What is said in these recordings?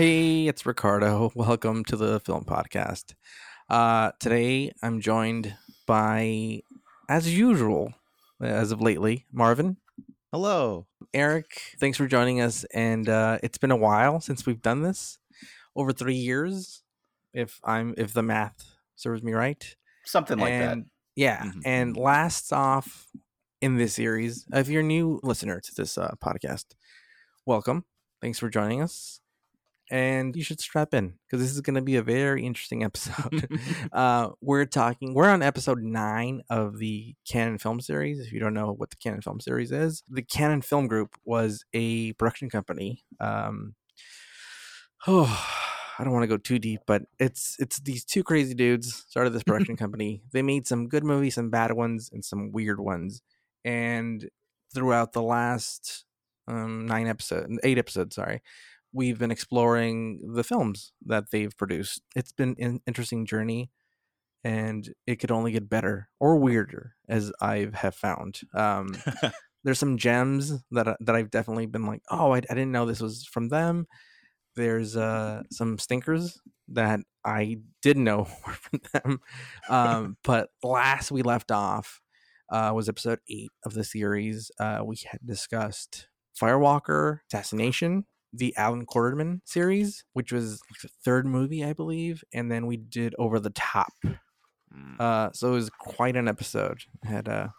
Hey, it's Ricardo. Welcome to the film podcast. Uh, today I'm joined by, as usual, as of lately, Marvin. Hello. Eric, thanks for joining us. And uh, it's been a while since we've done this, over three years, if I'm if the math serves me right. Something like and, that. Yeah. Mhm. And last off in this series, if you're a new listener to this uh, podcast, welcome. Thanks for joining us. And you should strap in because this is going to be a very interesting episode. uh, we're talking, we're on episode nine of the Cannon Film Series. If you don't know what the Cannon Film Series is, the Cannon Film Group was a production company. Um, oh, I don't want to go too deep, but it's it's these two crazy dudes started this production company. They made some good movies, some bad ones, and some weird ones. And throughout the last um, nine episodes, eight episodes, sorry, we've been exploring the films that they've produced. It's been an interesting journey, and it could only get better or weirder, as I have found. Um, there's some gems that I- that I've definitely been like, oh, I, I didn't know this was from them. There's uh some stinkers that I did know were from them. Um, but last we left off uh, was episode eight of the series. Uh, we had discussed Firewalker Assassination, the Allan Quatermain series, which was like the third movie, I believe, and then we did Over the Top. Mm. Uh, so it was quite an episode. Had a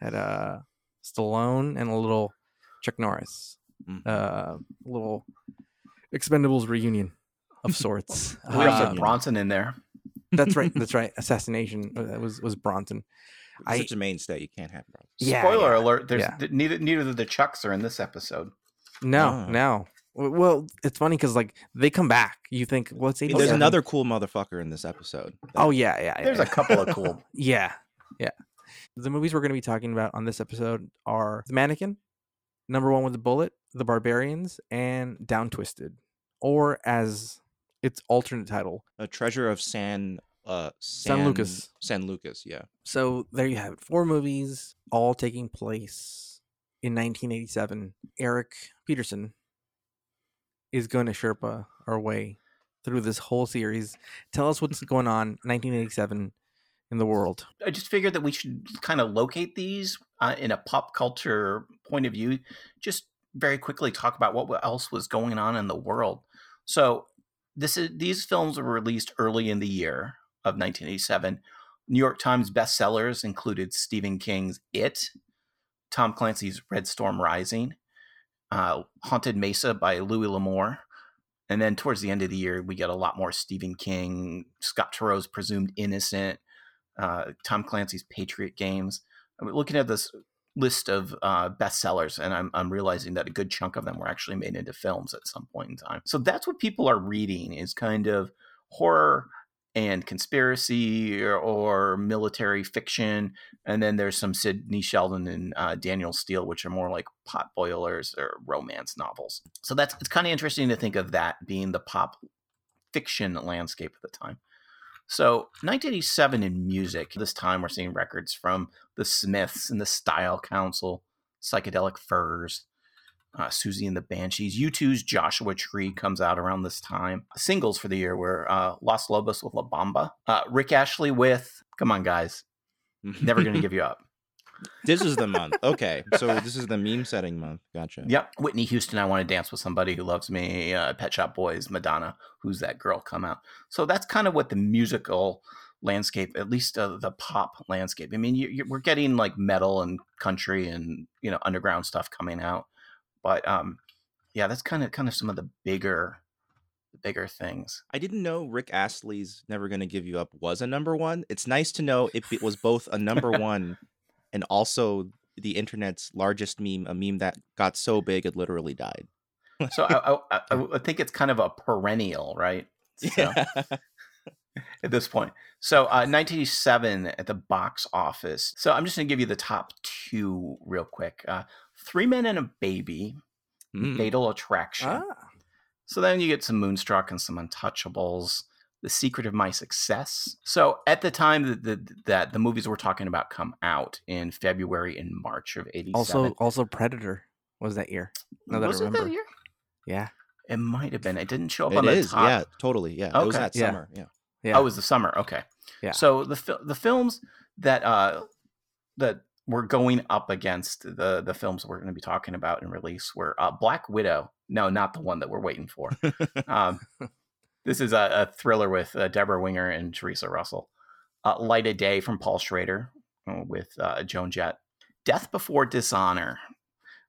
had a Stallone and a little Chuck Norris, Mhm. uh, little Expendables reunion of sorts. We also Uh, have Bronson in there. that's right. That's right. Assassination uh, was was Bronson. I- Such a mainstay. You can't have problems. Yeah, Spoiler yeah, alert: There's yeah. neither neither of the Chucks are in this episode. No, Ah. no. W- Well, it's funny because like they come back. You think, well, it's There's 87. another cool motherfucker in this episode. Oh yeah, yeah. There's yeah. a couple of cool. Yeah, yeah. The movies we're going to be talking about on this episode are The Mannequin, Number One with a Bullet, The Barbarians, and Down Twisted, or as its alternate title, a treasure of San uh San Lucas. San Lucas, yeah. So there you have it. Four movies, all taking place in 1987. Eric Peterson is going to Sherpa our way through this whole series. Tell us what's going on 1987 in the world. I just figured that we should kind of locate these uh, in a pop culture point of view. Just very quickly talk about what else was going on in the world. So this is these films were released early in the year of 1987. New York Times bestsellers included Stephen King's It, Tom Clancy's Red Storm Rising, uh, Haunted Mesa by Louis L'Amour. And then towards the end of the year, we get a lot more Stephen King, Scott Turow's Presumed Innocent, uh, Tom Clancy's Patriot Games. I'm looking at this list of uh, bestsellers, and I'm, I'm realizing that a good chunk of them were actually made into films at some point in time. So that's what people are reading is kind of horror and conspiracy or, or military fiction, and then there's some Sidney Sheldon and uh, Danielle Steel, which are more like pot boilers or romance novels. So that's it's kind of interesting to think of that being the pop fiction landscape at the time. So 1987 in music, this time we're seeing records from the Smiths and the Style Council, Psychedelic Furs, uh, Siouxsie and the Banshees. U2's Joshua Tree comes out around this time. Singles for the year were uh, Los Lobos with La Bamba, uh, Rick Astley with, come on guys, Never Gonna Give You Up. this is the month. Okay. So this is the meme setting month. Gotcha. Yep. Whitney Houston, I Want to Dance with Somebody Who Loves Me, uh, Pet Shop Boys, Madonna, Who's That Girl come out. So that's kind of what the musical landscape, at least uh, the pop landscape. I mean, you, you, we're getting like metal and country and, you know, underground stuff coming out. But um, yeah, that's kind of kind of some of the bigger the bigger things. I didn't know Rick Astley's Never Gonna Give You Up was a number one. It's nice to know if it was both a number one and also the internet's largest meme, a meme that got so big it literally died. So I, I, I, I think it's kind of a perennial, right? So- Yeah. at this point. So, uh, 1987 at the box office. So, I'm just going to give you the top two real quick. Uh, Three Men and a Baby, Mm. Fatal Attraction. Ah, So then you get some Moonstruck and some Untouchables. The Secret of My Success. So at the time that the, that the movies we're talking about come out in February and March of '87. also, also Predator was that year. Now that was I it remember. that year? Yeah, It might have been. It didn't show up It on the is, top. yeah, totally, yeah. It was that Yeah. summer, yeah. Yeah. Oh, it was the summer. Okay. Yeah. So the fil- the films that uh that were going up against the the films we're going to be talking about in release were uh, Black Widow. No, not the one that we're waiting for. um, this is a, a thriller with uh, Debra Winger and Theresa Russell. Uh, Light of Day from Paul Schrader uh, with uh, Joan Jett. Death Before Dishonor,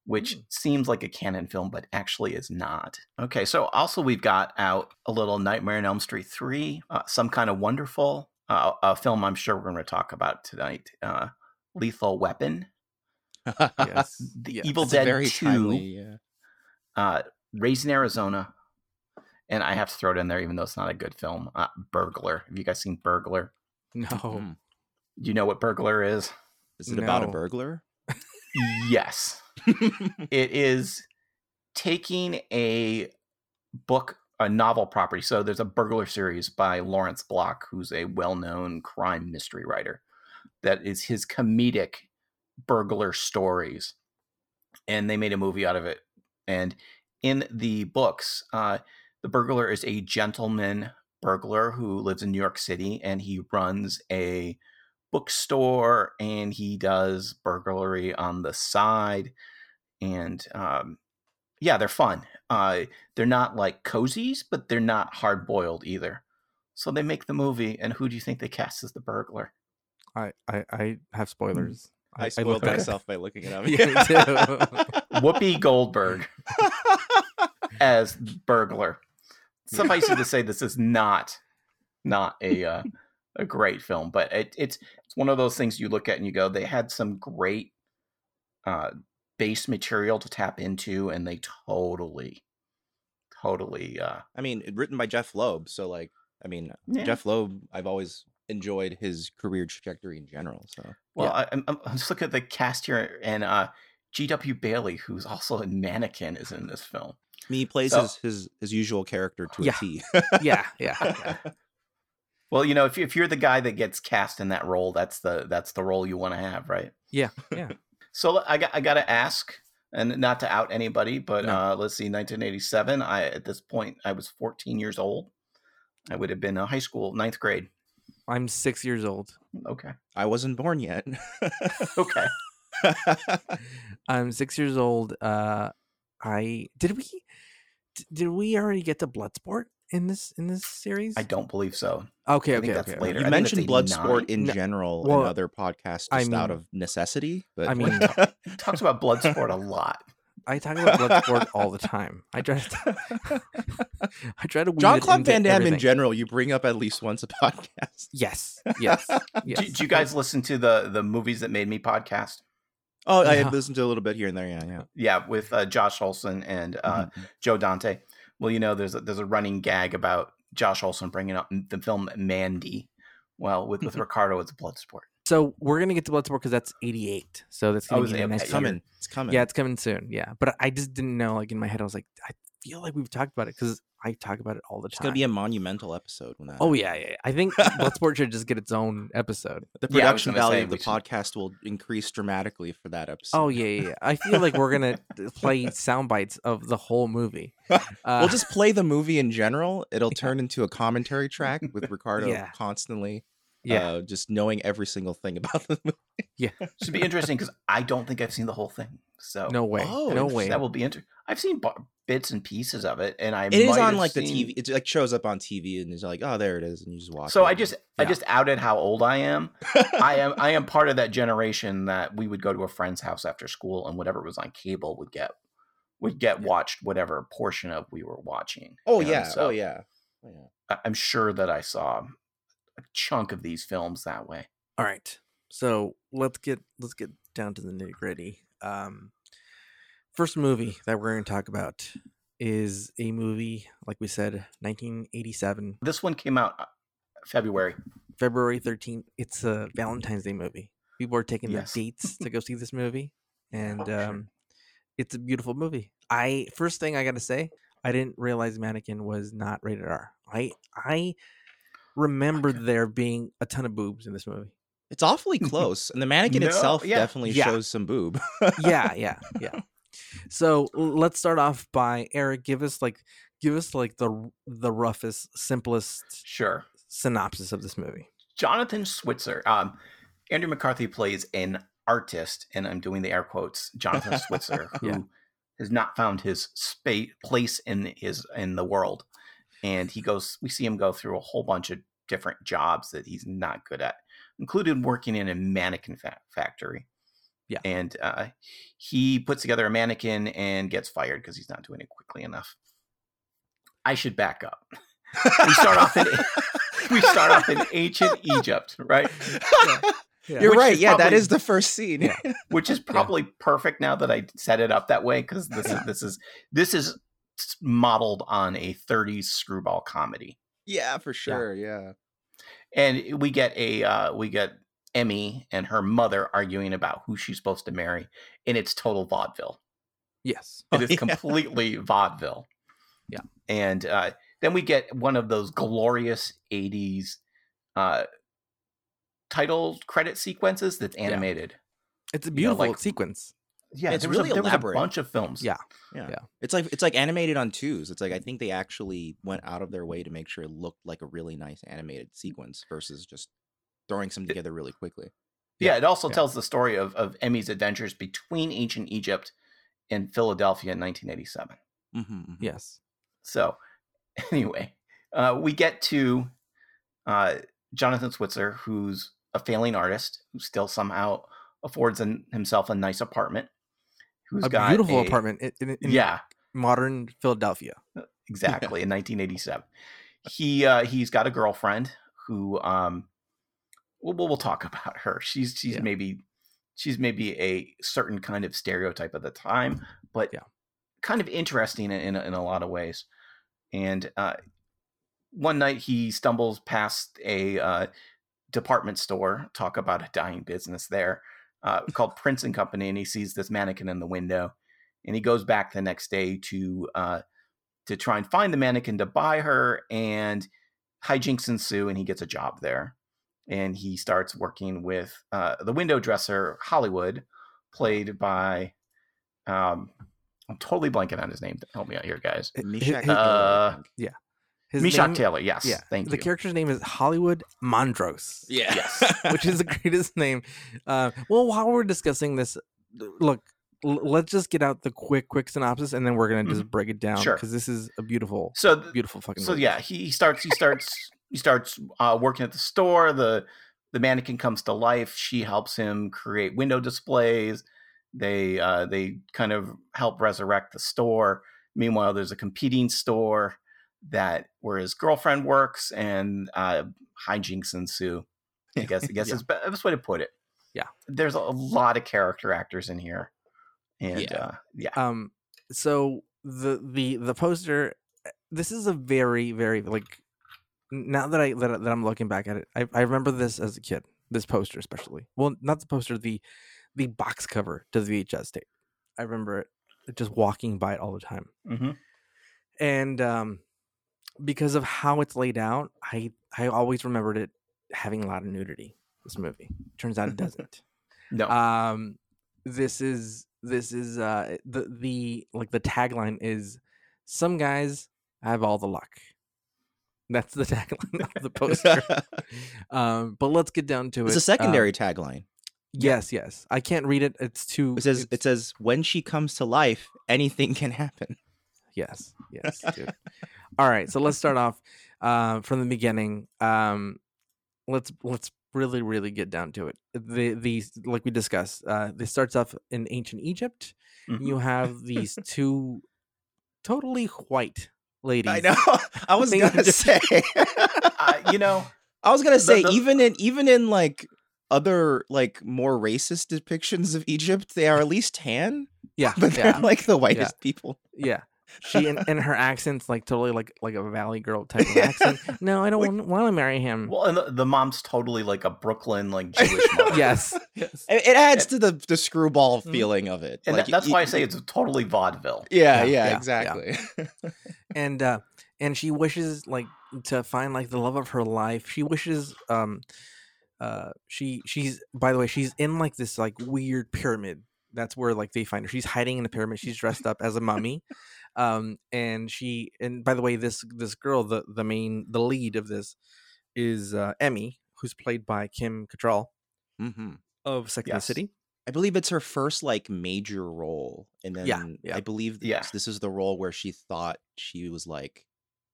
which seems like a cannon film, but actually is not. Okay, so also we've got out a little Nightmare on Elm Street 3, uh, Some Kind of Wonderful, uh, a film I'm sure we're going to talk about tonight. Uh, Lethal Weapon, yes. The Yes. Evil Dead very 2, timely, yeah. uh, Raising Arizona, and I have to throw it in there even though it's not a good film. Uh, Burglar. Have you guys seen Burglar? No. Do you know what Burglar is? Is it about a burglar? Yes. it is taking a book a novel property so there's a burglar series by lawrence block who's a well-known crime mystery writer that is his comedic burglar stories and they made a movie out of it. And in the books uh, the burglar is a gentleman burglar who lives in new york city and he runs a bookstore and he does burglary on the side and um, yeah they're fun. Uh, they're not like cozies but they're not hard boiled either. So they make the movie and who do you think they cast as the burglar I, I, I have spoilers. I spoiled looked at it. myself by looking it up. Yeah, me too. whoopi goldberg as burglar suffice it to say this is not not a uh, a great film but it, it's it's one of those things you look at and you go they had some great uh base material to tap into and they totally totally uh I mean, written by Jeph Loeb, so like, I mean, Yeah. Jeph Loeb, I've always enjoyed his career trajectory in general. So well I, I'm, I'm just looking at the cast here and uh gw bailey who's also a mannequin is in this film I mean, he plays So- his, his his usual character to Yeah. a T. yeah, yeah, yeah. well you know if, you, if you're the guy that gets cast in that role that's the that's the role you want to have right Yeah, yeah. So I got I got to ask, and not to out anybody, but No. uh, let's see, 1987. I at this point I was 14 years old. I would have been a high school ninth grade. I'm six years old. Okay, I wasn't born yet. okay. I'm six years old. Uh, I did we did we already get to Bloodsport in this in this series? I don't believe so. Okay, I okay, that's okay. later. you I mentioned Bloodsport 89. in No, general well, in other podcasts just I out of necessity, but I mean- He talks about Bloodsport a lot. I talk about Bloodsport all the time. I try to, I try to weave Jean it Claude Van Damme in general, you bring up at least once a podcast. Yes, yes, yes. Do, do you guys listen to the the movies that made me podcast? Oh, I Yeah. listened to a little bit here and there. Yeah, yeah. Yeah, with uh, Josh Olson and uh, Mhm. Joe Dante. Well, you know, there's a, there's a running gag about Josh Olson bringing up the film Mandy. Well, with with Ricardo, it's Bloodsport. So we're gonna get to Bloodsport because that's '88. So that's Oh, gonna is be it? the Okay, next It's coming. It's coming. Yeah, it's coming soon. Yeah, but I just didn't know. Like in my head, I was like, I feel like we've talked about it because I talk about it all the time. It's gonna be a monumental episode when that. oh yeah, yeah. yeah. I think Bloodsport should just get its own episode. The Yeah, production gonna value of the should- podcast will increase dramatically for that episode. Oh yeah, yeah. yeah. I feel like we're gonna play sound bites of the whole movie. we'll Uh, just play the movie in general. It'll turn into a commentary track with Ricardo Yeah. constantly, yeah. uh, just knowing every single thing about the movie. Yeah, should be interesting because I don't think I've seen the whole thing. So no way. Oh, no way. that will be interesting. I've seen b- bits and pieces of it, and I It is might on have like the TV. It like shows up on TV, and it's like, oh, there it is, and you just watch. So it. I just I just outed how old I am. I am I am part of that generation that we would go to a friend's house after school, and whatever was on cable would get would get Yeah. watched whatever portion of we were watching. Oh yeah. so oh yeah. Oh yeah. I- I'm sure that I saw a chunk of these films that way. All right. So let's get let's get down to the nitty gritty. Um, first movie that we're going to talk about is a movie, like we said, 1987, This one came out uh, February. February 13th. It's a Valentine's Day movie. People are taking Yes. their dates to go see this movie, and Oh, sure. um, it's a beautiful movie. I first thing I got to say, I didn't realize Mannequin was not rated R. I I remember Okay. there being a ton of boobs in this movie. It's awfully close, and the mannequin No, itself yeah. definitely Yeah. shows some boob. yeah, yeah, yeah. So let's start off by Eric. Give us like give us like the the roughest, simplest Sure. synopsis of this movie. Jonathan Switcher. Um, Andrew McCarthy plays an artist, and I'm doing the air quotes. Jonathan Switcher, who Yeah. has not found his space place in his in the world, and he goes. We see him go through a whole bunch of different jobs that he's not good at, including working in a mannequin fa- factory. Yeah. and uh, he puts together a mannequin and gets fired because he's not doing it quickly enough. I should back up. We start off in we start off in ancient Egypt, right? Yeah. You're Which right. Yeah, that probably- is the first scene. Yeah. Which is probably perfect now that I set it up that way because this is this is this is modeled on a 30s screwball comedy, Yeah, for sure. Yeah. and we get a uh, we get Emmy and her mother arguing about who she's supposed to marry, and it's total vaudeville. Yes. it is Oh, yeah. completely vaudeville. Yeah. And uh, then we get one of those glorious 80s uh, title credit sequences that's animated. It's a You know, beautiful like- sequence. Yeah, It's there really a, there was elaborate. a bunch of films. Yeah. yeah. Yeah. It's like it's like animated on twos. It's like I think they actually went out of their way to make sure it looked like a really nice animated sequence versus just throwing some together really quickly. Yeah, it also yeah. tells the story of, of Emmy's adventures between ancient Egypt and Philadelphia in 1987. Mm-hmm, Yes. So, anyway, uh, we get to uh, Jonathan Switcher, who's a failing artist who still somehow affords an, himself a nice apartment. Who's a got beautiful a- apartment in, in, in Yeah, modern Philadelphia. exactly. in 1987, he uh, he's got a girlfriend who um, we'll, we'll talk about her. She's she's Yeah. maybe she's maybe a certain kind of stereotype of the time, but Yeah. kind of interesting in in, a- in a lot of ways. And uh, one night he stumbles past a uh, department store. Talk about a dying business there, uh, called Prince and Company, and he sees this mannequin in the window, and he goes back the next day to uh, to try and find the mannequin to buy her, and hijinks ensue, and he gets a job there, and he starts working with uh, the window dresser Hollywood, played by. Um, I'm totally blanking on his name. Help me out here, guys. Hi- Meshach hi- Uh, his Meshach name- Taylor. Yes. Yeah. Thank the you. The character's name is Hollywood Montrose. Yeah. Yes. which is the greatest name. Uh, well, while we're discussing this, look, l- let's just get out the quick, quick synopsis, and then we're gonna just break it down Mm-hmm. Sure. because this is a beautiful, so th- beautiful fucking. so movie. yeah he, he starts he starts he starts uh, working at the store the the mannequin comes to life she helps him create window displays they uh, they kind of help resurrect the store meanwhile there's a competing store that where his girlfriend works and uh, hijinks ensue i guess i guess Yeah. is the best way to put it Yeah. there's a lot of character actors in here and Yeah. uh, yeah Um. So the the the poster. This is a very very like. Now that I that, that I'm looking back at it, I I remember this as a kid. This poster especially. Well, not the poster. The the box cover to the VHS tape. I remember it just walking by it all the time. Mhm. and um because of how it's laid out i i always remembered it having a lot of nudity this movie. Turns out it doesn't. No. Um this is this is uh the the like the tagline is some guys have all the luck. That's the tagline of the poster. Um but let's get down to it's it It's a secondary Um, tagline. yes yes. I can't read it. It's too It says it's- it says when she comes to life, anything can happen. Yes, yes. All right, so let's start off uh, from the beginning. Um, let's let's really really get down to it. The these like we discussed. Uh, this starts off in ancient Egypt. Mhm. You have these two totally white ladies. I know. I was gonna say. uh, you know I was gonna say the- even in even in like other like more racist depictions of Egypt, they are at least tan, Yeah, but they're yeah, like the whitest people. yeah. She and, and her accent's like totally like like a Valley Girl type of accent. No, I don't Like- want, want to marry him. Well, and the, the mom's totally like a Brooklyn like Jewish mother. yes, yes. It, it adds to the the screwball Mhm. feeling of it. and Like, that- that's y- why I say it's totally vaudeville. Yeah, Yeah, yeah, yeah, yeah. exactly. and uh and she wishes like to find like the love of her life she wishes um uh she she's by the way she's in like this like weird pyramid that's where like they find her she's hiding in a pyramid she's dressed up as a mummy Um, and she and by the way, this this girl, the the main the lead of this is uh, Emmy, who's played by Kim Cattrall hmm of Second Yes. City. I believe it's her first like major role, and then Yeah, yeah. I believe Yeah. this, this is the role where she thought she was like,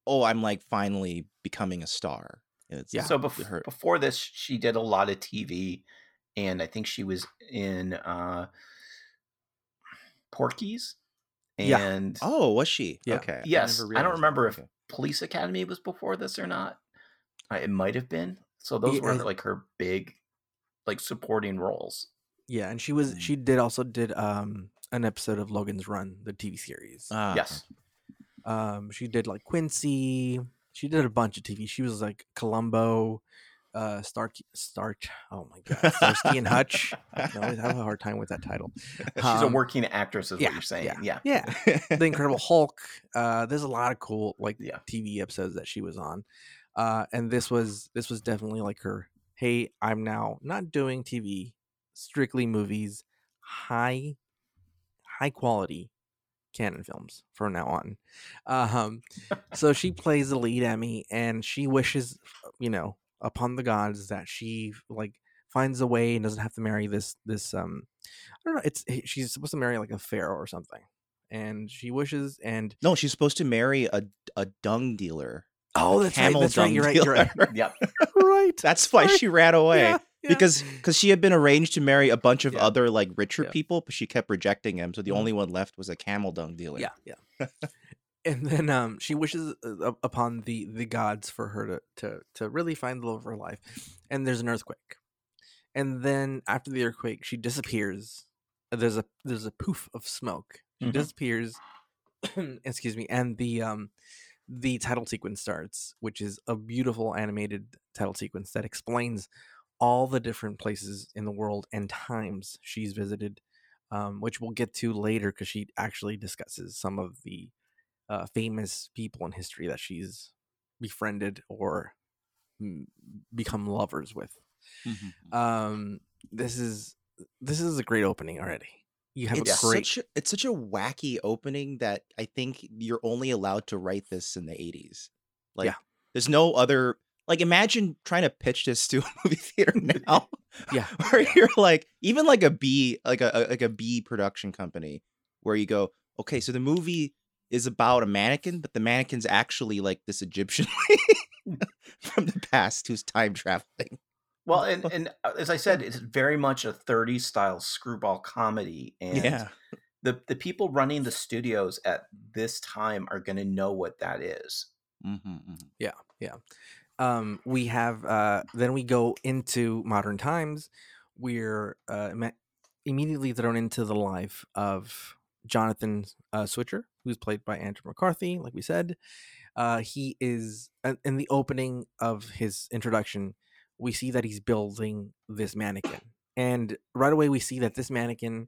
"Oh, I'm like finally becoming a star." And It's Yeah. So bef- her- before this, she did a lot of TV, and I think she was in uh, Porky's. Yeah. Oh, was she? Yeah. Okay. yes, never I don't realized that. remember if Okay. Police Academy was before this or not. Uh, It might have been. So those Yeah, were I- like her big, like supporting roles. Yeah, and she was Mm. she did also did um an episode of Logan's Run, the TV series. Okay. yes. Um, she did like Quincy. She did a bunch of TV. She was like Columbo, uh, Stark, Stark. Oh my god, Starsky and Hutch. I always have a hard time with that title. She's a Um, working actress, is yeah, what you're saying. yeah. Yeah. Yeah, the Incredible Hulk. Uh, there's a lot of cool like Yeah. TV episodes that she was on, uh, and this was this was definitely like her. Hey, I'm now not doing TV, strictly movies, high, high quality cannon films from now on. Um, so she plays the lead Emmy, and she wishes, you know, upon the gods that she like finds a way and doesn't have to marry this this um I don't know. It's she's supposed to marry like a pharaoh or something, and she wishes and No, she's supposed to marry a a dung dealer. oh, A that's right. camel That's right. dung You're right. You're right. dealer. Yep. right. That's why Sorry. she ran away. Yeah, yeah. Because because she had been arranged to marry a bunch of Yeah. other like richer Yeah. people, but she kept rejecting him. So the Mhm. only one left was a camel dung dealer. yeah, yeah. and then um, she wishes uh, upon the the gods for her to to to really find the love of her life. And there's an earthquake, and then after the earthquake, she disappears. There's a there's a poof of smoke. She Mhm. disappears. excuse me, and the um the title sequence starts, which is a beautiful animated title sequence that explains all the different places in the world and times she's visited, um, which we'll get to later because she actually discusses some of the uh, famous people in history that she's befriended or become lovers with. Mhm. Um, this is this is a great opening already. You have It's a great such a, it's such a wacky opening that I think you're only allowed to write this in the 80s. Like Yeah. there's no other like imagine trying to pitch this to a movie theater now. Yeah. Where you're like even like a B like a, a like a B production company where you go, "Okay, so the movie is about a mannequin, but the mannequin's actually like this Egyptian from the past who's time traveling." Well, and, and uh, as I said, it's very much a 30s style screwball comedy. And Yeah. the, the people running the studios at this time are going to know what that is. Mm-hmm, Yeah, yeah. um we have uh then we go into modern times we're uh ma- immediately thrown into the life of jonathan uh, switcher who's played by andrew mccarthy like we said uh he is in the opening of his introduction we see that he's building this mannequin and right away we see that this mannequin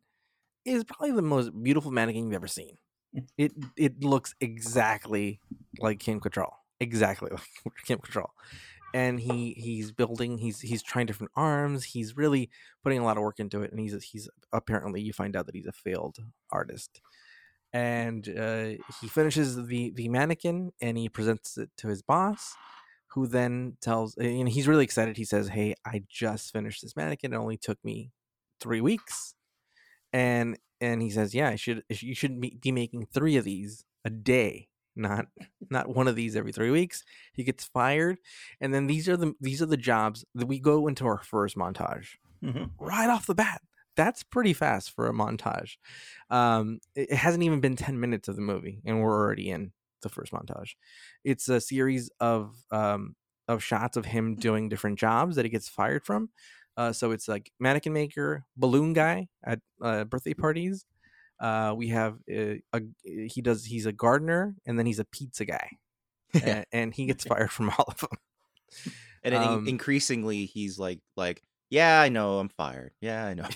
is probably the most beautiful mannequin you've ever seen it it looks exactly like kim Cattrall. exactly like kim Cattrall. And he he's building he's he's trying different arms he's really putting a lot of work into it and he's he's apparently you find out that he's a failed artist. And uh, he finishes the the mannequin and he presents it to his boss who then tells and he's really excited. He says hey i just finished this mannequin it only took me three weeks. And and he says yeah i should you should be be making three of these a day not not one of these every three weeks he gets fired and then these are the these are the jobs that we go into our first montage Mhm. right off the bat. That's pretty fast for a montage. Um it it hasn't even been 10 minutes of the movie and we're already in the first montage. It's a series of um of shots of him doing different jobs that he gets fired from. Uh so it's like mannequin maker balloon guy at uh, birthday parties uh we have uh, a he does he's a gardener and then he's a pizza guy and, and he gets fired from all of them And then in- Um, increasingly, he's like, like, yeah, I know, I'm fired. Yeah, I know.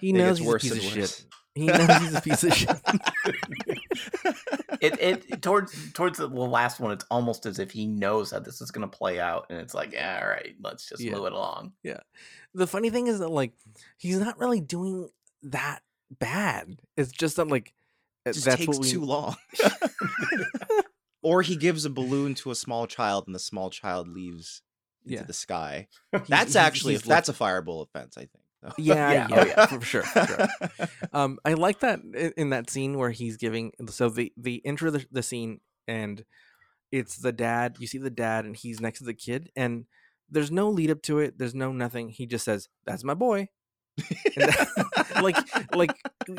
he knows he's worse a piece of worse. shit he knows he's a piece of shit it, it towards towards the last one, it's almost as if he knows how this is going to play out, and it's like, yeah, all right, let's just Yeah. move it along. Yeah. The funny thing is that like he's not really doing that bad it's just that like It just that's takes what we too long. or he gives a balloon to a small child and the small child leaves into Yeah. the sky. he's- That's he's- actually he's that's a fireball offense, I think. though. Yeah, Yeah, yeah, oh, yeah. for sure, for sure. Um, I like that in, in that scene where he's giving. So the the intro of the, the scene, and it's the dad. You see the dad, and he's next to the kid, and there's no lead up to it. There's no nothing. He just says, "That's my boy." That- like, like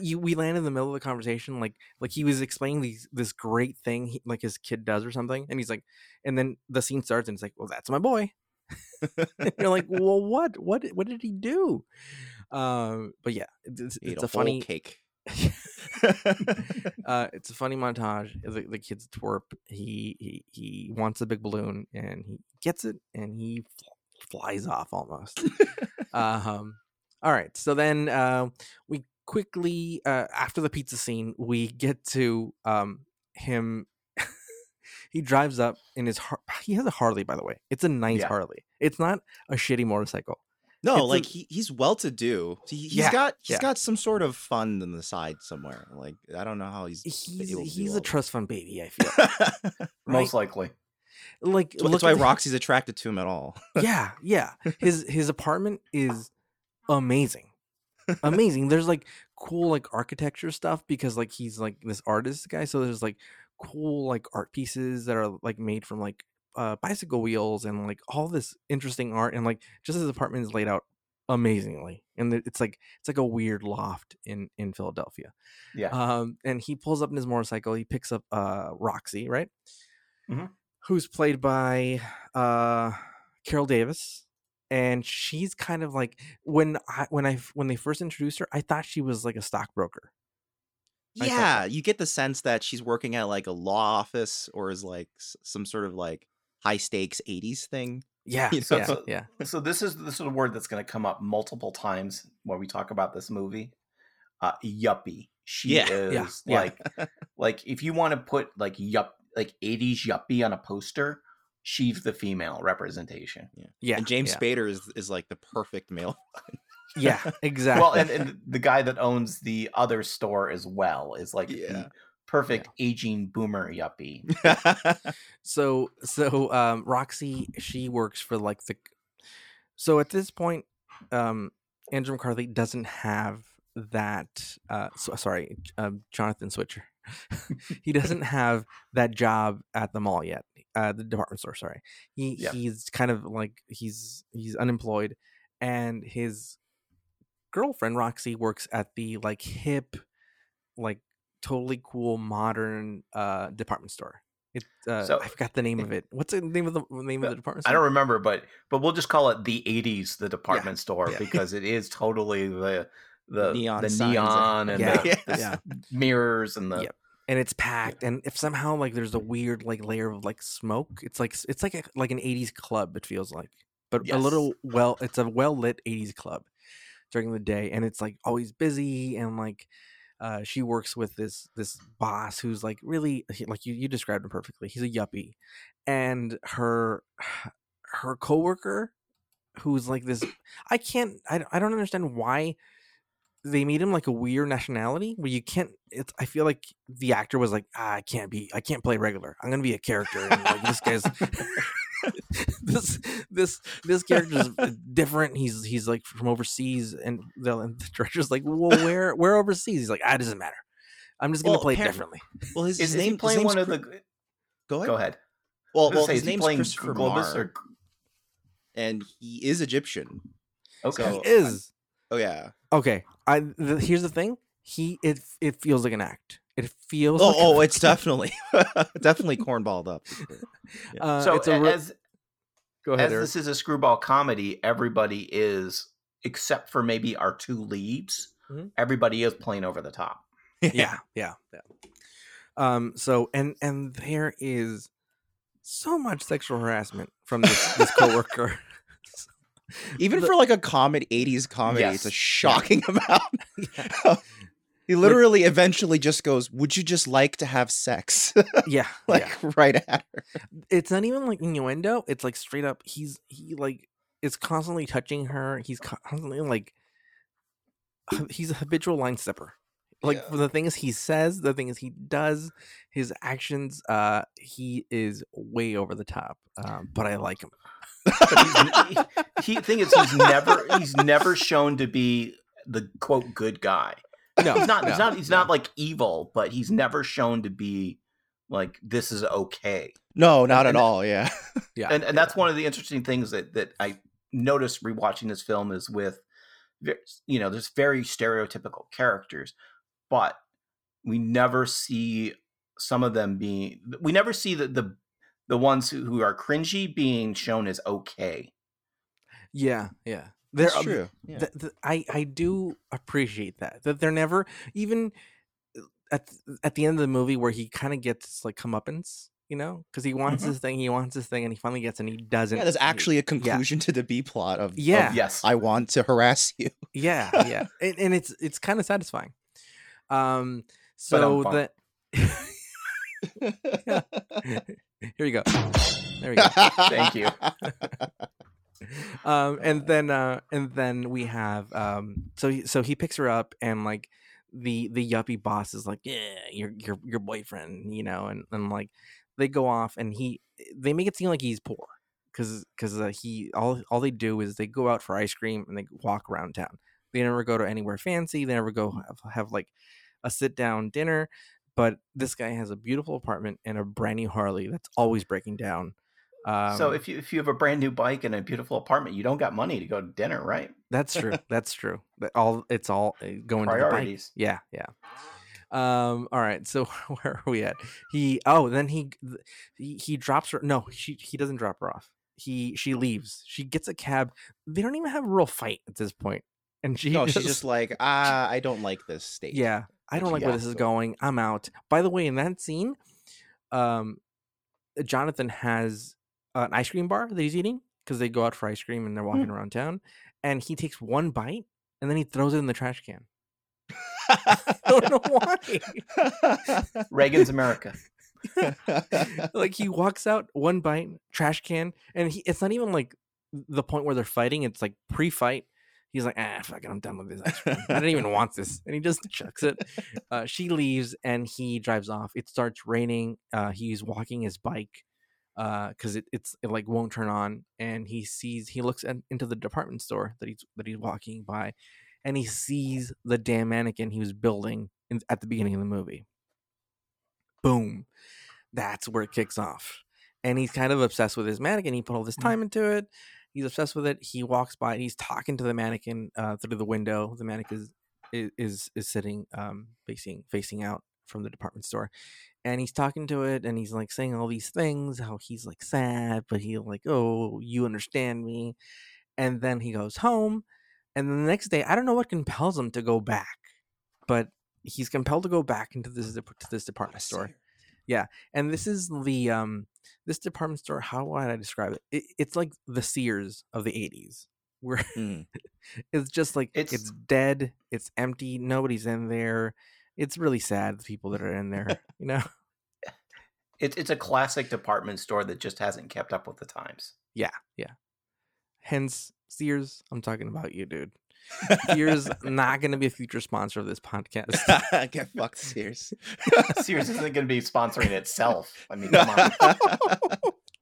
you, we land in the middle of the conversation, like, like he was explaining these this great thing, he, like his kid does or something, and he's like, and then the scene starts, and it's like, "Well, that's my boy." You're like, well, what, what, what did he do? Um, but yeah, it's, it's a, a funny, cake. uh, it's a funny montage. The, the kid's twerp. He, he he wants a big balloon and he gets it and he fl- flies off almost. um, all right. So then uh, we quickly uh, after the pizza scene, we get to um, him. he drives up in his. Har- he has a Harley, by the way. It's a nice Yeah. Harley. It's not a shitty motorcycle. No, It's a- like he, he's well to do. He, he's Yeah, got he's yeah. got some sort of fund on the side somewhere. Like I don't know how he's He's able to do he's a trust fund baby. I feel Most likely. like That's why Roxy's attracted to him at all. yeah, yeah. His his apartment is amazing. Amazing. There's like cool like architecture stuff because like he's like this artist guy. So there's like cool like art pieces that are like made from like uh bicycle wheels and like all this interesting art and like just his apartment is laid out amazingly. And it's like it's like a weird loft in in Philadelphia. Yeah. Um and he pulls up in his motorcycle, he picks up uh Roxy, right? Mhm. Who's played by uh Carole Davis, and she's kind of like when I when I when they first introduced her, I thought she was like a stockbroker. Yeah, you get the sense that she's working at like a law office or is like some sort of like high stakes 80s thing. Yeah, You know, yeah, so- yeah, so this is this is a word that's going to come up multiple times when we talk about this movie. Uh, yuppie. She Yeah, is yeah, yeah. like like if you want to put like yup like 80s yuppie on a poster, she's the female representation. yeah. yeah. and James yeah. Spader is is like the perfect male. yeah, exactly. Well, and, and the guy that owns the other store as well is like Yeah. the perfect aging boomer yuppie. so so um roxy she works for like the so at this point um andrew mccarthy doesn't have that uh so, sorry um, jonathan switcher he doesn't have that job at the mall yet uh the department store sorry he Yeah. he's kind of like he's he's unemployed and his girlfriend roxy works at the like hip like totally cool modern uh department store it uh So- i forgot the name of it what's the name of the name of the department Store? I don't remember, but but we'll just call it the '80s, the department store, yeah. because it is totally the the Neon the neon and Yeah, the, the yeah. mirrors and the Yep. And it's packed and if somehow like there's a weird like layer of like smoke it's like it's like a, like an 80s club it feels like but a little well it's a well lit 80s club during the day and it's like always busy and like uh, she works with this this boss who's like really like you, you described him perfectly he's a yuppie and her her coworker who's like this i can't i, I don't understand why they made him like a weird nationality where you can't it's i feel like the actor was like ah, i can't be i can't play regular i'm gonna be a character and like this guy's this this this character's different he's he's like from overseas and the, and the director's like well where where overseas he's like ah, it doesn't matter i'm just gonna Well, play it differently well, his, is, his is name playing his one of the? Go ahead. Go ahead. Well, I was gonna well, say, his name's playing Christopher Globus or and he is Egyptian. okay? So- he is Oh yeah. Okay i the, here's the thing he it it feels like an act it feels Oh, like oh, it's fucking- definitely definitely cornballed up. yeah. uh, so it's a re- as go ahead as Eric. this is a screwball comedy, everybody is except for maybe our two leads. Mhm. Everybody is playing over the top. yeah yeah yeah um so and and there is so much sexual harassment from this this coworker Even The- for like a comedy, '80s comedy, it's a Yes. shocking amount. he literally eventually just goes, "Would you just like to have sex?" yeah like yeah right at her. it's not even like innuendo it's like straight up he's he like is constantly touching her he's constantly like he's a habitual line stepper like Yeah. the things he says, the things he does, his actions. Uh, he is way over the top. Um, but I like him. He, he thing is he's never he's never shown to be the quote good guy. No, He's not. He's not. He's no. not like evil, but he's never shown to be like this is okay. No, not And- at all. Yeah. Yeah, and and that's one of the interesting things that that I noticed rewatching this film is with you know there's very stereotypical characters but we never see some of them being we never see the the, the ones who, who are cringy being shown as okay yeah, yeah. There, That's true. Yeah. th- th- I I do appreciate that that they're never even uh, at at the end of the movie where he kind of gets like comeuppance, you know, because he wants Mhm. this thing, he wants this thing, and he finally gets, and he doesn't. yeah, there's actually a conclusion to the B plot of, of Yeah. yes I want to harass you. yeah, yeah, and, and it's it's kind of satisfying. Um, so Ba-dum-bum. that here you go, there we go. Thank you. um and then uh and then we have um so he, so he picks her up and like the the yuppie boss is like yeah your your your boyfriend you know and and like they go off and he they make it seem like he's poor because because uh, he all all they do is they go out for ice cream and they walk around town they never go to anywhere fancy they never go have, have like a sit down dinner but this guy has a beautiful apartment and a brand new harley that's always breaking down um, so if you if you have a brand new bike and a beautiful apartment you don't got money to go to dinner right That's true. That's true. All it's all uh, going to the bike. Priorities. Yeah, yeah. Um. All right. So where are we at? He. Oh, then he he, he drops her. No, she he doesn't drop her off. He she leaves. She gets a cab. They don't even have a real fight at this point. And she no, she's just like, ah, I don't like this state. yeah. I don't like where this is going. I'm out. By the way, in that scene, um, uh, Jonathan has uh, an ice cream bar that he's eating because they go out for ice cream and they're hmm. walking around town, and he takes one bite and then he throws it in the trash can. I don't know why. reagan's america like he walks out one bite, trash can, and he, it's not even like the point where they're fighting. It's like pre-fight. He's like, ah, fuck it, I'm done with this ice cream. I didn't even want this, and he just chucks it. Uh, she leaves, and he drives off. It starts raining. Uh, he's walking his bike because it, it's it like won't turn on, and he sees he looks at, into the department store that he's that he's walking by, and he sees the damn mannequin he was building in, at the beginning of the movie. Boom that's where it kicks off. And he's kind of obsessed with his mannequin. He put all this time into it. He's obsessed with it. He walks by and he's talking to the mannequin uh, through the window. The mannequin is is is, is sitting um, facing facing out from the department store, and he's talking to it and he's like saying all these things. How he's like sad, but he like oh you understand me. And then he goes home, and then the next day I don't know what compels him to go back, but he's compelled to go back into this to this department store yeah and this is the um this department store how would i describe it, it it's like the sears of the 80s where Mm. it's just like it's, It's- dead it's empty nobody's in there it's really sad the people that are in there you know it's it's a classic department store that just hasn't kept up with the times Yeah, yeah. hence sears i'm talking about you dude sears not going to be a future sponsor of this podcast Get fucked, Sears. Sears isn't going to be sponsoring itself. I mean, come on.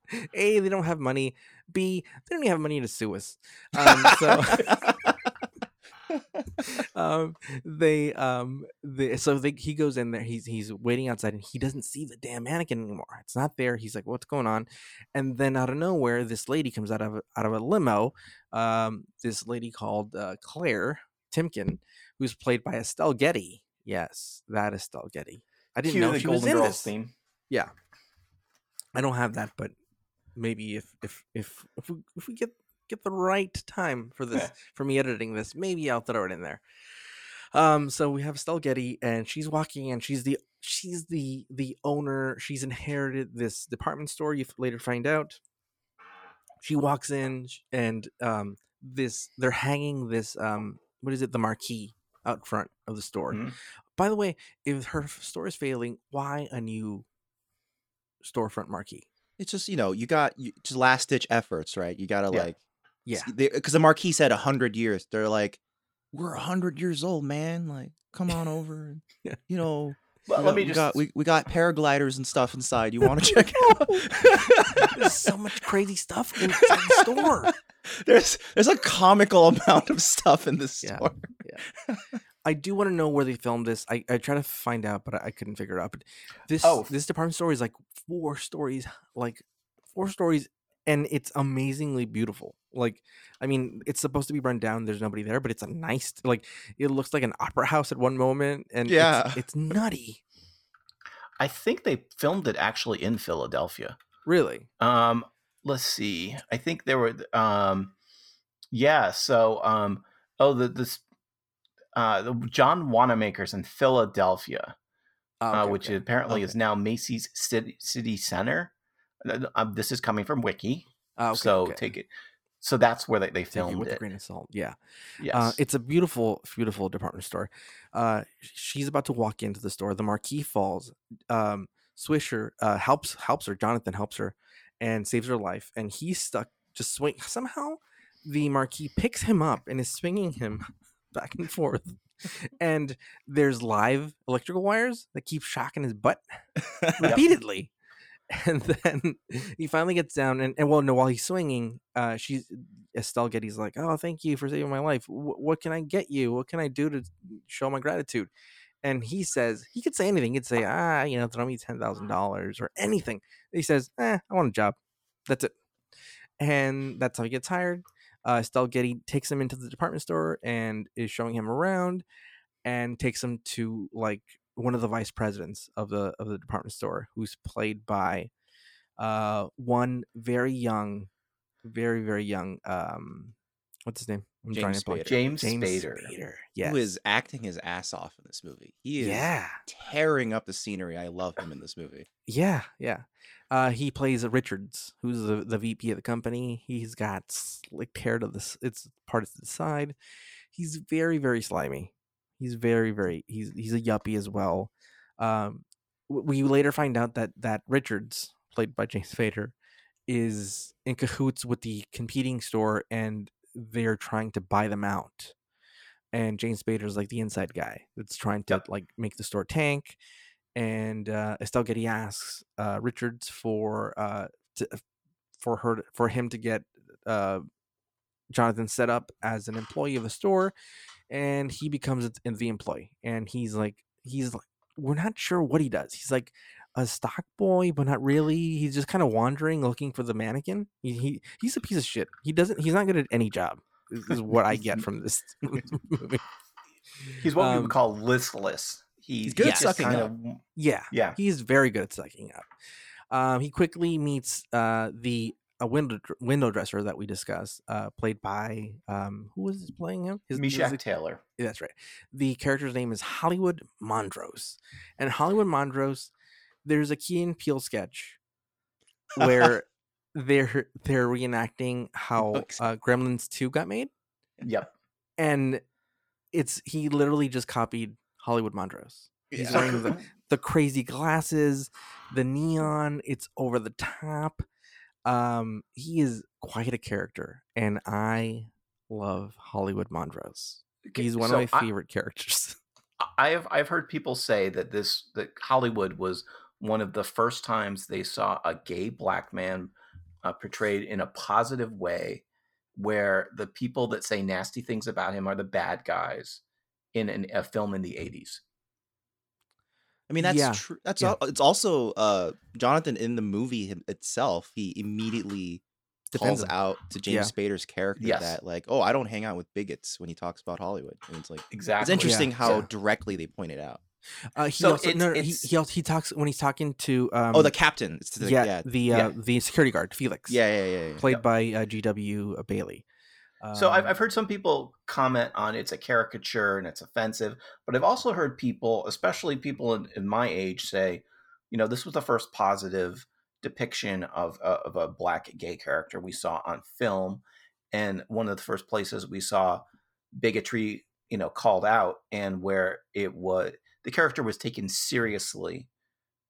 a they don't have money b they don't even have money to sue us um, so um they um they so they, he goes in there he's he's waiting outside and he doesn't see the damn mannequin anymore. It's not there. He's like what's going on? And then out of nowhere this lady comes out of out of a limo um this lady called uh, claire timken who's played by estelle getty. Yes that estelle getty. I didn't Cue know the she was Golden in Girls this. theme. yeah. I don't have that but maybe if if if if we, if we get get the right time for this for me editing this maybe i'll throw it in there um so we have Estelle Getty and she's walking in she's the she's the the owner she's inherited this department store you later find out she walks in and um this they're hanging this um what is it the marquee out front of the store Mhm. by the way if her store is failing why a new storefront marquee it's just you know you got you, just last ditch efforts, right? You gotta Yeah. like yeah because the marquis said a hundred years. They're like, we're a hundred years old, man. Like, come on over. and, You know, Well, we let got, me we just got we, we got paragliders and stuff inside. You want to check it There's out? so much crazy stuff in the store. There's there's a comical amount of stuff in this Yeah. store. I do want to know where they filmed this. I, I try to find out, but I, I couldn't figure it out. But this Oh. this department store is like four stories, like four stories, and it's amazingly beautiful. Like, I mean, it's supposed to be run down. There's nobody there, but it's a nice like it looks like an opera house at one moment, and Yeah. it's, it's nutty. I think they filmed it actually in Philadelphia. Really, Um, let's see. I think there were um yeah, so um oh the this uh the John Wanamaker's in Philadelphia, Oh, uh, which okay. apparently is now Macy's City City Center. Uh, Um, this is coming from Wiki, Ah, okay, so okay. take it. So that's where they, they Take it filmed with a it. grain of salt. Yeah. Yes. Uh, it's a beautiful, beautiful department store. Uh, she's about to walk into the store. The marquee falls. Um, Switcher uh, helps helps her. Jonathan helps her and saves her life. And he's stuck. Just swing. Somehow, the marquee picks him up and is swinging him back and forth. And there's live electrical wires that keep shocking his butt repeatedly. And then he finally gets down, and, and well, no, while he's swinging, uh, she's Estelle Getty's like, "Oh, thank you for saving my life. Wh- what can I get you? What can I do to show my gratitude?" And he says he could say anything. He could say, "Ah, you know, throw me ten thousand dollars or anything." He says, "Eh, I want a job. That's it." And that's how he gets hired. Uh, Estelle Getty takes him into the department store and is showing him around, and takes him to like one of the vice presidents of the of the department store, who's played by uh, one very young, very very young. Um, what's his name? I'm James blank. Spader. James, James Spader. Spader. Yes. Who is acting his ass off in this movie? He is Yeah. tearing up the scenery. I love him in this movie. Yeah, yeah. Uh, he plays Richards, who's the, the VP of the company. He's got slick hair to this. It's part to the side. He's very, very slimy. He's very, very. He's he's a yuppie as well. Um, we later find out that that Richards, played by James Spader, is in cahoots with the competing store, and they're trying to buy them out. And James Spader's like the inside guy that's trying to like make the store tank and uh, Estelle Getty asks uh, Richards for uh, to, for her for him to get uh, Jonathan set up as an employee of the store, and he becomes the employee. And he's like, he's like, we're not sure what he does. He's like a stock boy, but not really. He's just kind of wandering, looking for the mannequin. He, he he's a piece of shit. He doesn't. He's not good at any job. Is, is what I get from this movie. He's what we Um, would call listless. He's, He's good at sucking kind up. of Yeah, yeah. he's very good at sucking up. Um, he quickly meets uh, the a window window dresser that we discussed, uh, played by um, who was playing him? His, his- Meshach Taylor. yeah, that's right. The character's name is Hollywood Montrose, and Hollywood Montrose. There's a Key and Peele sketch where they're they're reenacting how uh, Gremlins Two got made, Yep. and it's he literally just copied Hollywood Montrose. He's Yeah. wearing the, the crazy glasses, the neon, it's over the top. Um, he is quite a character, and I love Hollywood Montrose. Okay, He's one so of my I- favorite characters. I've I've heard people say that this that Hollywood was one of the first times they saw a gay black man uh, portrayed in a positive way, where the people that say nasty things about him are the bad guys in an, a film in the eighties. I mean, that's Yeah, true. That's yeah. al- it's also uh Jonathan in the movie him- itself. He immediately Defends calls out to James Yeah. Spader's character Yes. that like, oh, I don't hang out with bigots when he talks about Hollywood. And it's like Exactly. it's interesting how Yeah. directly they point it out. Uh, he So also, no, it's- no, he, it's- he also, he talks when he's talking to um, oh, the captain. It's the, yeah, yeah, the yeah. uh, the security guard Felix yeah, yeah, yeah, yeah. played by uh, G.W. Bailey. So I've, Um, I've heard some people comment on it's a caricature and it's offensive, but I've also heard people, especially people in, in my age, say, you know, this was the first positive depiction of a, of a black gay character we saw on film, and one of the first places we saw bigotry, you know, called out, and where it was the character was taken seriously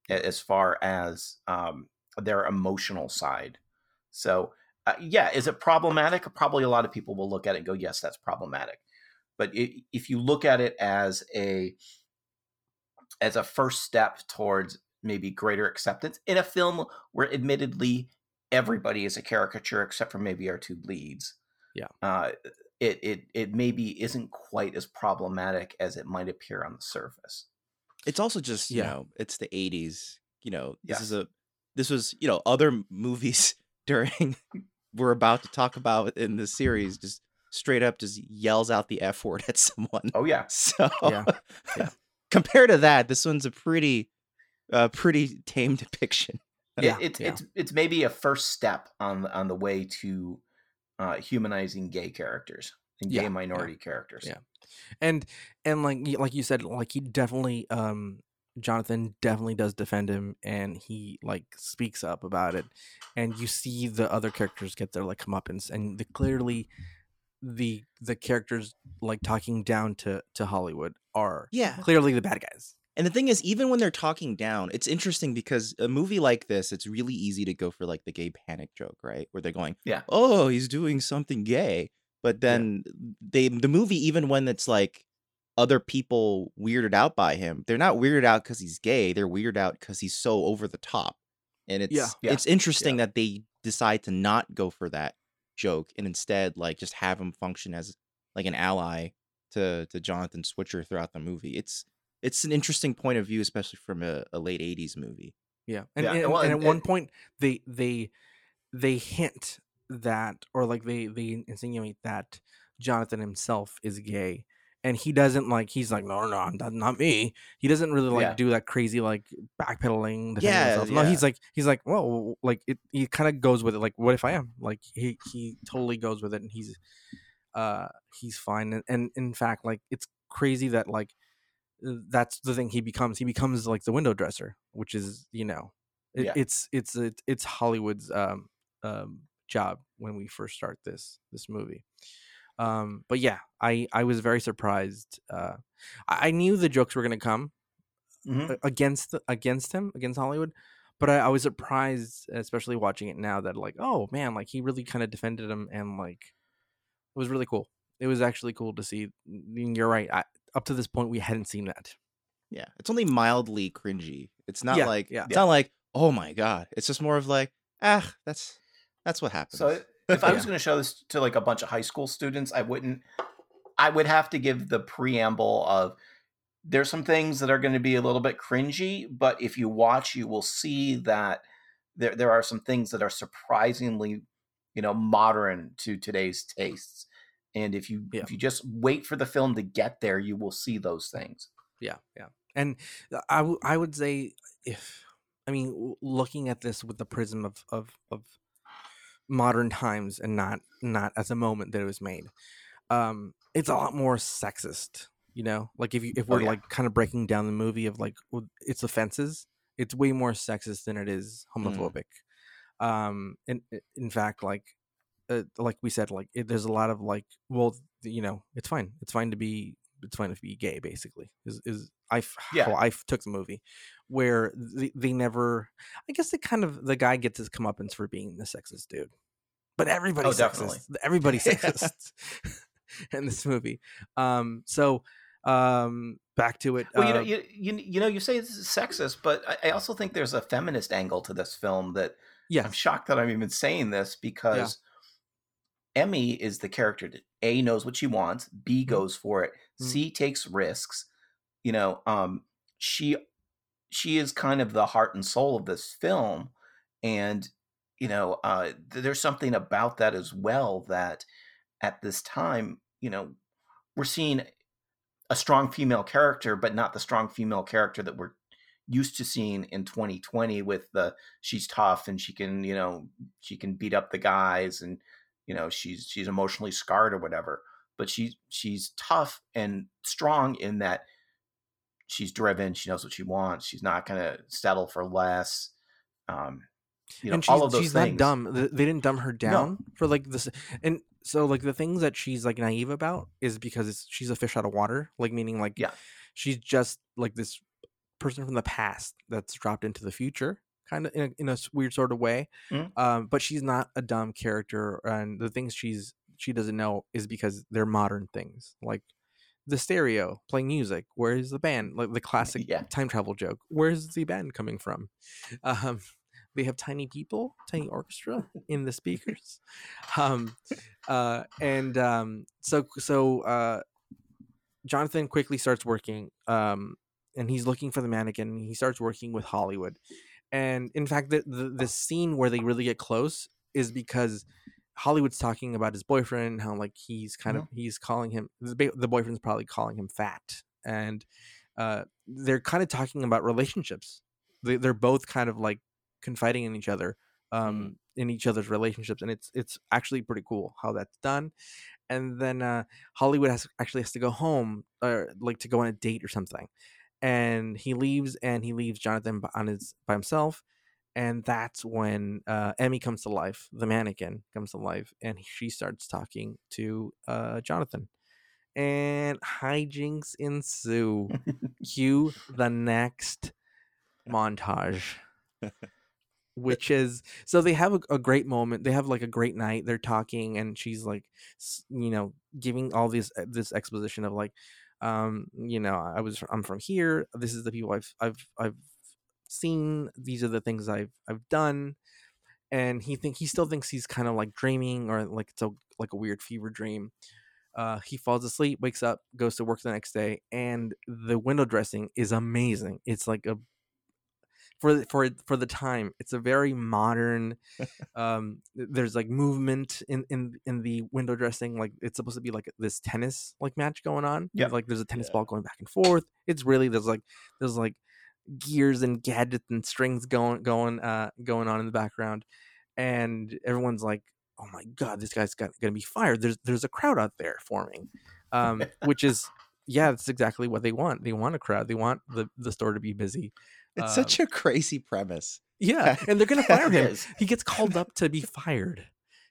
as far as um, their emotional side. So uh, yeah, is it problematic? Probably a lot of people will look at it and go, yes, that's problematic. but it, if you look at it as a as a first step towards maybe greater acceptance in a film where admittedly everybody is a caricature except for maybe our two leads Yeah. uh, it it it maybe isn't quite as problematic as it might appear on the surface It's also just you Yeah. know it's the '80s. You know this Yes. is a this was you know other movies during we're about to talk about in this series just straight up just yells out the f word at someone. oh yeah So Yeah. Yeah. compared to that, this one's a pretty uh pretty tame depiction. Yeah, it's yeah. it's it's maybe a first step on the on the way to uh, humanizing gay characters and gay yeah, minority characters. yeah. and and like y- like you said like he definitely um jonathan definitely does defend him and he like speaks up about it and you see the other characters get their like comeuppance and the clearly the the characters like talking down to to hollywood are Yeah. clearly the bad guys And the thing is, even when they're talking down, it's interesting because a movie like this, it's really easy to go for like the gay panic joke, right? Where they're going, Yeah. oh, he's doing something gay. But then they, the movie, even when it's like other people weirded out by him, they're not weirded out because he's gay. They're weirded out because he's so over the top. And it's Yeah. Yeah. it's interesting that they decide to not go for that joke and instead like just have him function as like an ally to to Jonathan Switcher throughout the movie. It's it's an interesting point of view, especially from a, a late '80s movie. Yeah, and, Yeah, and, well, and and- at one point they they they hint that, or like they they insinuate that Jonathan himself is gay, and he doesn't like. He's like, no, no, no, not, not me. He doesn't really like Yeah. do that crazy like backpedaling. defending Yeah. No, he's like he's like, well, like it. He kind of goes with it. Like, what if I am? Like he he totally goes with it, and he's uh he's fine. And, and in fact, like it's crazy that like that's the thing he becomes he becomes like the window dresser which is you know it, Yeah. it's it's it's it's hollywood's um um job when we first start this this movie um but yeah i i was very surprised uh i, I knew the jokes were gonna come Mhm. against against him against hollywood but I, I was surprised especially watching it now that like oh man like he really kind of defended him and like it was really cool it was actually cool to see you're right I, up to this point we hadn't seen that Yeah, it's only mildly cringy. It's not Yeah, like yeah. it's not like oh my god. It's just more of like ah, that's that's what happens. So if I was going to show this to like a bunch of high school students, I wouldn't. I would have to give the preamble of there's some things that are going to be a little bit cringy, but if you watch, you will see that there there are some things that are surprisingly, you know, modern to today's tastes. And if you Yeah. if you just wait for the film to get there, you will see those things. yeah yeah and uh, I w- I would say if i mean looking at this with the prism of of of modern times and not not as a moment that it was made. Um it's a lot more sexist you know? Like if you if Oh, we're yeah. like kind of breaking down the movie of like its offenses it's way more sexist than it is homophobic. Um in in fact like uh, like we said like it, there's a lot of like well you know it's fine. It's fine to be it's fine to be gay basically is is I Yeah. how i took the movie where they, they never i guess they kind of the guy gets his comeuppance for being the sexist dude but everybody's Oh, definitely. sexist everybody's sexist in this movie um so um back to it Well, you know, uh, you, you you know, you say this is sexist, but I, I also think there's a feminist angle to this film that I'm shocked that I'm even saying this because Emmy is the character that A knows what she wants, B Mm-hmm. goes for it, C takes risks. You know, um, she she is kind of the heart and soul of this film, and you know, uh, there's something about that as well that at this time, you know, we're seeing a strong female character, but not the strong female character that we're used to seeing in 2020 with the she's tough and she can you know she can beat up the guys and you know she's she's emotionally scarred or whatever. But she's she's tough and strong in that she's driven she knows what she wants she's not going to settle for less um you know and she's, all of those she's things not dumb they didn't dumb her down for like this and so like the things that she's like naive about is because it's, she's a fish out of water like meaning like Yeah. she's just like this person from the past that's dropped into the future kind of in a, in a weird sort of way Mhm. um but she's not a dumb character and the things she's she doesn't know is because they're modern things like the stereo playing music? Where's the band? Like the classic Yeah. time travel joke. Where's the band coming from? Um, they have tiny people, tiny orchestra in the speakers. Um, uh, and um, so so uh, Jonathan quickly starts working, um, and he's looking for the mannequin. He starts working with Hollywood, and in fact, the, the the scene where they really get close is because Hollywood's talking about his boyfriend, how like he's kind of he's calling him the, boyfriend's probably calling him fat, and uh, they're kind of talking about relationships. They, they're both kind of like confiding in each other, um, in each other's relationships, and it's it's actually pretty cool how that's done. And then uh, Hollywood has actually has to go home, or like to go on a date or something, and he leaves, and he leaves Jonathan on his by himself and that's when uh, Emmy comes to life. The mannequin comes to life, and she starts talking to uh, Jonathan, and hijinks ensue. Cue the next montage, which is so they have a, a great moment. They have like a great night. They're talking, and she's like, you know, giving all this uh, this exposition of like, um, you know, I was I'm from here. This is the people I've I've I've seen these are the things i've i've done and he think he still thinks he's kind of like dreaming or like it's a like a weird fever dream. Uh he falls asleep wakes up goes to work the next day and the window dressing is amazing. It's like a for the- for for the time it's a very modern um there's like movement in in in the window dressing like it's supposed to be like this tennis like match going on Yeah, like there's a tennis Yeah. ball going back and forth. It's really there's like there's like gears and gadgets and strings going going uh going on in the background and everyone's like oh my god this guy's got, gonna be fired. There's there's a crowd out there forming um which is yeah that's exactly what they want. They want a crowd. They want the the store to be busy It's Um, such a crazy premise. yeah and they're gonna fire him. he gets called up to be fired.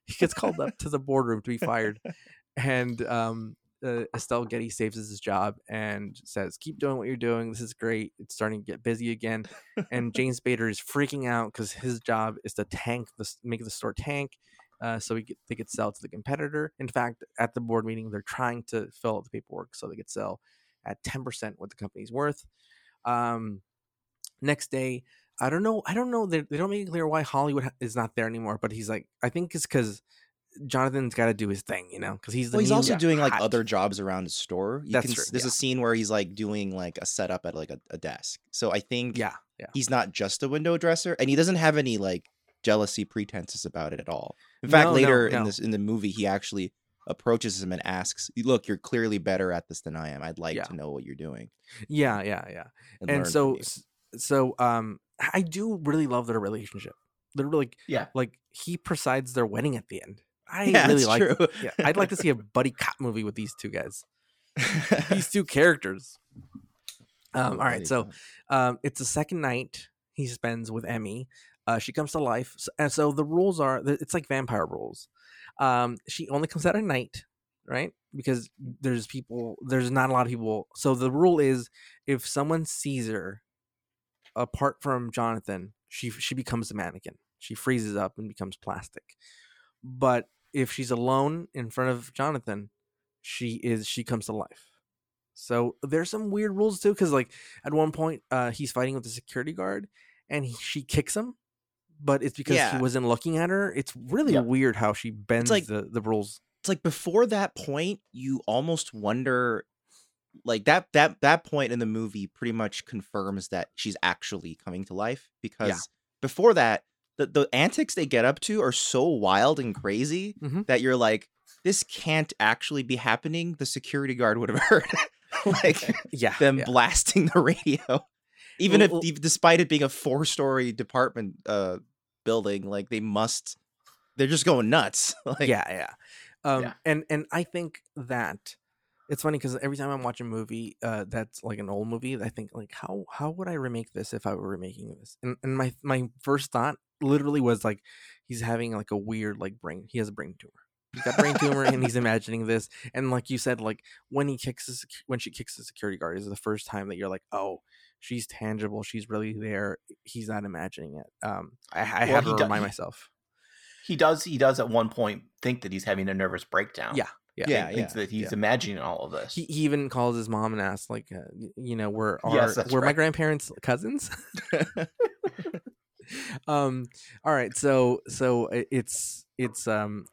He gets called up to the boardroom to be fired and um uh, Estelle Getty saves his job and says, "Keep doing what you're doing. This is great. It's starting to get busy again." And James Spader is freaking out because his job is to tank the make the store tank, uh, so he get, they could sell to the competitor. In fact, at the board meeting, they're trying to fill out the paperwork so they could sell at ten percent what the company's worth. Um, next day, I don't know. I don't know. They, they don't make it clear why Hollywood is not there anymore. But he's like, I think it's because Jonathan's got to do his thing, you know, because he's the Well, he's also doing like hot- other jobs around his store. You That's can, true, There's yeah. a scene where he's like doing like a setup at like a, a desk. So I think Yeah, yeah. he's not just a window dresser, and he doesn't have any like jealousy pretenses about it at all. In fact, No, no, later no. in this in the movie, he actually approaches him and asks, "Look, you're clearly better at this than I am. I'd like Yeah. to know what you're doing." Yeah, yeah, yeah. And, and so so um i do really love their relationship they're like Yeah. like he presides their wedding at the end i Yeah, really like true. yeah i'd like to see a buddy cop movie with these two guys. These two characters. Um all right so um it's the second night he spends with emmy. Uh she comes to life s- and so the rules are it's like vampire rules. Um she only comes out at night right? Because there's people there's not a lot of people. So the rule is if someone sees her apart from jonathan she she becomes a mannequin. She freezes up and becomes plastic. But if she's alone in front of jonathan she is she comes to life so there's some weird rules too because like at one point uh he's fighting with the security guard and he, she kicks him but it's because Yeah. he wasn't looking at her it's really Yep. weird how she bends like- the, the rules it's like before that point you almost wonder like that that that point in the movie pretty much confirms that she's actually coming to life because before that the, the antics they get up to are so wild and crazy Mhm. that you're like this can't actually be happening the security guard would have heard like yeah them yeah. blasting the radio even Well, if well- despite it being a four story department uh building like they must they're just going nuts like yeah yeah um Yeah. and and i think that it's funny because every time i watch a movie uh that's like an old movie i think like how how would i remake this if i were remaking this and, and my my first thought literally was like he's having like a weird like brain he has a brain tumor he's got brain tumor and he's imagining this and like you said like when he kicks the, when she kicks the security guard is the first time that you're like oh she's tangible she's really there he's not imagining it um i, I Well, had he to remind he- myself He does. He does at one point think that he's having a nervous breakdown. Yeah. Yeah. Yeah, thinks that he's yeah. imagining all of this. He, he even calls his mom and asks, like, uh, you know, were our, Yes, were my grandparents cousins? um. All right. So so it's it's um.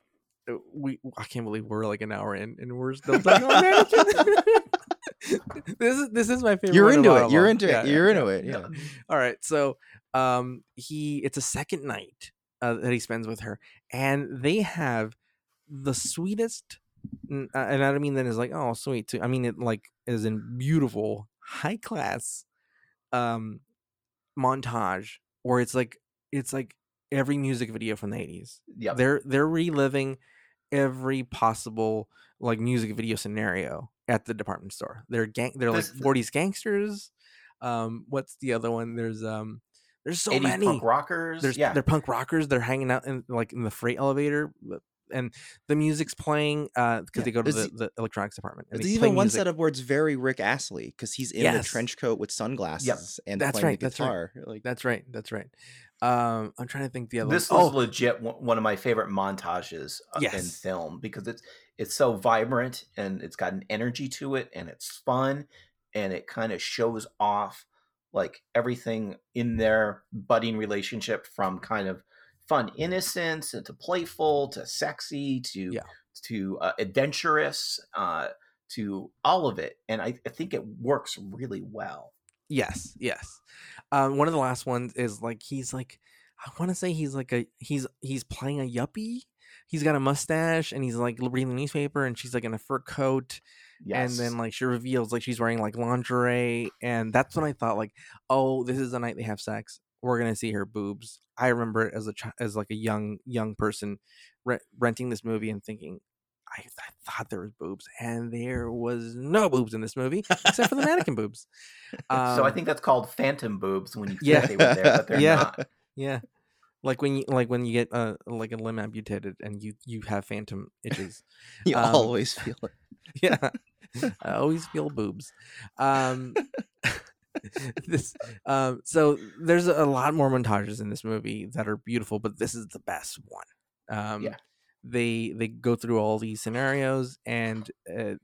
uh, We I can't believe we're like an hour in and we're still talking about this is this is my favorite. You're into it. You're into them. it. Yeah, You're yeah, into yeah. it. Yeah. All right. So um he it's a second night uh, that he spends with her and they have the sweetest uh, and I don't mean that as like oh sweet too. I mean it like as in beautiful, high class um montage where it's like it's like every music video from the 80s. Yep. They're they're reliving every possible like music video scenario at the department store. They're gang they're like 40s gangsters. Um what's the other one? There's um there's so 80s many punk rockers. there's yeah. they're punk rockers they're hanging out in like in the freight elevator and the music's playing uh because Yeah, they go to there's the, the electronics department and There's even one music. setup where it's very Rick Astley because he's in a Yes. trench coat with sunglasses and That's playing right, the that's right. Like that's right that's right um i'm trying to think the other this one. was oh legit one one of my favorite montages uh, in film because it's it's so vibrant and it's got an energy to it and it's fun and it kind of shows off like everything in their budding relationship from kind of fun innocence and to playful to sexy to Yeah. to uh, adventurous uh, to all of it and I, I think it works really well. Yes yes. Um one of the last ones is like he's like i want to say he's like a he's he's playing a yuppie. He's got a mustache and he's like reading the newspaper and she's like in a fur coat yes and then like she reveals like she's wearing like lingerie and that's when i thought like oh this is the night they have sex we're gonna see her boobs i remember it as a as like a young young person re- renting this movie and thinking I, I thought there was boobs and there was no boobs in this movie except for the mannequin boobs so I Um, think that's called phantom boobs when you yeah. think they were there, but they're Yeah. not. yeah like when you like when you get uh like a limb amputated and you you have phantom itches you Um, always feel it. yeah i always feel boobs um this um so there's a lot more montages in this movie that are beautiful but this is the best one. Um Yeah. they they go through all these scenarios and uh,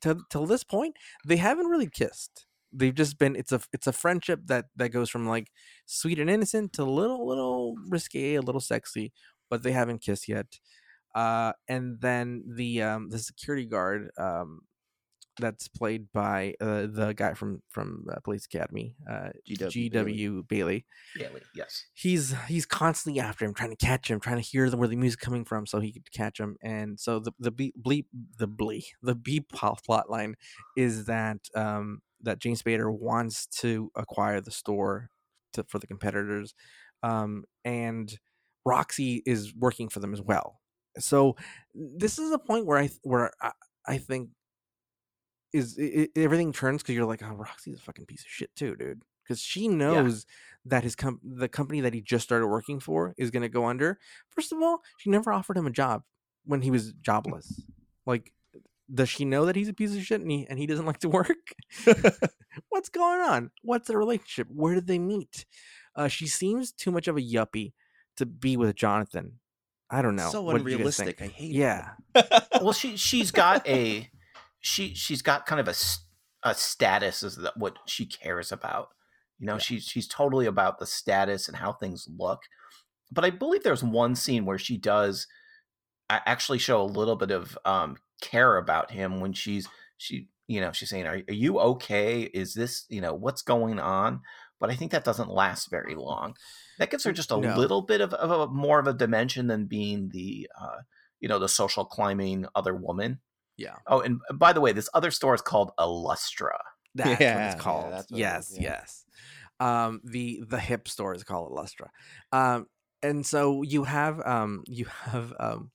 till till this point they haven't really kissed. They've just been it's a it's a friendship that that goes from like sweet and innocent to a little little risque a little sexy but they haven't kissed yet. Uh and then the um the security guard um that's played by uh, the guy from from uh, police academy uh GW gw bailey Bailey, yes. he's he's constantly after him, trying to catch him, trying to hear where the music coming from, so he could catch him. And so the the B, bleep the bleep the B plot plot line is that um that James Spader wants to acquire the store to, for the competitors, um and Roxy is working for them as well. So this is a point where I where I, I think is it, everything turns because you're like, oh, Roxy's a fucking piece of shit too, dude. Because she knows that his com- the company that he just started working for is going to go under. First of all, she never offered him a job when he was jobless. Like, does she know that he's a piece of shit and he and he doesn't like to work? What's going on? What's their relationship? Where did they meet? Uh, she seems too much of a yuppie to be with Jonathan. I don't know. So What unrealistic. I hate. Yeah, Well, she she's got a she she's got kind of a, a status is that what she cares about. You know, Yeah. she's she's totally about the status and how things look. But I believe there's one scene where she does actually show a little bit of um, care about him when she's she you know she's saying, "Are, are you okay? Is this you know what's going on?" But I think that doesn't last very long. That gives her just a No. little bit of, of a more of a dimension than being the uh, you know the social climbing other woman. Yeah. Oh, and by the way, this other store is called Illustra. That's what Yeah, yeah, it's called. that's what yes, is, yeah. yes. Um, the the hip store is called Illustra. Um, and so you have um you have um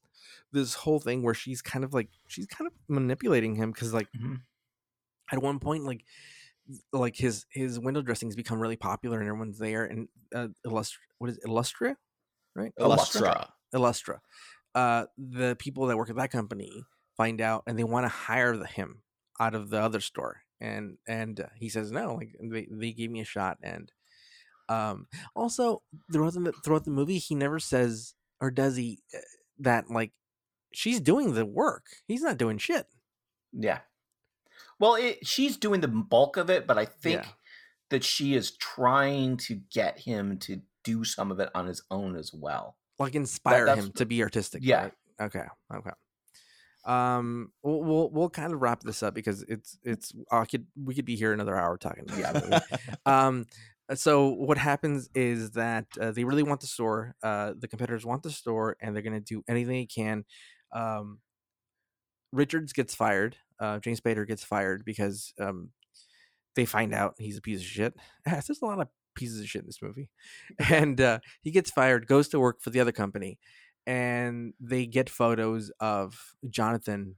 this whole thing where she's kind of like she's kind of manipulating him because like Mhm. at one point like like his his window dressings become really popular and everyone's there and uh Illustra what is it, Illustra right Illustra. Illustra. Uh, the people that work at that company find out and they want to hire the, him out of the other store, and and uh, he says no. Like they, they gave me a shot, and um, also throughout the throughout the movie, he never says or does he uh, that like she's doing the work. He's not doing shit. Yeah. Well, it, she's doing the bulk of it, but I think Yeah. that she is trying to get him to do some of it on his own as well. Like inspire that's him to be artistic. Yeah. right? Okay. Okay. Um, we'll, we'll we'll kind of wrap this up because it's it's I could we could be here another hour talking. Yeah. um so what happens is that uh, they really want the store uh the competitors want the store and they're going to do anything they can um richards gets fired uh james spader gets fired because um they find out he's a piece of shit there's a lot of pieces of shit in this movie and uh he gets fired goes to work for the other company and they get photos of jonathan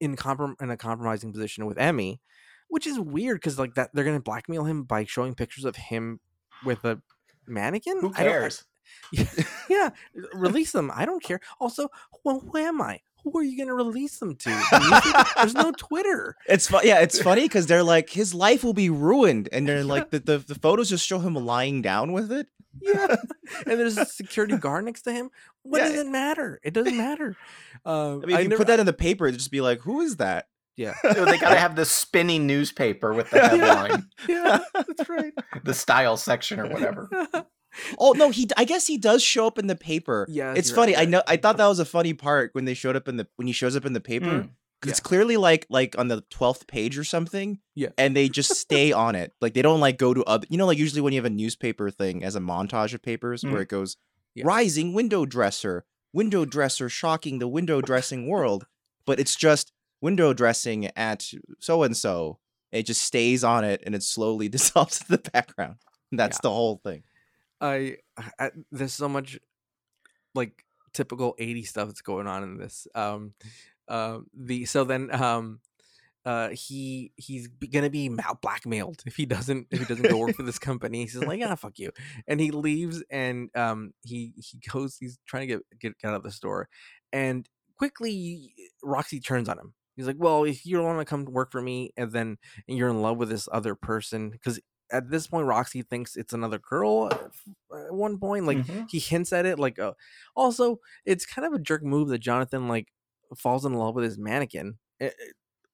in comprom- in a compromising position with emmy which is weird because like that they're gonna blackmail him by showing pictures of him with a mannequin. Who I I- cares? yeah, release them. I don't care. Also, well, who am I? Who are you gonna release them to? There's no Twitter. It's fu- yeah, it's funny because they're like his life will be ruined, and they're like the, the the photos just show him lying down with it. Yeah, and there's a security guard next to him. What Yeah. does it matter? It doesn't matter. Um, I mean, if you never- put that in the paper, it'd just be like, who is that? yeah, So they got to have the spinning newspaper with the headline, yeah, that's right. the style section or whatever. Oh no, he. I guess he does show up in the paper. Yeah, it's funny. right, I know. I thought that was a funny part when they showed up in the when he shows up in the paper Mm. Because it's clearly like like on the twelfth page or something. Yeah. and they just stay on it. Like they don't like go to other. You know, like usually when you have a newspaper thing as a montage of papers where Mm. it goes Yeah. rising window dresser, window dresser shocking the window dressing world, but it's just window dressing at so and so. It just stays on it and it slowly dissolves to the background. That's Yeah. the whole thing. I, I there's so much like typical 80 stuff that's going on in this um uh, the so then um uh he he's gonna be mal- blackmailed if he doesn't if he doesn't go work for this company. He's like ah fuck you. And he leaves and um he he goes he's trying to get get, get out of the store and quickly roxy turns on him. He's like well if you don't want to come work for me and then and you're in love with this other person because at this point roxy thinks it's another girl at one point like Mhm. he hints at it like uh, also it's kind of a jerk move that jonathan like falls in love with his mannequin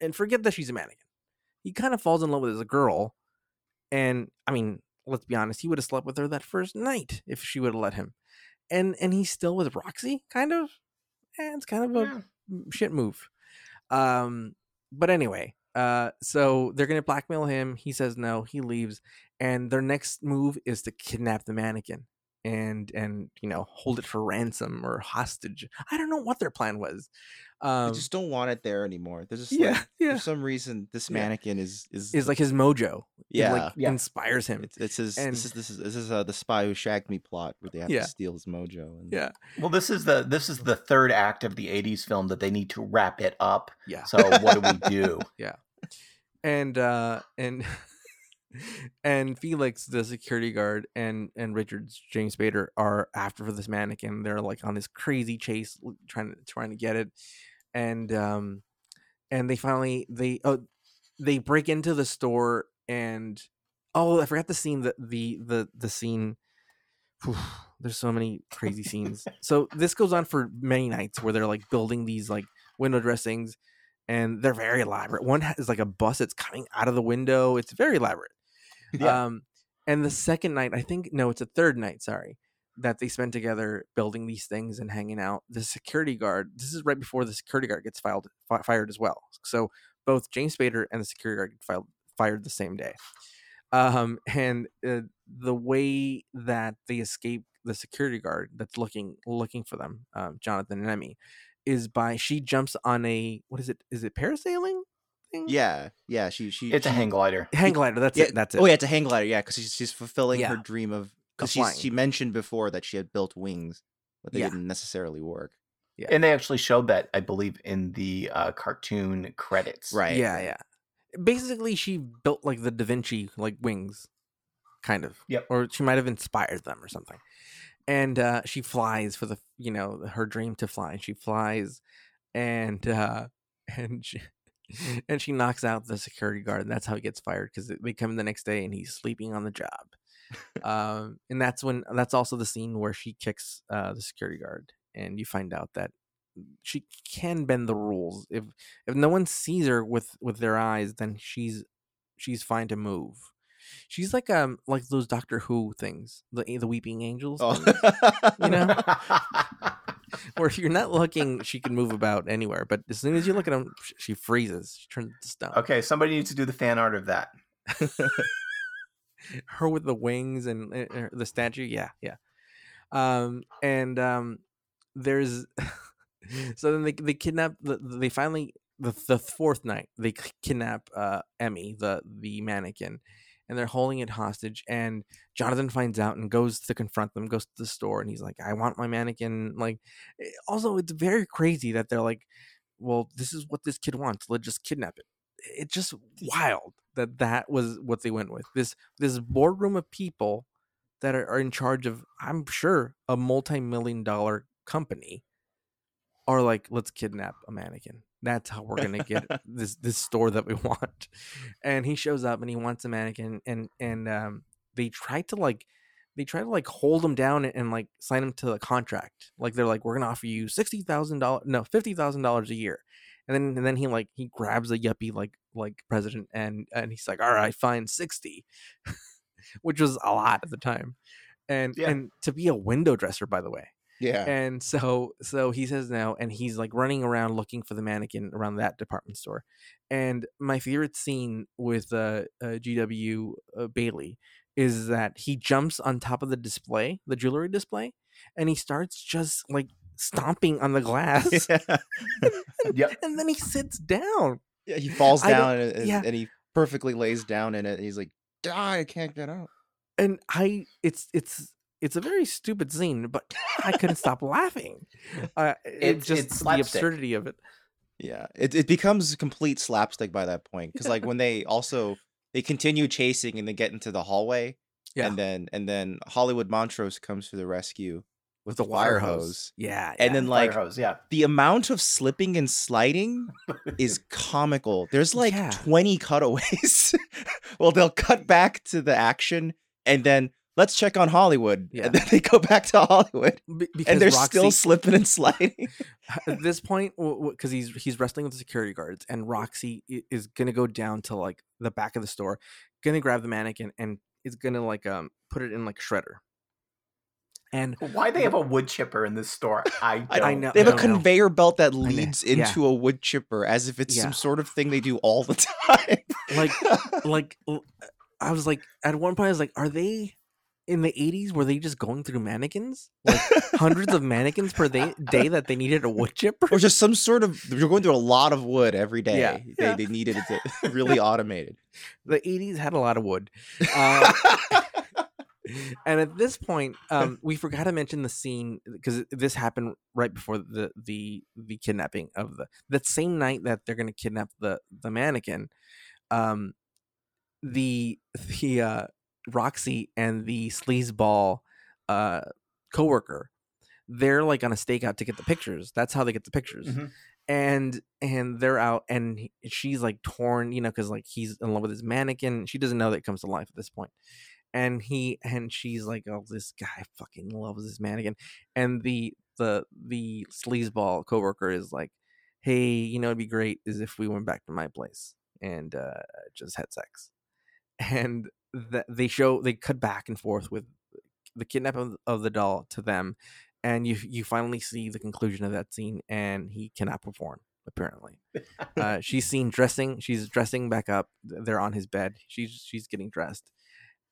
and forget that she's a mannequin he kind of falls in love with his girl and i mean let's be honest he would have slept with her that first night if she would have let him and and he's still with roxy kind of Eh, it's kind of a Yeah. shit move. Um, but anyway, uh, so they're gonna blackmail him. He says no. He leaves, and their next move is to kidnap the mannequin and and you know hold it for ransom or hostage. I don't know what their plan was. I Um, just don't want it there anymore. There's just yeah, like, yeah. for some reason this Yeah. mannequin is is Is like his mojo. It, yeah. like Yeah. inspires him. It's, it's his And- this is this is this is uh, the spy who shagged me plot where they have Yeah. to steal his mojo. And Yeah, Well, this is the this is the third act of the '80s film that they need to wrap it up. yeah. So what do we do? Yeah. And uh and and Felix, the security guard, and and Richards, James Spader, are after for this mannequin. They're like on this crazy chase, trying to trying to get it, and um, and they finally they oh they break into the store and oh I forgot the scene that the the the scene. Whew, there's so many crazy scenes. So this goes on for many nights where they're like building these like window dressings and they're very elaborate. One is like a bus that's coming out of the window. It's very elaborate. Yeah. Um, and the second night, I think no, it's a third night. Sorry, that they spend together building these things and hanging out. The security guard. This is right before the security guard gets filed fi- fired as well. So both James Spader and the security guard get filed, fired the same day. Um, and uh, the way that they escape the security guard that's looking looking for them, um, Jonathan and Emmy, is by she jumps on a what is it? Is it parasailing? Thing? yeah, yeah, she she It's a hang glider. hang glider. That's yeah, it. That's it. Oh yeah, it's a hang glider. Yeah, because she's she's fulfilling her dream of Of because flying. she mentioned before that she had built wings, but they Yeah. didn't necessarily work. Yeah. And they actually showed that, I believe, in the uh, cartoon credits. Right. Yeah, yeah. Basically, she built like the Da Vinci like wings, kind of. Yep. Or she might have inspired them or something. And uh, she flies for the you know her dream to fly. She flies, and uh, and she, and she knocks out the security guard, and that's how he gets fired because they come in the next day and he's sleeping on the job. um, and that's when that's also the scene where she kicks uh, the security guard, and you find out that she can bend the rules. If if no one sees her with with their eyes, then she's she's fine to move. She's like um like those Doctor Who things, the the Weeping Angels, Oh. You know? where if you're not looking, she can move about anywhere. But as soon as you look at them, she freezes. She turns to stone. okay, somebody needs to do the fan art of that. her with the wings and uh, uh, the statue yeah yeah um and um there's so then they they kidnap the, they finally the, the fourth night they kidnap uh emmy the the mannequin and they're holding it hostage and jonathan finds out and goes to confront them goes to the store and he's like i want my mannequin like eh, also it's very crazy that they're like well this is what this kid wants let's just kidnap it. It's just wild that that was what they went with this this boardroom of people that are, are in charge of i'm sure a multi-million dollar company are like let's kidnap a mannequin that's how we're gonna get this this store that we want. And he shows up and he wants a mannequin and and um they try to like they try to like hold him down and, and like sign him to the contract. Like they're like we're gonna offer you sixty thousand dollars no fifty thousand dollars a year. And then and then he like he grabs a yuppie like like president and and he's like all right fine 60 which was a lot at the time. And Yeah. and to be a window dresser by the way yeah. and so so he says no and he's like running around looking for the mannequin around that department store and my favorite scene with uh, uh gw uh, bailey is that he jumps on top of the display the jewelry display and he starts just like stomping on the glass yeah. Yep. and then he sits down Yeah, He falls down and, and, yeah. and he perfectly lays down in it. And he's like, "Die! I can't get out." and i it's it's it's a very stupid scene but i couldn't stop laughing uh it just it's the absurdity of it Yeah, it it becomes complete slapstick by that point because like when they also they continue chasing and they get into the hallway, Yeah. and then and then Hollywood Montrose comes to the rescue with the the fire hose. yeah And yeah. then like hose, yeah. the amount of slipping and sliding is comical. There's like Yeah. 20 cutaways. well, they'll cut back to the action and then let's check on Hollywood. Yeah. And then they go back to Hollywood. Be- And they're Roxy, still slipping and sliding. at this point because he's he's wrestling with the security guards and roxy is gonna go down to like the back of the store gonna grab the mannequin and is gonna like um put it in like a shredder and Why they have a wood chipper in this store? I I don't I know- They have a don't know. conveyor belt that know. leads Yeah. into a wood chipper as if it's Yeah. some sort of thing they do all the time. like like l- i was like at one point i was like are they in the 80s were they just going through mannequins like hundreds of mannequins per day, day that they needed a wood chipper or just some sort of you're going through a lot of wood every day. Yeah. They, Yeah. they needed it to really automated. the 80s had a lot of wood uh, and at this point um we forgot to mention the scene because this happened right before the the the kidnapping of the that same night that they're going to kidnap the the mannequin um the the uh roxy and the sleazeball uh coworker. They're like on a stakeout to get the pictures. That's how they get the pictures. Mhm. and and they're out and he- she's like torn you know because like he's in love with his mannequin. She doesn't know that it comes to life at this point. And he and she's like oh this guy fucking loves this mannequin. And the the the sleazeball coworker is like hey you know it'd be great is if we went back to my place and uh just had sex. And that they show they cut back and forth with the kidnapping of, of the doll to them and you you finally see the conclusion of that scene and he cannot perform apparently uh, she's seen dressing she's dressing back up they're on his bed she's she's getting dressed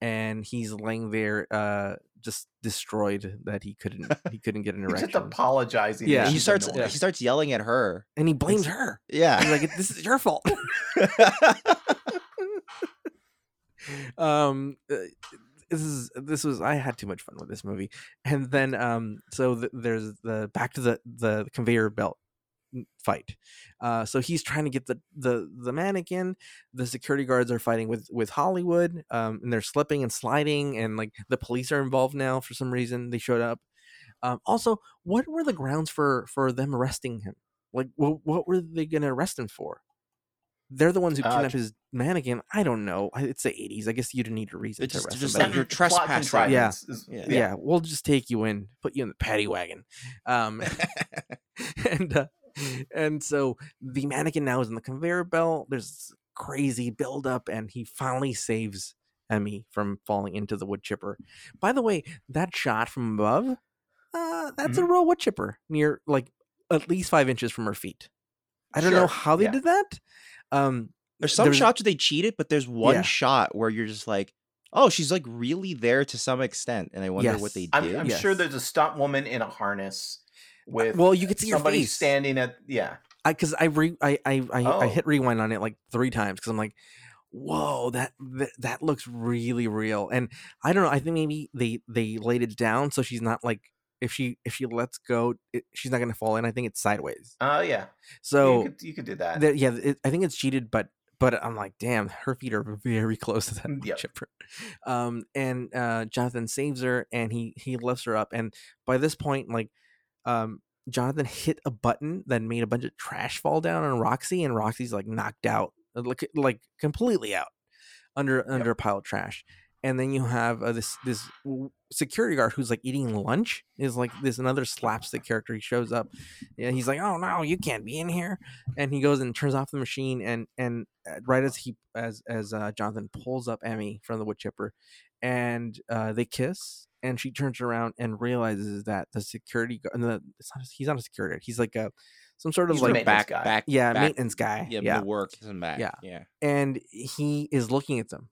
and he's laying there uh just destroyed that he couldn't he couldn't get an He's just erection apologizing. Yeah. he starts annoying. he starts yelling at her. and he blames It's- her Yeah. he's like this is your fault um uh, this is this was i had too much fun with this movie. And then um so th- there's the back to the the conveyor belt fight. Uh so he's trying to get the the the mannequin the security guards are fighting with with hollywood um and they're slipping and sliding and like the police are involved now for some reason. They showed up. Um also what were the grounds for for them arresting him? Like what, what were they gonna arrest him for? They're the ones who Uh, kidnapped his mannequin. I don't know. It's the '80s. I guess you didn't need a reason It's to just- arrest just somebody. like you're Plot trespassing. Yeah. Yeah. yeah. we'll just take you in, put you in the paddy wagon. Um, and uh, and so the mannequin now is in the conveyor belt. There's crazy buildup, and he finally saves Emmy from falling into the wood chipper. By the way, that shot from above, uh, that's a real wood chipper near like at least five inches from her feet. I don't know how they yeah. did that. Um, There's some there's- shots where they cheated, but there's one Yeah. shot where you're just like, oh, she's like really there to some extent, and I wonder what they did. I'm, I'm Yes. sure there's a stunt woman in a harness with well, you could see somebody face. standing at yeah. I because I re I I I, I Oh. hit rewind on it like three times because I'm like, whoa, that, that that looks really real. And I don't know. I think maybe they they laid it down so she's not like if she if she lets go, it, she's not gonna fall in. I think it's sideways. Oh yeah. So you could you could do that. that- yeah, it, I think it's cheated, but but I'm like, damn, her feet are very close to that wood Yep. chipper. Um, and uh, Jonathan saves her, and he he lifts her up, and by this point, like, um, Jonathan hit a button that made a bunch of trash fall down on Roxy, and Roxy's like knocked out, like like completely out under under a pile of trash. And then you have uh, this this security guard who's like eating lunch is like this another slapstick character. He shows up, and he's like, "Oh no, you can't be in here!" And he goes and turns off the machine, and and uh, right as he as as uh, Jonathan pulls up Emmy from the wood chipper, and uh, they kiss, and she turns around and realizes that the security guard, the, it's not, he's not a security guard, he's like a some sort of He's like back, guy. back, yeah back, maintenance guy, yeah, yeah the work and back, Yeah. yeah. and he is looking at them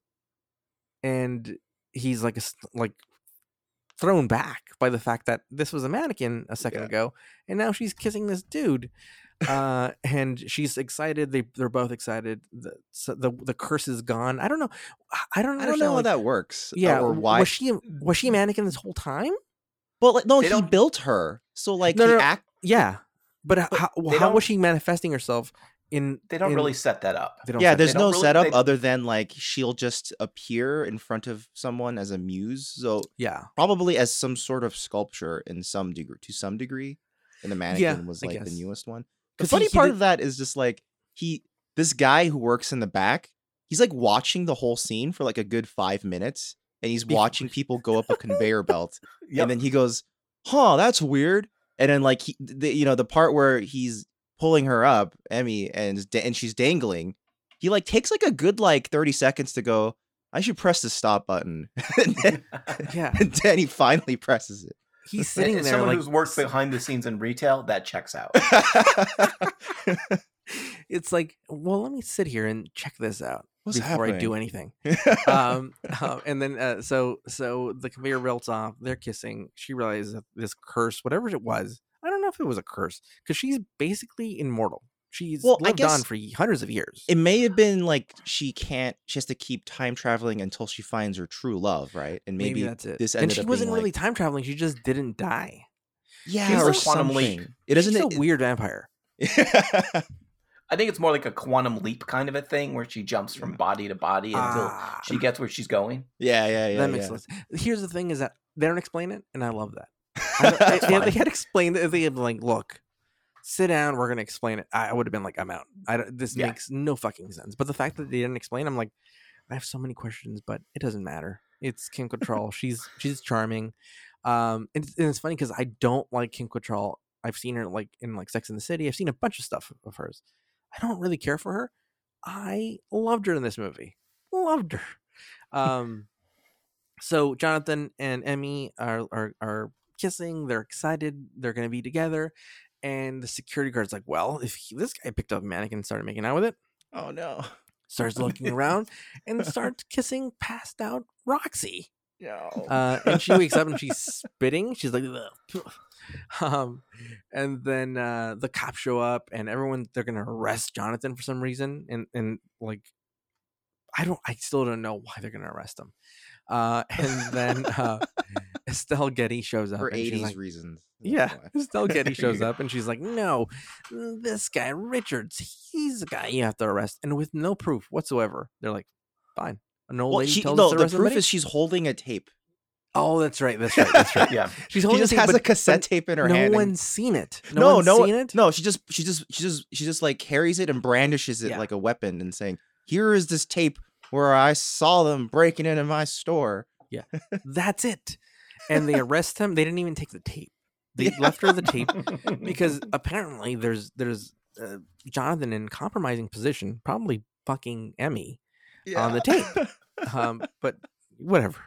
and he's like a, s- like thrown back by the fact that this was a mannequin a second Yeah. ago and now she's kissing this dude uh and she's excited they they're both excited the so the, the curse is gone i don't know i don't I don't know understand, how like- that works. uh, yeah or why? was she a- was she a mannequin this whole time Well, like, no, They he don't- built her, so like No, he no, act. yeah but, But how, how was she manifesting herself in They don't in- really set that up. they don't Yeah, set there's that don't no really- setup they- other than like she'll just appear in front of someone as a muse. So yeah probably as some sort of sculpture in some degree, to some degree. And the mannequin was like the newest one. The funny he part did- of that is just like he, this guy who works in the back, he's like watching the whole scene for like a good five minutes, and he's watching people go up a conveyor belt, Yep. and then he goes, "Huh, that's weird." And then like he, the, you know, the part where he's pulling her up, Emmy, and da- and she's dangling, he like takes like a good like thirty seconds to go. I should press the stop button, and, then, yeah and then he finally presses it. he's sitting as there someone like who's worked behind the scenes in retail, that checks out. it's like, well, let me sit here and check this out What's before I do anything. um, uh, and then uh, so so the conveyor belts off. They're kissing. She realizes that this curse, whatever it was, I don't know if it was a curse because she's basically immortal. She's Well, I lived on guess for hundreds of years. It may have been like she can't. She has to keep time traveling until she finds her true love, right? And maybe, that's it. this and she up wasn't being really like, time traveling. She just didn't die. yeah, She's or a quantum leap. something. It doesn't. She's a it- weird vampire. I think it's more like a quantum leap kind of a thing where she jumps from body to body until Ah, she gets where she's going. yeah, yeah, yeah. that makes yeah. sense. Here's the thing: is that they don't explain it, and I love that. I they had explained it, they had been like, look, sit down, we're gonna explain it. I would have been like, I'm out. I don't, this Yeah. makes no fucking sense. But the fact that they didn't explain, I'm like, I have so many questions, but it doesn't matter. It's Kim Cattrall. she's she's charming. Um, and, it's- and it's funny because I don't like Kim Cattrall. I've seen her like in like Sex in the City. I've seen a bunch of stuff of hers. I don't really care for her. I loved her in this movie. Loved her. Um, so Jonathan and Emmy are are are kissing. They're excited. They're going to be together. And the security guard's like, "Well, if he, this guy picked up a mannequin and started making out with it, Oh no. starts looking around and starts kissing passed out Roxy. No. Uh, and she wakes up and she's spitting. She's like, "Ugh." um, and then uh, the cops show up and everyone they're gonna arrest Jonathan for some reason. And and like, I don't, I still don't know why they're gonna arrest him. Uh, and then uh, Estelle Getty shows up For eighties like, reasons. Yeah. Estelle Getty shows up and she's like, "No, mm, this guy Richards, he's the guy you have to arrest." And with no proof whatsoever, they're like, "Fine." An old Well, lady she, tells no, the proof somebody? is she's holding a tape. Oh, that's right. That's right. That's right. Yeah. She's She holding just the tape, has but- a cassette tape in her no hand. and- one's seen it. No, no, one's no, seen it. no. She just, she just, she just, she just like carries it and brandishes it Yeah. like a weapon and saying, here is this tape where I saw them breaking into my store. Yeah, that's it. And they arrest him. They didn't even take the tape. They Yeah. left her the tape because apparently there's there's uh, Jonathan in compromising position, probably fucking Emmy on the tape. um, but whatever.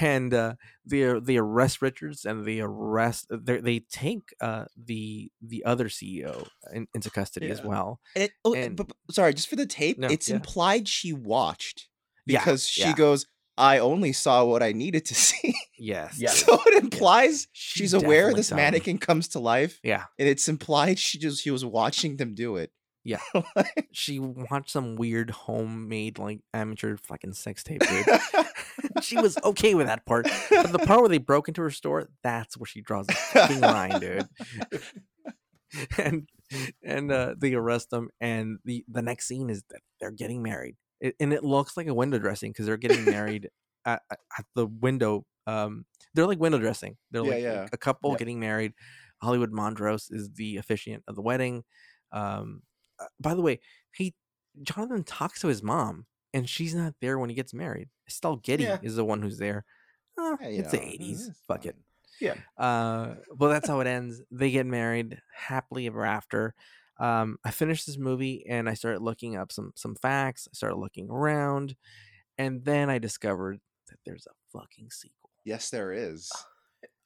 And uh, they they arrest Richards and they arrest they they take uh, the the other CEO in, into custody as well. And it, oh, And- but, sorry, just for the tape, No, it's yeah. implied she watched Yeah, because she yeah. goes, "I only saw what I needed to see." Yes. Yeah. so it implies She she's aware this saw him. mannequin comes to life, Yeah. and it's implied she just she was watching them do it. Yeah. She watched some weird homemade like amateur fucking sex tape, dude. she was okay with that part. But the part where they broke into her store, that's where she draws the fucking line, dude. and and uh, they arrest them, and the the next scene is that they're getting married, it, and it looks like a window dressing because they're getting married at, at- the window. Um, they're like window dressing. They're Yeah, like yeah. a couple Yep. getting married. Hollywood Montrose is the officiant of the wedding. Um, uh, by the way, he Jonathan talks to his mom, and she's not there when he gets married. Estelle Getty Yeah. is the one who's there. You it's the know, eighties. Fuck it. Yeah. Uh, well, that's how it ends. They get married happily ever after. Um, I finished this movie and I started looking up some some facts. I started looking around, and then I discovered that there's a fucking sequel. Yes, there is.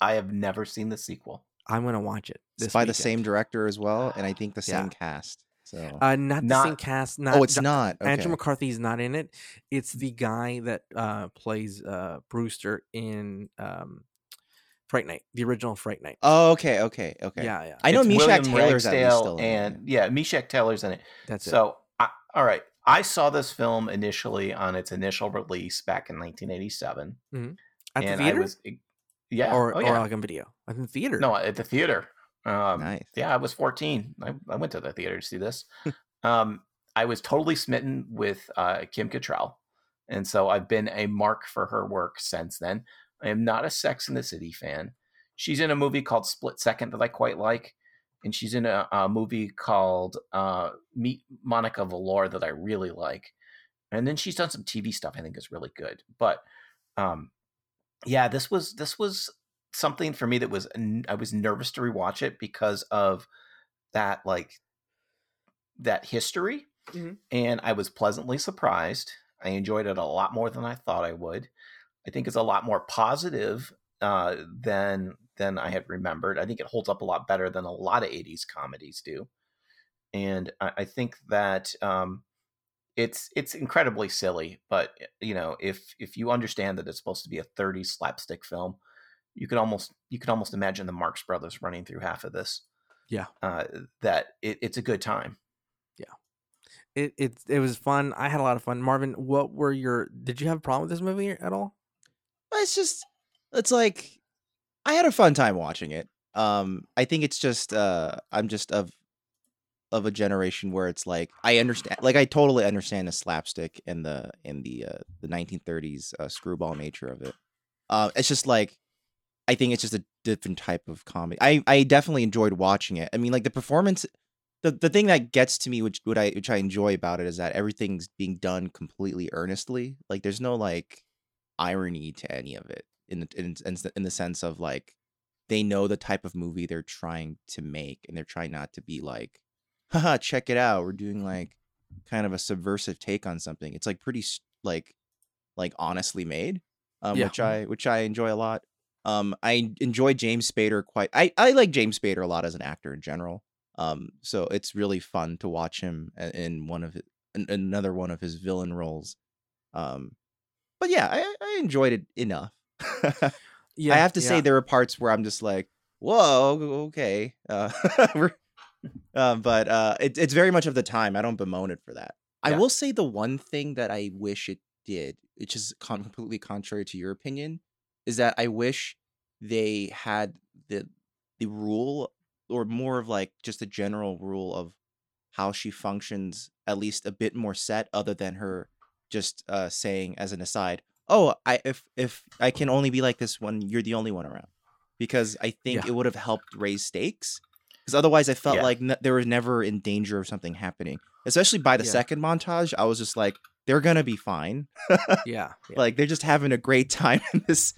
I have never seen the sequel. I'm gonna watch it. It's this by the same director as well, and I think the Yeah. same cast. So, Uh, not the same cast. Not oh, it's Jo- not. Okay. Andrew McCarthy's not in it. It's the guy that uh, plays uh, Brewster in um, Fright Night, the original Fright Night. Oh, okay, okay, okay. Yeah, yeah. I know It's Meshach Taylor's at still in it, and yeah, Meshach Taylor's in it. That's it. So, I, all right, I saw this film initially on its initial release back in 1987, At the theater, I was, yeah, or oh or like on video. I think theater. no, at the theater. Um, nice. yeah, I was 14. I, I went to the theater to see this. um, I was totally smitten with uh, Kim Cattrall, and so I've been a mark for her work since then. I am not a Sex in the City fan. She's in a movie called Split Second that I quite like, and she's in a, a movie called uh, Meet Monica Velour that I really like. And then she's done some TV stuff I think is really good. But um, yeah, this was this was something for me that was I was nervous to rewatch it because of that like that history, Mhm. and I was pleasantly surprised. I enjoyed it a lot more than I thought I would. I think it's a lot more positive uh, than than I had remembered. I think it holds up a lot better than a lot of '80s comedies do, and I, I think that um, it's it's incredibly silly. But you know, if if you understand that it's supposed to be a 30 slapstick film, you could almost you could almost imagine the Marx Brothers running through half of this. Yeah. uh, that it, it's a good time. Yeah, it, it it was fun. I had a lot of fun. Marvin, what were your? Did you have a problem with this movie at all? It's just, it's like, I had a fun time watching it. Um, I think it's just, uh, I'm just of, of a generation where it's like I understand, like I totally understand the slapstick and the and the uh, the 1930s uh, screwball nature of it. Uh, it's just like, I think it's just a different type of comedy. I I definitely enjoyed watching it. I mean, like the performance. The, the thing that gets to me, which what I which I enjoy about it, is that everything's being done completely earnestly. Like there's no like irony to any of it in the in, in, in the sense of like they know the type of movie they're trying to make and they're trying not to be like haha check it out. We're doing like kind of a subversive take on something. It's like pretty like like honestly made um Yeah. which i which i enjoy a lot. Um i enjoy james spader quite i i like james spader a lot as an actor in general um so it's really fun to watch him in one of his, in another one of his villain roles um but yeah i i enjoyed it enough Yeah, I have to say there are parts where I'm just like, whoa, okay. Uh, uh, but uh, it, it's very much of the time. I don't bemoan it for that. I will say the one thing that I wish it did, which is con- completely contrary to your opinion, is that I wish they had the the rule or more of like just a general rule of how she functions at least a bit more set other than her just uh saying as an aside oh i if if i can only be like this when you're the only one around because i think Yeah. it would have helped raise stakes because otherwise I felt Yeah. like n- they were never in danger of something happening. Especially by the Yeah. second montage, I was just like, they're gonna be fine. Yeah, yeah. Like they're just having a great time in this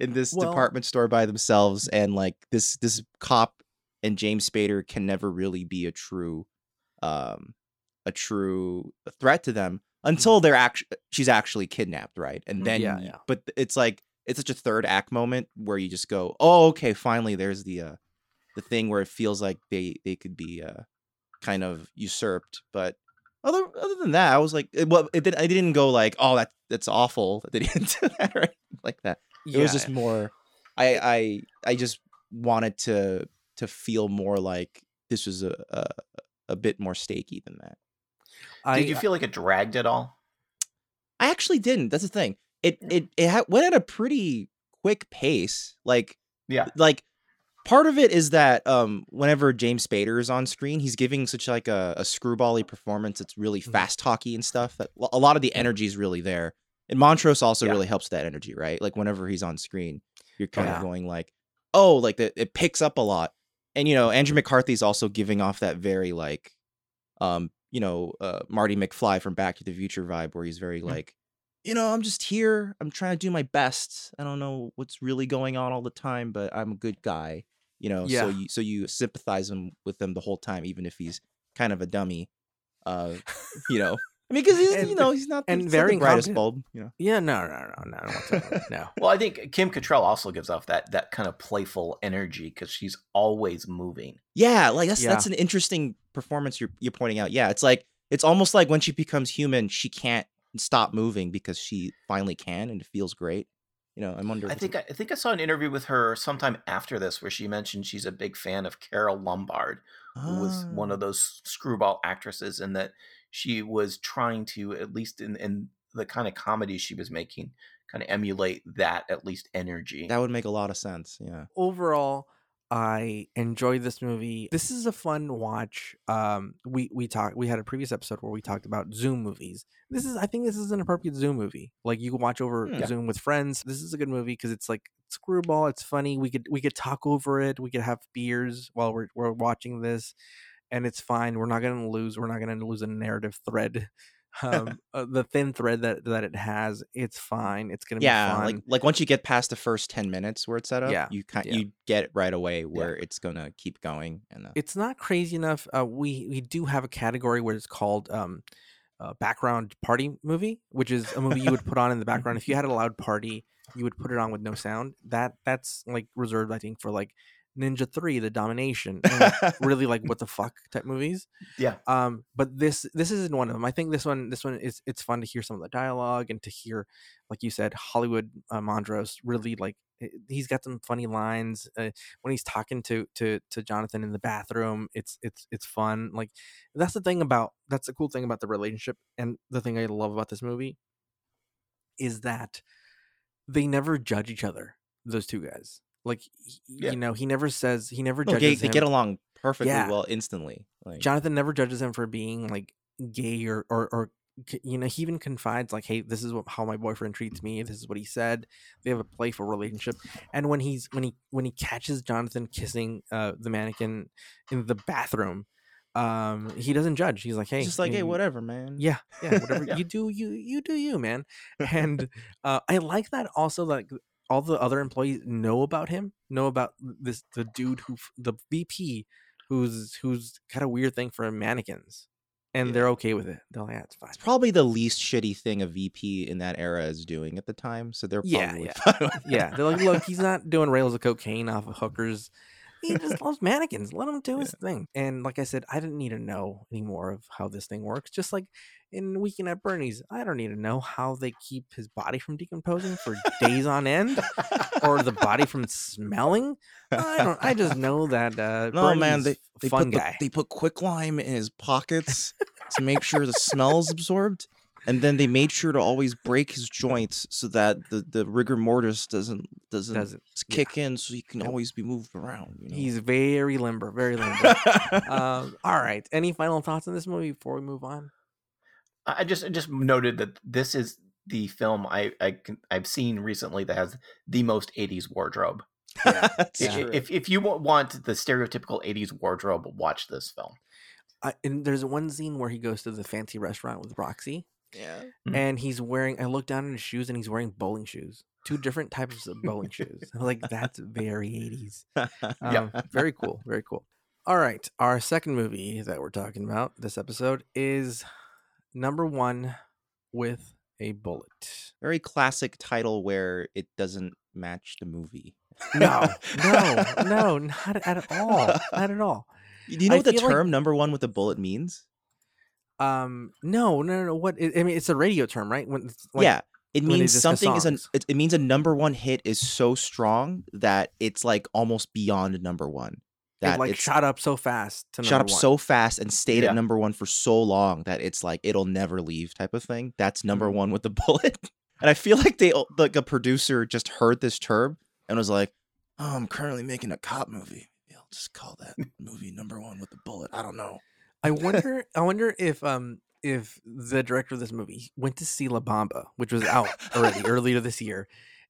in this Well- department store by themselves, and like this this cop and James Spader can never really be a true um a true threat to them until they're actually she's actually kidnapped, right? And then Yeah, yeah. but it's like it's such a third act moment where you just go, "Oh, okay, finally there's the uh the thing where it feels like they they could be uh kind of usurped." But other other than that, I was like it, well, it I didn't go like, "Oh, that that's awful." that They didn't do that right like that. It was just more I I I just wanted to to feel more like this was a a, a bit more stakey than that. I, Did you feel like it dragged at all? I actually didn't. That's the thing. It it it ha- went at a pretty quick pace. Like Yeah. like part of it is that um whenever James Spader is on screen, he's giving such like a, a screwbally performance. It's really Mhm. fast talky and stuff. That a lot of the energy is really there. And Montrose also Yeah. really helps that energy, right? Like whenever he's on screen, you're kind Yeah. of going like, oh, like the, it picks up a lot. And you know, Andrew McCarthy's also giving off that very like, um, you know, uh, Marty McFly from Back to the Future vibe, where he's very Mm. like, you know, I'm just here. I'm trying to do my best. I don't know what's really going on all the time, but I'm a good guy. You know, Yeah. so you so you sympathize him with him the whole time, even if he's kind of a dummy. Uh, you know, I mean, because he's And- you know he's not the, and he's very the brightest incompetent. bulb. You know, yeah, no, no, no, no, whatsoever. no. Well, I think Kim Cattrall also gives off that that kind of playful energy because she's always moving. Yeah, like that's Yeah. that's an interesting performance you're you're pointing out. Yeah, it's like it's almost like when she becomes human, she can't stop moving because she finally can, and it feels great. You know, I'm wondering. I think I, I think I saw an interview with her sometime after this where she mentioned she's a big fan of Carole Lombard, who was one Ah. of those screwball actresses, and that she was trying to at least in in the kind of comedy she was making, kind of emulate that at least energy. that would make a lot of sense. Yeah. overall i enjoyed this movie this is a fun watch um we we talked we had a previous episode where we talked about zoom movies this is i think this is an appropriate zoom movie like you can watch over Hmm. Yeah. zoom with friends this is a good movie because it's like screwball it's funny we could we could talk over it we could have beers while we're, we're watching this and it's fine we're not gonna lose we're not gonna lose a narrative thread um uh, the thin thread that that it has it's fine it's gonna be fine. Yeah, fun like like once you get past the first ten minutes where it's set up, Yeah, you kind yeah. you get it right away where it's gonna keep going. And uh, it's not crazy enough. Uh, we we do have a category where it's called um, uh, background party movie, which is a movie you would put on in the background if you had a loud party. You would put it on with no sound. That that's like reserved, I think, for like Ninja Three, The Domination, like, really like what the fuck type movies. yeah, Um, but this this isn't one of them. I think this one this one is it's fun to hear some of the dialogue and to hear, like you said, Hollywood uh, Montrose really like eh, he's got some funny lines uh, when he's talking to to to Jonathan in the bathroom. It's it's it's fun. Like that's the thing about that's the cool thing about the relationship and the thing I love about this movie is that they never judge each other. Those two guys, like Yeah. you know, he never says he never no, judges they, they get along perfectly Yeah. well instantly. Like Jonathan never judges him for being like gay or or or you know he even confides like hey this is what, how my boyfriend treats me this is what he said they have a playful relationship and when he's when he when he catches jonathan kissing uh the mannequin in the bathroom um he doesn't judge he's like hey just like, you- hey, whatever, man. yeah yeah whatever Yeah. you do you you do you man and uh i like that also like all the other employees know about him know about this the dude who the vp who's who's got a weird thing for mannequins and Yeah. they're okay with it they're like ah, that's fine It's probably the least shitty thing a VP in that era is doing at the time. So they're Yeah, yeah. fine with yeah they're like look he's not doing rails of cocaine off of hookers he just loves mannequins let him do his thing. And like i said i didn't need to know any more of how this thing works just like in weekend at bernie's i don't need to know how they keep his body from decomposing for days on end or the body from smelling. I don't i just know that uh No, man, they, they fun put the- guy. they put quicklime in his pockets to make sure the smell's absorbed, and then they made sure to always break his joints so that the, the rigor mortis doesn't doesn't, doesn't yeah. kick in, so he can Nope. always be moved around. You know? he's very limber very limber um all right any final thoughts on this movie before we move on I I just I just noted that this is the film I, I can, I've seen recently that has the most '80s wardrobe. That's I- true. If if you want the stereotypical '80s wardrobe, watch this film. I, and there's one scene where he goes to the fancy restaurant with Roxy, yeah. Mhm. and he's wearing. I look down at his shoes, and he's wearing bowling shoes. Two different types of bowling shoes. I was like, that's very 80s. Um, very cool. Very cool. All right. Our second movie that we're talking about this episode is number one with a bullet. Very classic title where it doesn't match the movie. No, no, no, not at all. Not at all. Do you know I what the feel like- term number one with a bullet means? Um, no, no, no. no. What? I mean, it's a radio term, right? When like, yeah. It means discuss something is an it, it means a number one hit is so strong that it's like almost beyond number one. it That like it's shot up so fast to shot up one. so fast and stayed Yeah. at number one for so long that it's like it'll never leave type of thing. That's number Mhm. one with the bullet. And I feel like they like a producer just heard this term and was like, "Oh, I'm currently making a cop movie. Maybe I'll just call that movie number one with the bullet." I don't know. I wonder. I wonder if um if the director of this movie went to see La Bamba, which was out already earlier this year,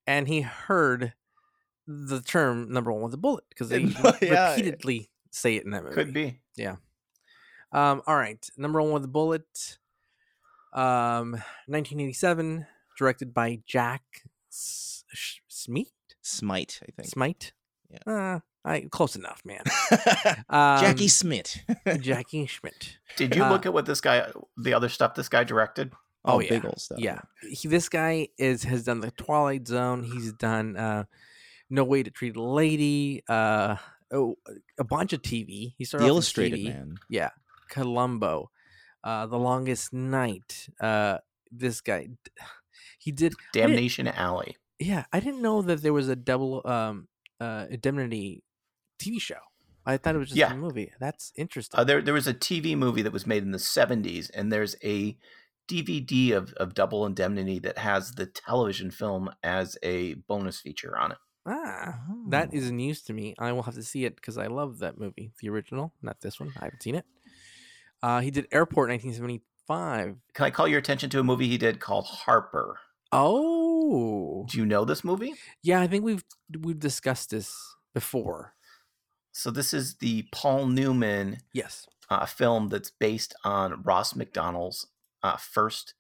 and he heard the term "number one with a bullet" because they Yeah. repeatedly say it in that movie. Could be. Yeah. Um, all right, number one with a bullet. Um, 1987, directed by Jack S- Smeet. Smight, I think. Smight. Yeah. Uh, I close enough, man. Um, Jackie Schmidt. Jackie Schmidt. Did you Uh, look at what this guy, the other stuff this guy directed? oh, oh, yeah. big old stuff. Yeah, he, this guy is has done the Twilight Zone. He's done uh, No Way to Treat a Lady. Uh, oh, a bunch of TV. He started The Illustrated TV. Man. Yeah, Columbo, uh, The Longest Night. Uh, this guy, he did. Damnation Alley. Yeah, I didn't know that there was a double um uh indemnity TV show. I thought it was just Yeah. a movie. That's interesting. Uh, there, there was a TV movie that was made in the 70s, and there's a DVD of, of Double Indemnity that has the television film as a bonus feature on it. ah, that Oh. is news to me. I will have to see it because I love that movie, the original, not this one. I haven't seen it. Uh, he did Airport 1975. Can I call your attention to a movie he did called Harper? Oh, Do you know this movie? yeah. I think we've we've discussed this before. So this is the Paul Newman Yes. uh, film that's based on Ross Macdonald's uh, first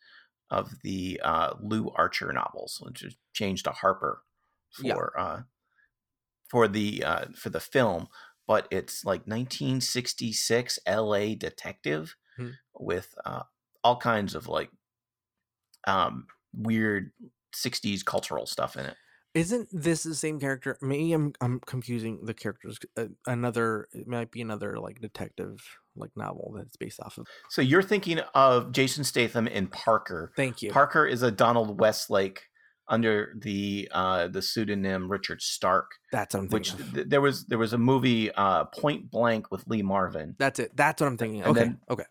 of the uh, Lew Archer novels, which is changed to Harper for Yeah. uh, for the uh, for the film. But it's like 1966 L.A. detective Hmm. with uh, all kinds of like um, weird 60s cultural stuff in it. Isn't this the same character? Maybe I'm I'm confusing the characters. Uh, another it might be another like detective like novel that it's based off of. So you're thinking of Jason Statham in Parker. Thank you. Parker is a Donald Westlake under the uh, the pseudonym Richard Stark. That's what I'm Which thinking. of. th- there was there was a movie uh, Point Blank with Lee Marvin, That's it. That's what I'm thinking. And Okay. then- okay.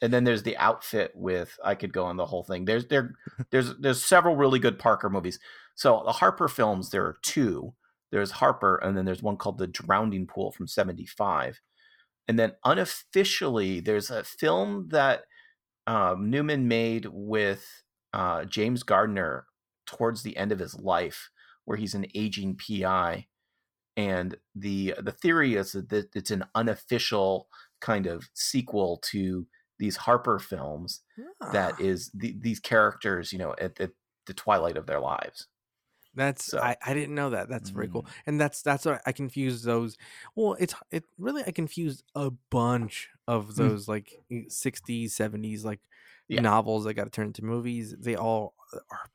and then there's the outfit with I could go on the whole thing. There's there there's there's several really good Parker movies. So the Harper films there are two. There's Harper, and then there's one called The Drowning Pool from '75, and then unofficially there's a film that um, Newman made with uh, James Gardner towards the end of his life, where he's an aging PI, and the the theory is that it's an unofficial kind of sequel to these Harper films Ah, that is the, these characters, you know, at, at the twilight of their lives. That's so- I, I didn't know that. That's very cool. Mm. And that's that's what I confused those. Well, it's it really I confused a bunch of those like 60s, 70s like Yeah. novels that got to turn into movies. They all are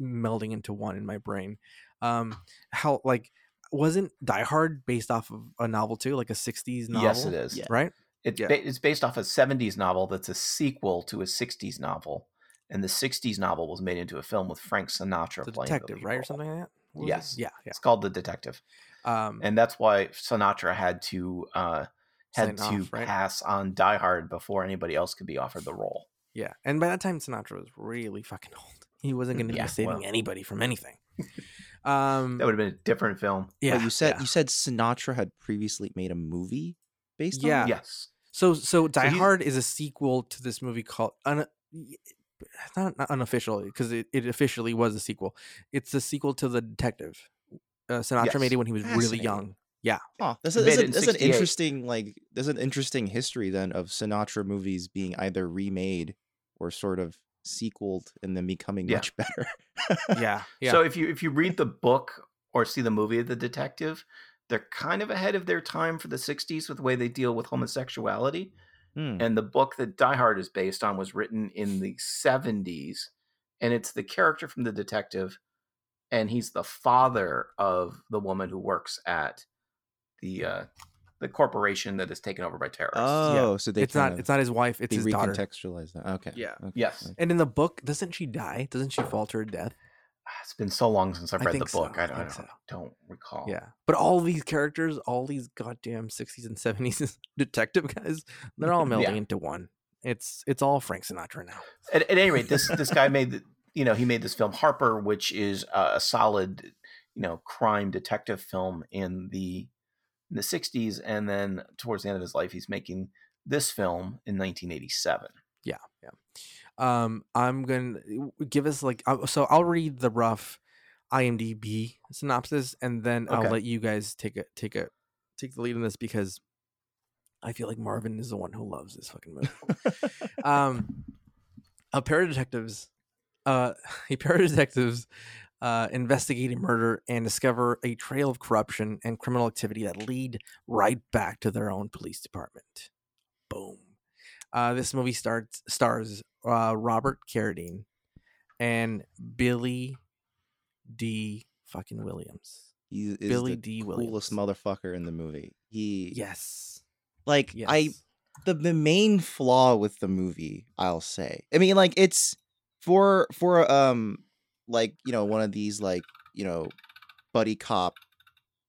melding into one in my brain. Um, how like wasn't Die Hard based off of a novel too, like a 60s novel? Yes, it is. Right? It's, Yeah. ba- it's based off a 70s novel that's a sequel to a 60s novel. And the 60s novel was made into a film with Frank Sinatra The playing detective, the right, or something like that. What? Yes. Yeah, yeah. It's called The Detective. Um, And that's why Sinatra had to uh, had to off, right? pass on Die Hard before anybody else could be offered the role. Yeah, and by that time Sinatra was really fucking old. He wasn't going to Yeah, be saving well. anybody from anything. Um, That would have been a different film. yeah, Wait, you said yeah. you said Sinatra had previously made a movie based on Yeah. Yes. So, so Die he's- Hard is a sequel to this movie called un- not, not unofficial because it, it officially was a sequel. It's a sequel to The Detective, uh, Sinatra Yes. made it when he was really Fascinating. young. Huh. That's, a, that's, a, that's an interesting like there's an interesting history then of Sinatra movies being either remade or sort of sequeled and then becoming Yeah. much better. Yeah, yeah. So if you if you read the book or see the movie of the detective, they're kind of ahead of their time for the '60s with the way they deal with homosexuality. Hmm. And the book that Die Hard is based on was written in the '70s, and it's the character from the detective, and he's the father of the woman who works at the uh, the corporation that is taken over by terrorists. Oh, so they it's not kind it's not his wife, it's his daughter. recontextualize that. Okay. Yeah. okay, Yes. And in the book, doesn't she die? Doesn't she fall to her death? It's been so long since I've I read the think so, book. I, I don't, think I don't, don't recall. Yeah. But all these characters, all these goddamn 60s and 70s detective guys, they're all melding Yeah. into one. It's it's all Frank Sinatra now. at, at any rate, this this guy made the, you know he made this film Harper, which is a, a solid you know crime detective film in the in the '60s, and then towards the end of his life, he's making this film in 1987. Yeah, yeah. Um, I'm gonna give us like so. I'll read the rough IMDb synopsis, and then I'll let you guys take a take a take the lead in this because I feel like Marvin is the one who loves this fucking movie. um, a pair of detectives, uh, a pair of detectives, uh, investigate a murder and discover a trail of corruption and criminal activity that lead right back to their own police department. Boom. Uh, this movie starts stars uh, Robert Carradine and Billy Dee Fucking Williams. He is Billy the D. coolest Williams. motherfucker in the movie. He Yes. like Yes. I the the main flaw with the movie, I'll say. I mean, like it's for for um like you know one of these like you know buddy cop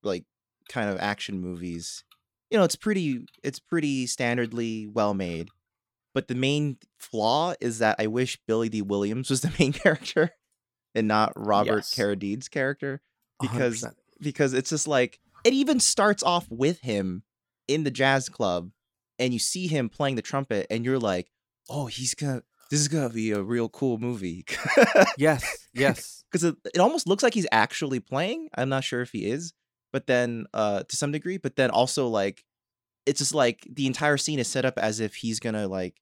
like kind of action movies. You know, it's pretty it's pretty standardly well made. But the main flaw is that I wish Billy Dee Williams was the main character and not Robert Yes. Carradine's character because 100%. because it's just like it even starts off with him in the jazz club and you see him playing the trumpet and you're like oh he's gonna this is gonna be a real cool movie yes, yes. because it, it almost looks like he's actually playing i'm not sure if he is but then uh to some degree but then also like it's just like the entire scene is set up as if he's gonna like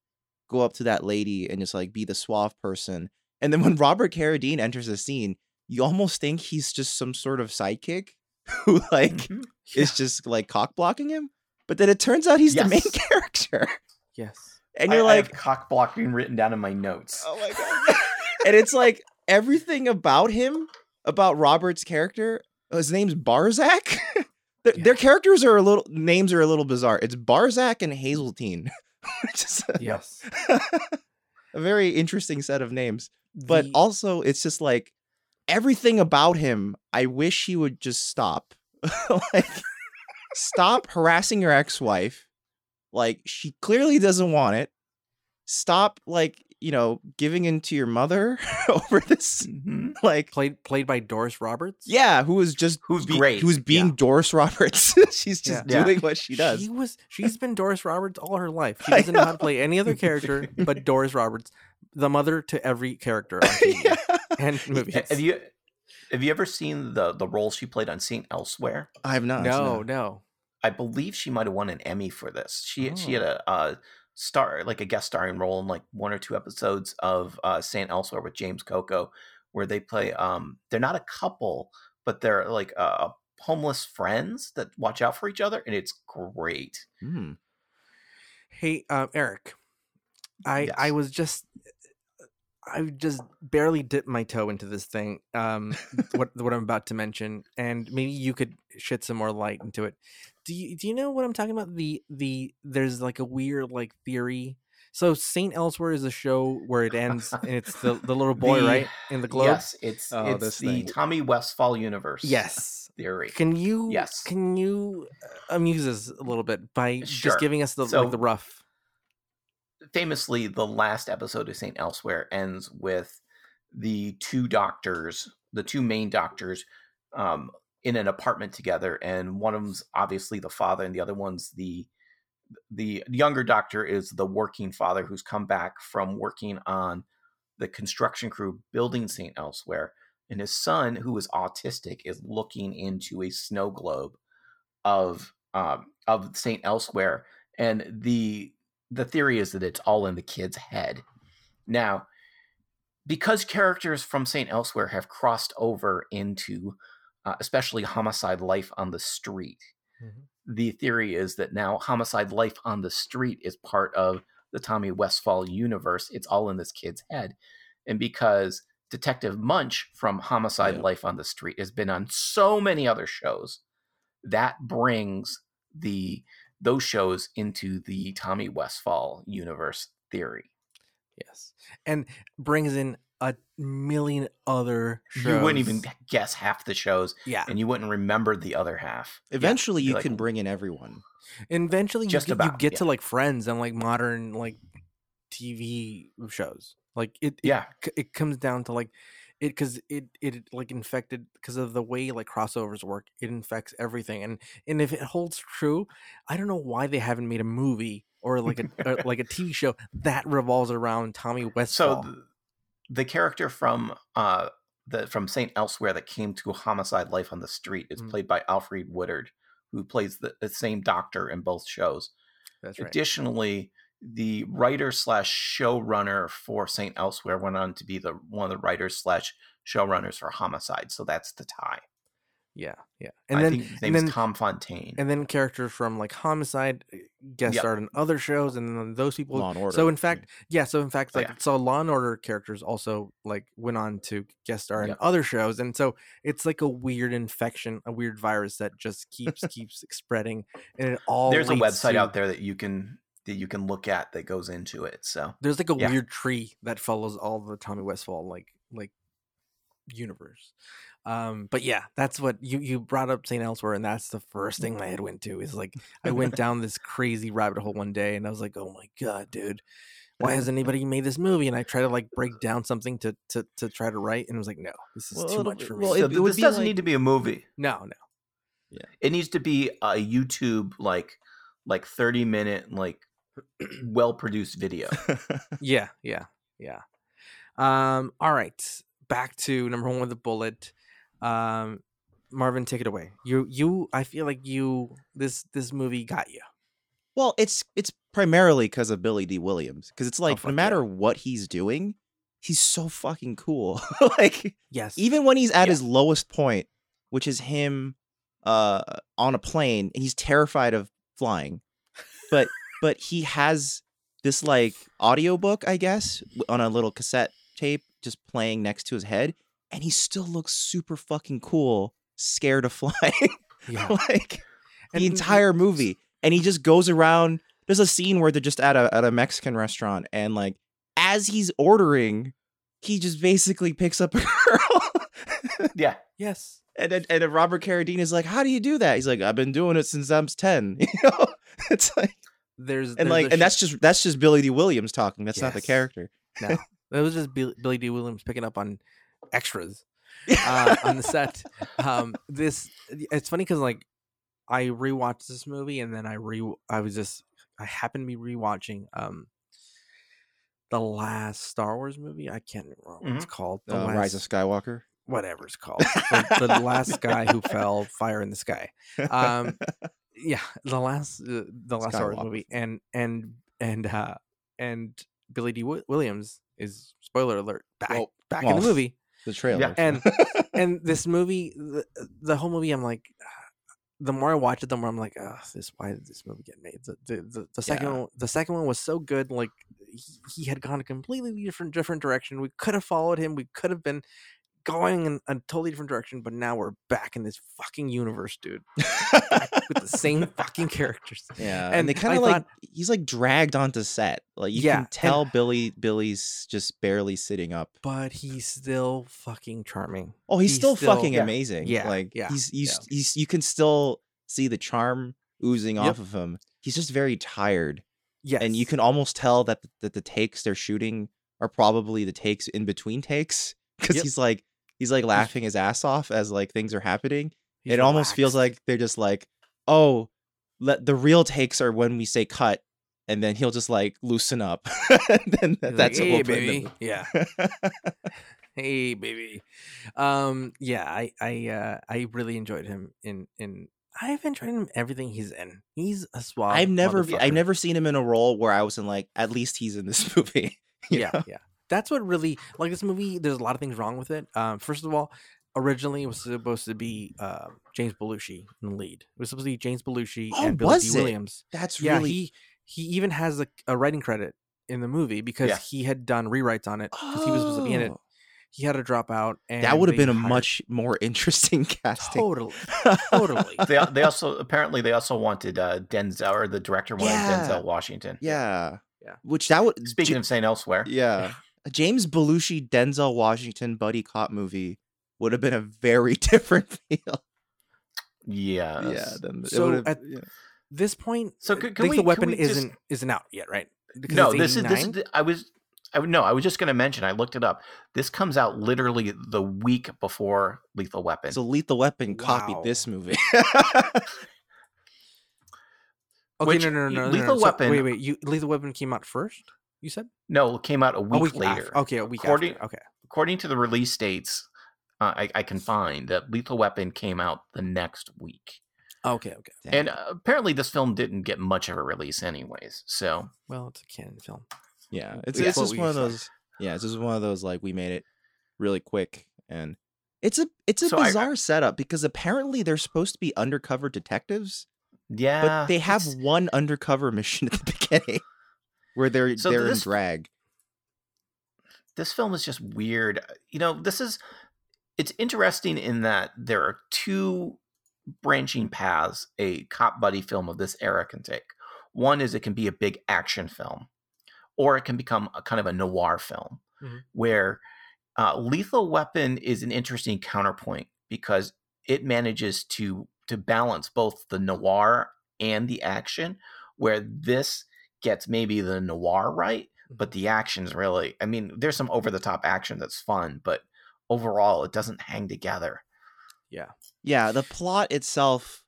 go up to that lady and just like be the suave person and then when robert carradine enters the scene you almost think he's just some sort of sidekick who like Mhm. is just like cock blocking him but then it turns out he's the main character Yes. and you're I like have cock blocking written down in my notes. Oh my god. and it's like everything about him, about Robert's character, his name's Barzak. Their, their characters are a little names are a little bizarre. It's Barzak and Hazeltine. A, Yes. a very interesting set of names. But The- also it's just like everything about him, I wish he would just stop. like stop harassing your ex-wife. Like she clearly doesn't want it. Stop like, you know, giving in to your mother over this Mhm. like played played by Doris Roberts. yeah, who was just Who's be- great. Who's being Yeah. Doris Roberts. She's just Yeah. doing what she does. She was she's been Doris Roberts all her life. She doesn't know. how to play any other character but Doris Roberts, the mother to every character on TV Yeah. and movies. Have you have you ever seen the the role she played on Saint Elsewhere? I have not. no, no. I believe she might have won an Emmy for this. She she had Oh. a, uh star like a guest starring role in like one or two episodes of uh, Saint Elsewhere with James Coco, where they play. Um, they're not a couple, but they're like uh, homeless friends that watch out for each other, and it's great. Hmm. Hey, um, Eric, I I was just I just barely dipped my toe into this thing. Um, what what I'm about to mention, and maybe you could shed some more light into it. Do you do you know what I'm talking about? The the there's like a weird like theory. So Saint Elsewhere is a show where it ends, and it's the the little boy The- right in the globe. Yes, it's Oh, it's the thing. Tommy Westphall universe. Yes. theory. Can you Yes. can you uh, amuse us a little bit by Sure. just giving us the So- like the rough? famously the last episode of Saint Elsewhere ends with the two doctors, the two main doctors, um, in an apartment together, and one of them's obviously the father, and the other one's the the younger doctor is the working father who's come back from working on the construction crew building Saint Elsewhere, and his son, who is autistic, is looking into a snow globe of um, of Saint Elsewhere, and the the theory is that it's all in the kid's head. Now, because characters from Saint Elsewhere have crossed over into, uh, especially Homicide: Life on the Street, Mhm. the theory is that now Homicide: Life on the Street is part of the Tommy Westphall universe. It's all in this kid's head, and because Detective Munch from Homicide: Yeah. Life on the Street has been on so many other shows, that brings the those shows into the Tommy Westphall universe theory. Yes, and brings in a million other shows. You wouldn't even guess half the shows, Yeah, and you wouldn't remember the other half. Eventually, You're you like, can bring in everyone. and eventually you Just get, you about, get to like Friends and like modern like TV shows. Like it, it Yeah, c- it comes down to like it because it it like infected because of the way like crossovers work it infects everything and and if it holds true i don't know why they haven't made a movie or like a or like a tv show that revolves around tommy so westphall the, character from uh the from Saint Elsewhere that came to Homicide: Life on the Street is Mm. played by Alfre Woodard, who plays the, the same doctor in both shows. that's right Additionally, the writer slash showrunner for Saint Elsewhere went on to be the one of the writers slash showrunners for Homicide. So that's the tie. Yeah yeah and I then think his and then Tom Fontaine. and then characters from like homicide uh, guest Yep. starred in other shows and then those people Law and Order. So in fact, yeah. So in fact, Oh, like yeah. so, Law and Order characters also like went on to guest star in Yep. other shows, and so it's like a weird infection, a weird virus that just keeps keeps spreading, and it all There's a website to- out there that you can that you can look at that goes into it. So There's like a Yeah. weird tree that follows all the Tommy Westphall like like universe. Um, but yeah, that's what you you brought up St. Elsewhere, and that's the first thing my head went to is like I went down this crazy rabbit hole one day, and I was like, oh my god, dude, why hasn't anybody made this movie? And I tried to like break down something to to to try to write, and it was like, no, this is Well, too much for me. well, So it- would this doesn't like- need to be a movie. no, no, Yeah, It needs to be a YouTube like like 30 minute like well produced video. yeah, yeah, yeah. Um, all right, back to number one with the bullet. Um, Marvin, take it away. You, you. I feel like you. This this movie got you. well, it's it's primarily because of Billy Dee Williams. Because it's like Oh, no yeah. matter what he's doing, he's so fucking cool. like Yes. even when he's at Yeah. his lowest point, which is him uh on a plane and he's terrified of flying. But but he has this like audiobook, I guess, on a little cassette tape just playing next to his head and he still looks super fucking cool, scared of flying. yeah. like And the n- entire movie. And he just goes around. There's a scene where they're just at a at a Mexican restaurant, and like as he's ordering, he just basically picks up a girl. yeah. Yes. and then and Robert Carradine is like, "How do you do that?" He's like, "I've been doing it since I'm 10. You know, it's like There's and there's like and sh- that's just that's just Billy Dee Williams talking. That's not the character. no, that was just Billy Dee Williams picking up on extras uh, on the set. Um, this it's funny because like I rewatched this movie and then I re I was just I happened to be rewatching um the last Star Wars movie. I can't remember what it's called. The Uh, last, Rise of Skywalker. whatever it's called. the, the last guy who fell, fire in the sky. Um, yeah, the last uh, the last Star Wars movie, and and and uh and Billy Dee Williams is spoiler alert back Well- back in the movie, the trailer. and and this movie, the, the whole movie, I'm like. The more I watch it, the more I'm like, oh, this. Why did this movie get made? The the, the, the second Yeah. one, the second one was so good. Like he, he had gone a completely different different direction. We could have followed him. We could have been going in a totally different direction. But now we're back in this fucking universe, dude, with the same fucking characters. Yeah, and, And they kind of like thought- he's like dragged onto set. Like you Yeah, can and- tell Billy Billy's just barely sitting up. but he's still fucking charming. Oh, he's, He's still, still- fucking yeah. amazing. Yeah, like yeah, he's you, yeah. he's you can still see the charm oozing Yep. off of him. He's just very tired, Yes, and you can almost tell that the, that the takes they're shooting are probably the takes in between takes because Yep. he's like he's like laughing his ass off as like things are happening. He's it almost feels like they're just like, oh, let the real takes are when we say cut, and then he'll just like loosen up. and then He's like, that's what "Hey, we'll put in the baby. Yeah, hey baby um yeah i i uh i really enjoyed him in in i've enjoyed him everything he's in he's a suave I've never. I've never seen him in a role where I was in like at least he's in this movie. yeah know? yeah that's what really like this movie there's a lot of things wrong with it um first of all originally it was supposed to be uh james belushi in the lead it was supposed to be james belushi Oh, and billy was d it? williams That's yeah really he he even has a, a writing credit in the movie because Yeah. he had done rewrites on it because he was supposed to be in it Oh. he had to drop out and That would have been a hired- much more interesting casting. totally totally they they also apparently they also wanted uh, Denzel or the director wanted Yeah. Denzel Washington. yeah. Yeah. Which that would Speaking Ja- of St. Elsewhere, yeah. A James Belushi Denzel Washington buddy cop movie would have been a very different feel. yeah, yeah, then So would've- at- yeah. this point So uh, can- can Lethal we- can weapon we isn't isn't out yet right Because no, this is this is the- I was I no, I was just going to mention. I looked it up. This comes out literally the week before Lethal Weapon. So Lethal Weapon copied Wow. this movie. okay which no no no no, no, Lethal no. So, Weapon- wait wait you lethal weapon came out first you said no, it came out a week, a week later. after. okay a week According- after okay According to the release dates, uh, I, I can find that Lethal Weapon came out the next week. okay okay And uh, apparently, this film didn't get much of a release, anyways. So well it's a Cannon film yeah, it's Yeah. it's What just one of those. Yeah, it's just one of those like we made it really quick, and it's a it's a So I- I- bizarre setup because apparently they're supposed to be undercover detectives, yeah, but they have one undercover mission at the beginning where they're So they're this- in drag. this film is just weird. You know, this is it's interesting in that there are two branching paths a cop buddy film of this era can take. One is it can be a big action film, or it can become a kind of a noir film, Mhm. where uh, Lethal Weapon is an interesting counterpoint because it manages to to balance both the noir and the action, where this gets maybe the noir right, but the action's really I mean, there's some over the top action that's fun, but overall it doesn't hang together. Yeah, Yeah, the plot itself,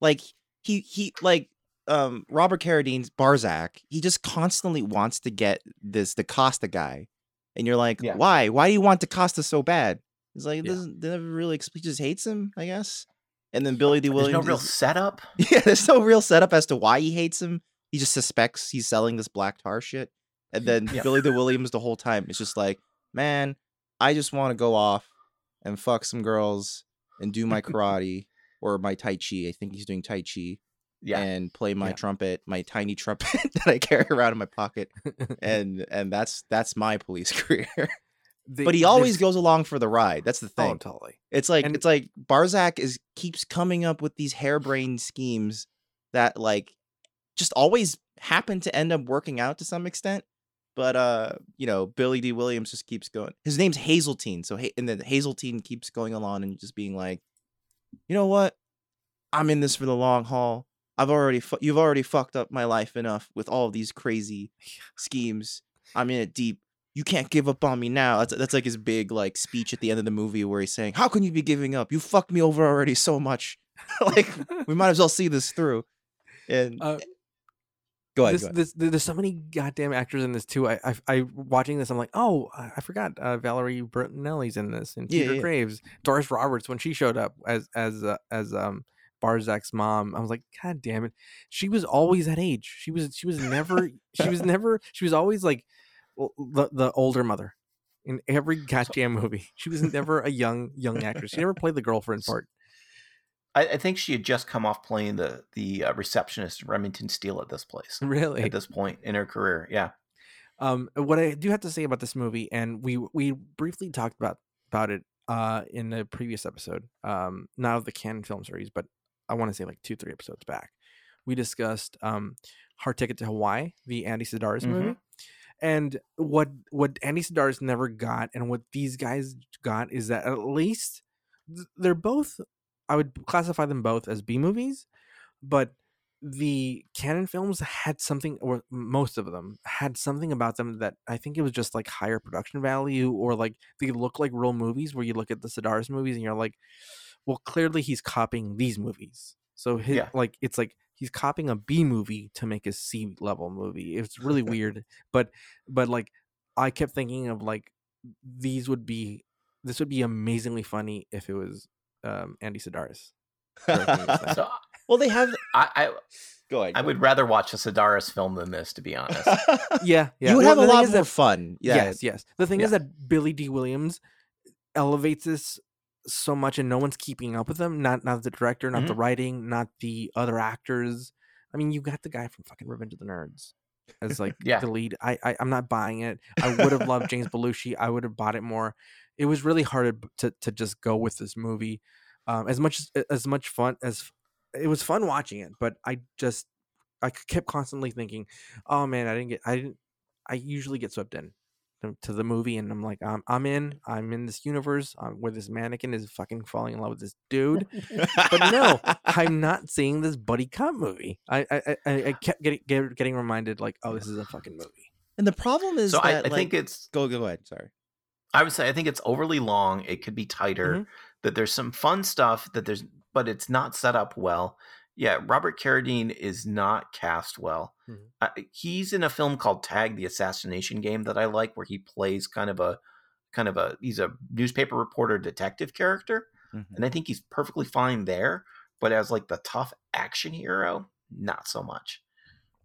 like he he like um Robert Carradine's Berzak, he just constantly wants to get this the Costa guy, and you're like, Yeah. why? Why do you want the Costa so bad? He's like, Yeah. doesn't they never really he just hates him, I guess. And then Billy Dee. There's Williams, no real is- setup. yeah, there's no real setup as to why he hates him. He just suspects he's selling this black tar shit, and mm, then Yeah. Billy Dee Williams the whole time is just like, man, I just want to go off and fuck some girls and do my karate or my tai chi. I think he's doing tai chi Yeah. and play my Yeah. trumpet, my tiny trumpet that I carry around in my pocket, and and that's that's my police career. The- but he always this- goes along for the ride. That's the thing. oh thing. totally It's like And- it's like Berzak is keeps coming up with these harebrained schemes that like just always happen to end up working out to some extent. But uh, you know, Billy Dee. Williams just keeps going. His name's Hazeltine, so Ha- and then Hazeltine keeps going along and just being like, you know what? I'm in this for the long haul. I've already fu- you've already fucked up my life enough with all of these crazy schemes. I'm in it deep. You can't give up on me now. That's that's like his big like speech at the end of the movie where he's saying, "How can you be giving up? You fucked me over already so much. like we might as well see this through." And Uh, go ahead. this, go ahead. this, there's so many goddamn actors in this too. I, I, I watching this, I'm like, oh, I forgot uh, Valerie Bertinelli's in this, and Yeah, Peter yeah. Graves, Doris Roberts when she showed up as as uh, as um Berzak's mom. I was like, god damn it, she was always that age. She was she was never she was never she was always like the the older mother in every goddamn movie. She was never a young young actress. She never played the girlfriend part. I, I think she had just come off playing the the uh, receptionist Remington Steele at this place Really, at this point in her career. Yeah. Um, what I do have to say about this movie, and we we briefly talked about about it uh in a previous episode, um, not of the Cannon film series, but I want to say like two three episodes back, we discussed um, Hard Ticket to Hawaii, the Andy Sidaris Mhm. movie, and what what Andy Sidaris never got, and what these guys got is that at least they're both. I would classify them both as B movies, but the Cannon films had something or most of them had something about them that i think it was just like higher production value or like they look like real movies where you look at the Sidaris movies and you're like well clearly he's copying these movies so his Yeah. like it's like he's copying a b movie to make a c level movie it's really weird but but like i kept thinking of like these would be this would be amazingly funny if it was um, Andy Sidaris. directing this thing. So well, they have. I, I Go ahead. I would rather watch a Sidaris film than this, to be honest. yeah, yeah. You would Well, have a the thing lot more that- fun. Yeah. Yes, yes. The thing is that Billy Dee. Williams elevates this so much, and no one's keeping up with them. Not not the director, not the writing, not the other actors. I mean, you got the guy from fucking Revenge of the Nerds as like Yeah. the lead. I, I I'm not buying it. I would have loved James Belushi. I would have bought it more. It was really hard to to just go with this movie. Um, as much as as much fun as it was fun watching it, but I just I kept constantly thinking, oh man, I didn't get I didn't I usually get swept in to, to the movie and I'm like I'm I'm in I'm in this universe um, where this mannequin is fucking falling in love with this dude but no I'm not seeing this buddy cop movie I I, I, I kept getting get, getting reminded like oh this is a fucking movie and the problem is so I, that I like, think it's go go ahead. Sorry. I would say I think it's overly long. It could be tighter. Mhm. That there's some fun stuff that there's, but it's not set up well. Yeah, Robert Carradine is not cast well. Mhm. Uh, he's in a film called Tag: The Assassination Game that I like, where he plays kind of a kind of a he's a newspaper reporter detective character, Mhm. and I think he's perfectly fine there. But as like the tough action hero, not so much.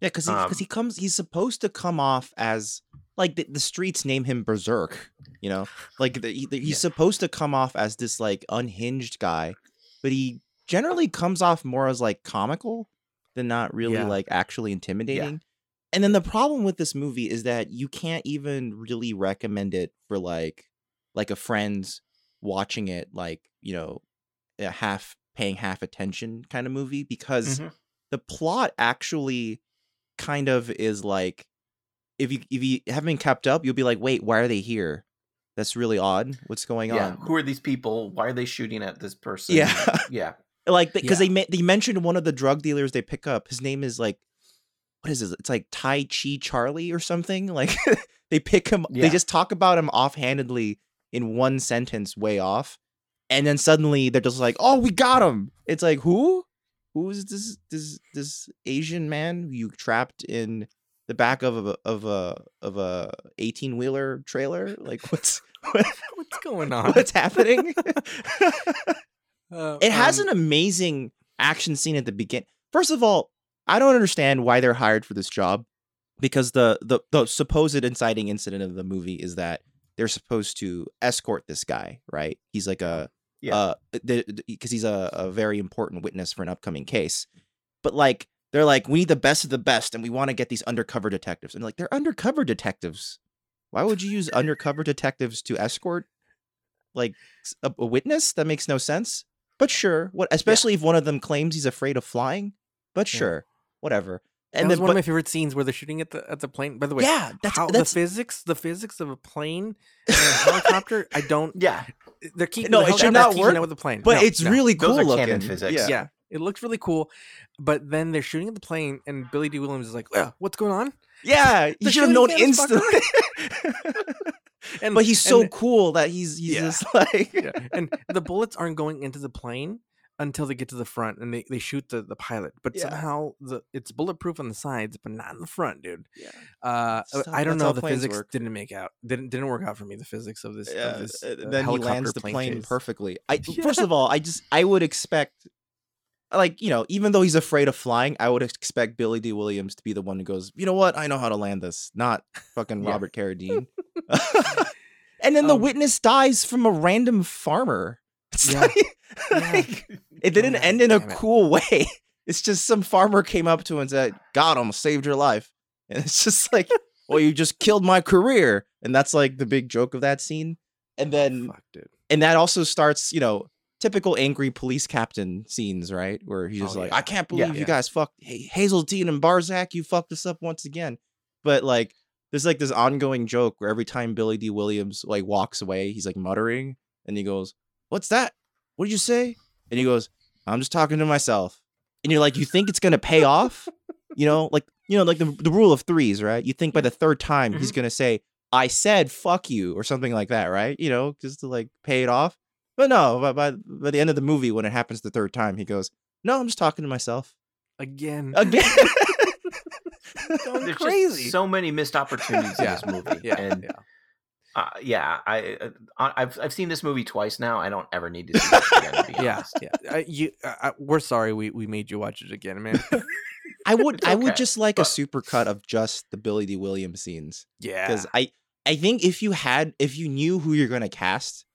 Yeah, because he, 'cause Um, he comes, he's supposed to come off as like the, the streets name him Berserk, you know, like the, the- he's Yeah. supposed to come off as this like unhinged guy, but he generally comes off more as like comical than not really Yeah. like actually intimidating. And then the problem with this movie is that you can't even really recommend it for like like a friend's watching it like you know a half paying half attention kind of movie because Mhm. the plot actually kind of is like if you if you haven't been kept up you'll be like wait why are they here that's really odd what's going Yeah, on who are these people? Why are they shooting at this person? Yeah. yeah. like because Yeah. they they mentioned one of the drug dealers they pick up his name is like what is it it's like tai chi charlie or something like they pick him they just talk about him offhandedly in one sentence way off and then suddenly they're just like oh we got him it's like who who is this this this asian man you trapped in the back of a of a of a 18 wheeler trailer like what's what, what's going on what's happening Uh, it has um, an amazing action scene at the beginning. First of all, I don't understand why they're hired for this job because the the the supposed inciting incident of the movie is that they're supposed to escort this guy, right? He's like a Yeah. uh because he's a, a very important witness for an upcoming case. But like they're like we need the best of the best and we want to get these undercover detectives. And like they're undercover detectives. Why would you use undercover detectives to escort like a witness? That makes no sense. But sure, what especially if one of them claims he's afraid of flying. But Yeah. sure, whatever. that And was then, one but, of my favorite scenes where they're shooting at the at the plane. By the way, yeah, that's how that's the physics the physics of a plane and a helicopter. I don't. Yeah. They're keeping No, the it should helicopter's not keeping work, with the plane. but No, it's no. really Those cool are Cannon looking. physics. Yeah. yeah. It looks really cool, but then they're shooting at the plane, and Billy Dee. Williams is like, "Yeah, what's going on?" Yeah, you should have known instantly. And but he's so and- cool that he's he's Yeah. just like yeah. and the bullets aren't going into the plane until they get to the front, and they, they shoot the, the pilot. But Yeah. somehow the it's bulletproof on the sides, but not in the front, dude. Yeah. Uh, I don't know. The physics work. didn't make out. Didn't didn't work out for me. The physics of this. Yeah, of this uh, uh, then he lands the plane chase. perfectly. I Yeah. first of all, I just I would expect like, you know, even though he's afraid of flying, I would expect Billy Dee. Williams to be the one who goes, you know what, I know how to land this, not fucking Yeah. Robert Carradine. and then the Um, witness dies from a random farmer. It's Yeah. like, Yeah. like, it didn't end in a it. cool way. It's just some farmer came up to him and said, God, almost saved your life. And it's just like, well, you just killed my career. And that's like the big joke of that scene. And then Fuck, and that also starts, you know, typical angry police captain scenes, right? Where he's just Oh, like, yeah. I can't Yeah. believe you Yeah. guys fucked hey, Hazeltine and Berzak, you fucked us up once again. But like there's like this ongoing joke where every time Billy Dee. Williams like walks away, he's like muttering and he goes, What's that? What did you say? And he goes, I'm just talking to myself. And you're like, you think it's gonna pay off? You know, like you know, like the the rule of threes, right? You think by the third time he's mm-hmm. gonna say, I said fuck you or something like that, right? You know, just to like pay it off. But no, by, by by the end of the movie, when it happens the third time, he goes, "No, I'm just talking to myself Again. again." There's crazy. just so many missed opportunities in this movie. yeah. and yeah. Uh, yeah, I uh, I've I've seen this movie twice now. I don't ever need to see it again. To be Yeah, honest. yeah. I, you, I, we're sorry we, we made you watch it again, man. I would It's I would just like but- a super cut of just the Billy Dee. Williams scenes yeah, because I I think if you had if you knew who you're gonna cast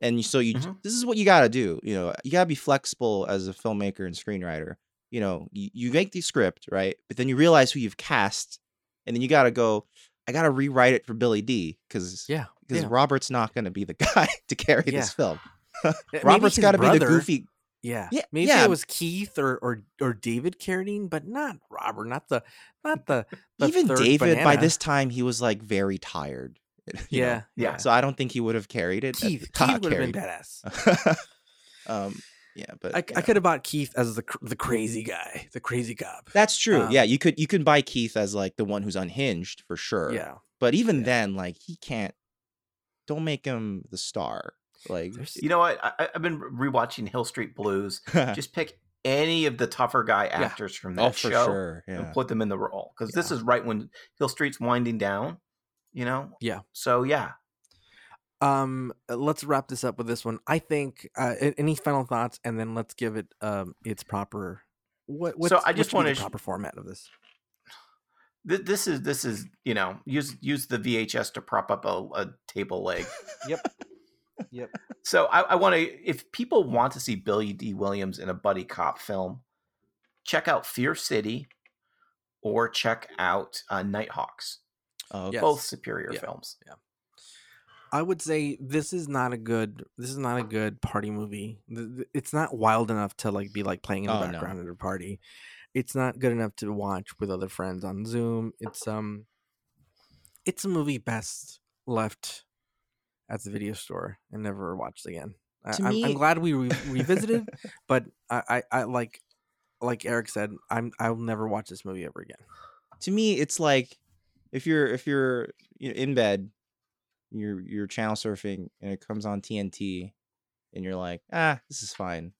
and so you Mhm. this is what you gotta do you know you gotta be flexible as a filmmaker and screenwriter you know you, you make the script right but then you realize who you've cast and then you gotta go I gotta rewrite it for Billy Dee because yeah. because yeah. Robert's not gonna be the guy to carry Yeah. this film robert's got to be the goofy Yeah, Yeah, Maybe yeah. it was Keith or or or David Carradine, but not Robert, not the not the, the even David by this time he was like very tired you know? Yeah, Yeah. So I don't think he would have carried it. Keith. uh, Keith would have been badass. um, yeah, but I, I could have bought Keith as the the crazy guy, the crazy cop. That's true. um, yeah, you could you could buy Keith as like the one who's unhinged for sure. Yeah, but even yeah. then, like he can't. Don't make him the star. Like There's- You know what? I, I've been rewatching Hill Street Blues. Just pick any of the tougher guy actors from that oh, for show sure. and put them in the role because this is right when Hill Street's winding down. You know. Yeah. So yeah. Um, uh, let's wrap this up with this one. I think. Uh, any final thoughts, and then let's give it um its proper. What? What's, So I just wanna sh- proper format of this. Th- This is this is you know use use the VHS to prop up a, a table leg. Yep. Yep. So I, I want to if people want to see Billy Dee. Williams in a buddy cop film, check out Fear City, or check out uh, Nighthawks. Oh, Yes. Both superior Yeah. films. Yeah. I would say this is not a good. This is not a good party movie. Th- th- It's not wild enough to like be like playing in the Oh, no. background at a party. It's not good enough to watch with other friends on Zoom. It's um, it's a movie best left at the video store and never watched again. I, To I'm, I'm me- glad we re- revisited, but I, I, I like, like Eric said, I'm I'll never watch this movie ever again. to me it's like if you're if you're you know, in bed you're you're channel surfing and it comes on tnt and you're like ah this is fine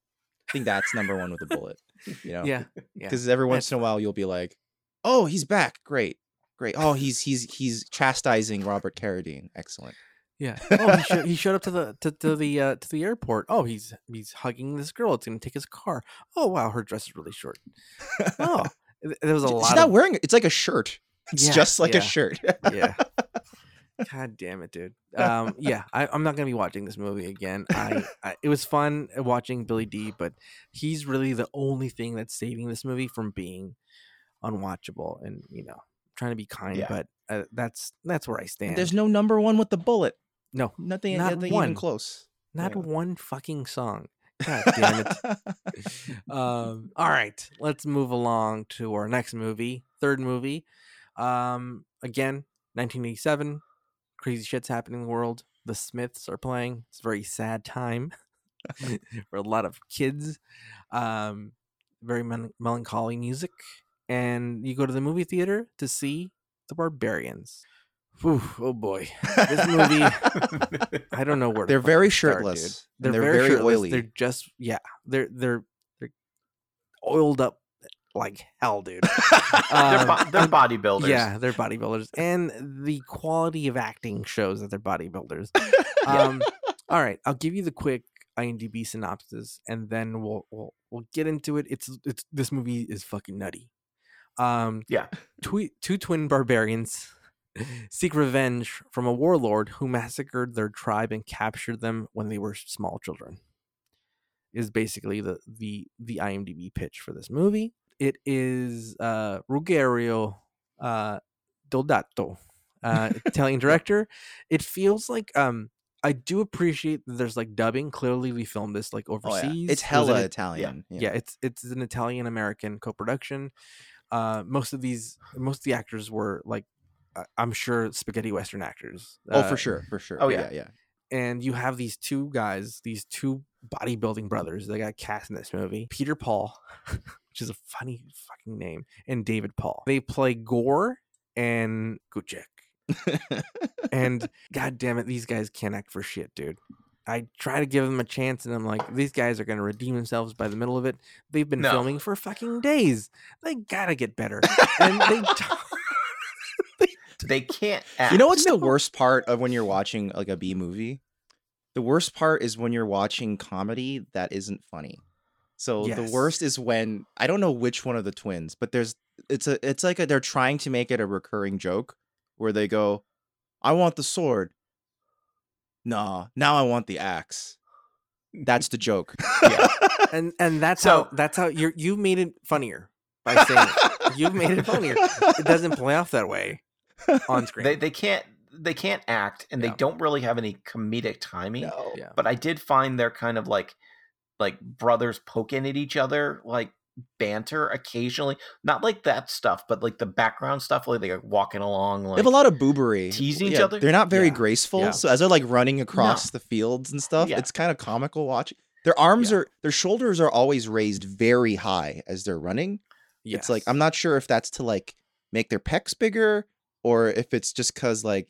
i think that's number one with a bullet you know Yeah, yeah. because every once That's in a while you'll be like oh he's back great great oh he's he's he's chastising robert carradine excellent Yeah. Oh, he, showed, he showed up to the to, to the uh, to the airport. Oh, he's he's hugging this girl. It's gonna take his car. Oh wow, her dress is really short. Oh, there was a lot. she's not of wearing it it's like a shirt it's Yeah, just like yeah. a shirt yeah. God damn it, dude. Um, yeah, I, I'm not gonna be watching this movie again. I, I it was fun watching Billy Dee, but he's really the only thing that's saving this movie from being unwatchable. And you know, trying to be kind, Yeah. but uh, that's that's where I stand. there's no number one with the bullet no, nothing, Not nothing one. even close not Yeah. one fucking song. God damn it. um, all right, let's move along to our next movie, third movie. Um, again, 1987. Crazy shit's happening in the world. The Smiths are playing. It's a very sad time for a lot of kids. Um, very mel- melancholy music, and you go to the movie theater to see the Barbarians. Whew, oh boy, this movie. I don't know where they're very fucking start, shirtless They're, and they're very, very shirtless. oily They're just yeah. They're they're they're oiled up like hell, dude. they're, Um, bo- they're bodybuilders. yeah, they're bodybuilders, and the quality of acting shows that they're bodybuilders. Um, all right, I'll give you the quick IMDb synopsis, and then we'll we'll we'll get into it. It's it's this movie is fucking nutty. Um, Yeah. two twin barbarians seek revenge from a warlord who massacred their tribe and captured them when they were small children. Is basically the the the IMDb pitch for this movie. It is uh Ruggero uh Deodato, uh Italian director. It feels like um I do appreciate that there's like dubbing. Clearly, we filmed this like Oh, yeah. overseas. It's It hella an- Italian. yeah, it's it's an Italian American co-production. Uh, most of these, most of the actors were like, uh, I'm sure spaghetti western actors. Oh, Uh, for sure, for sure. Oh, yeah, yeah. yeah. And you have these two guys, these two bodybuilding brothers that got cast in this movie. Peter Paul, which is a funny fucking name, and David Paul. They play Gore and Kutchek. And god damn it, these guys can't act for shit, dude. I try to give them a chance, and I'm like, these guys are gonna redeem themselves by the middle of it. They've been No. filming for fucking days. They gotta get better, and they don't. they they can't act. You know what's the worst part of when you're watching like a B movie? The worst part is when you're watching comedy that isn't funny. So the worst is when I don't know which one of the twins, but there's it's a it's like a, they're trying to make it a recurring joke where they go, "I want the sword." Nah, now I want the axe. That's the joke. Yeah. and and that's So- how that's how you you made it funnier by saying you've made it funnier. It doesn't play off that way on screen. they they can't they can't act and Yeah. they don't really have any comedic timing. No. yeah. But I did find they're kind of like like brothers poking at each other, like banter occasionally. Not like that stuff, but like the background stuff, like they're walking along They have a lot of boobery. teasing each other? They're not very Yeah. graceful. Yeah. So as they're like running across the fields and stuff, Yeah. it's kind of comical watching. Their arms Yeah. are their shoulders are always raised very high as they're running. It's like I'm not sure if that's to like make their pecs bigger or if it's just cuz like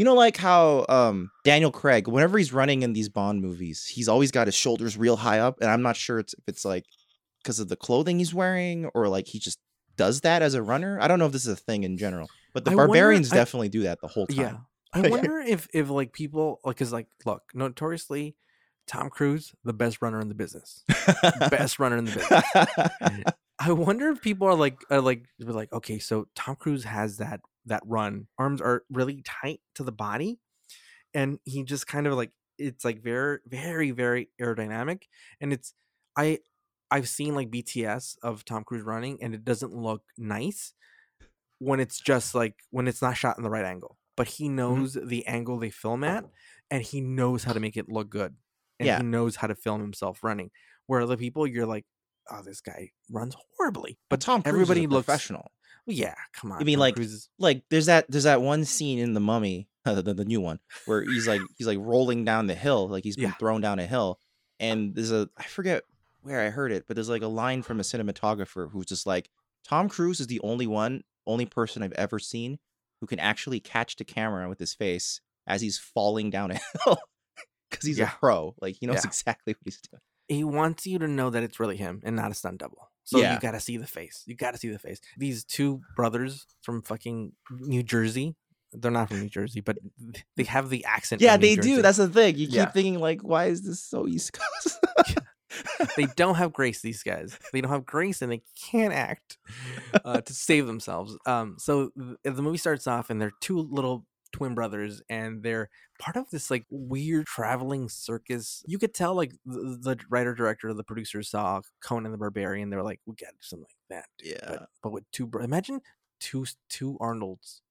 you know like how um Daniel Craig whenever he's running in these Bond movies, he's always got his shoulders real high up and I'm not sure it's if it's like because of the clothing he's wearing or like he just does that as a runner. I don't know if this is a thing in general, but the I wonder- barbarians I- definitely do that the whole time. Yeah. I wonder if if like people like cuz like look, notoriously Tom Cruise, the best runner in the business. Best runner in the business. I wonder if people are like are like like okay, so Tom Cruise has that that run. Arms are really tight to the body, and he just kind of like it's like very very very aerodynamic, and it's I I've seen like BTS of Tom Cruise running, and it doesn't look nice when it's just like when it's not shot in the right angle. But he mm-hmm. knows the angle they film at, and he knows how to make it look good, and Yeah. he knows how to film himself running. Where other people, you're like, oh, this guy runs horribly. but Tom Cruise everybody is looks professional. Yeah, come on. I mean Tom like- Cruise like there's that there's that one scene in the mummy the, the, the new one where he's like he's like rolling down the hill like he's been Yeah. thrown down a hill uh and there's a i forget where i heard it but there's like a line from a cinematographer who's just like tom cruise is the only one only person i've ever seen who can actually catch the camera with his face as he's falling down a hill because he's Yeah. a pro like he knows Yeah. exactly what he's doing he wants you to know that it's really him and not a stunt double. So Yeah. you got to see the face. You got to see the face. These two brothers from fucking New Jersey. They're not from New Jersey, but they have the accent. yeah they do that's the thing you Yeah. keep thinking like why is this so east coast they don't have grace. These guys. They don't have grace, and they can't act uh, to save themselves. Um, so th- the movie starts off, and they're two little twin brothers, and they're part of this like weird traveling circus. You could tell, like the, the writer director, the producers saw Conan the Barbarian. they're like, "We got something like that." dude." yeah But, but with two, bro- imagine two two Arnolds.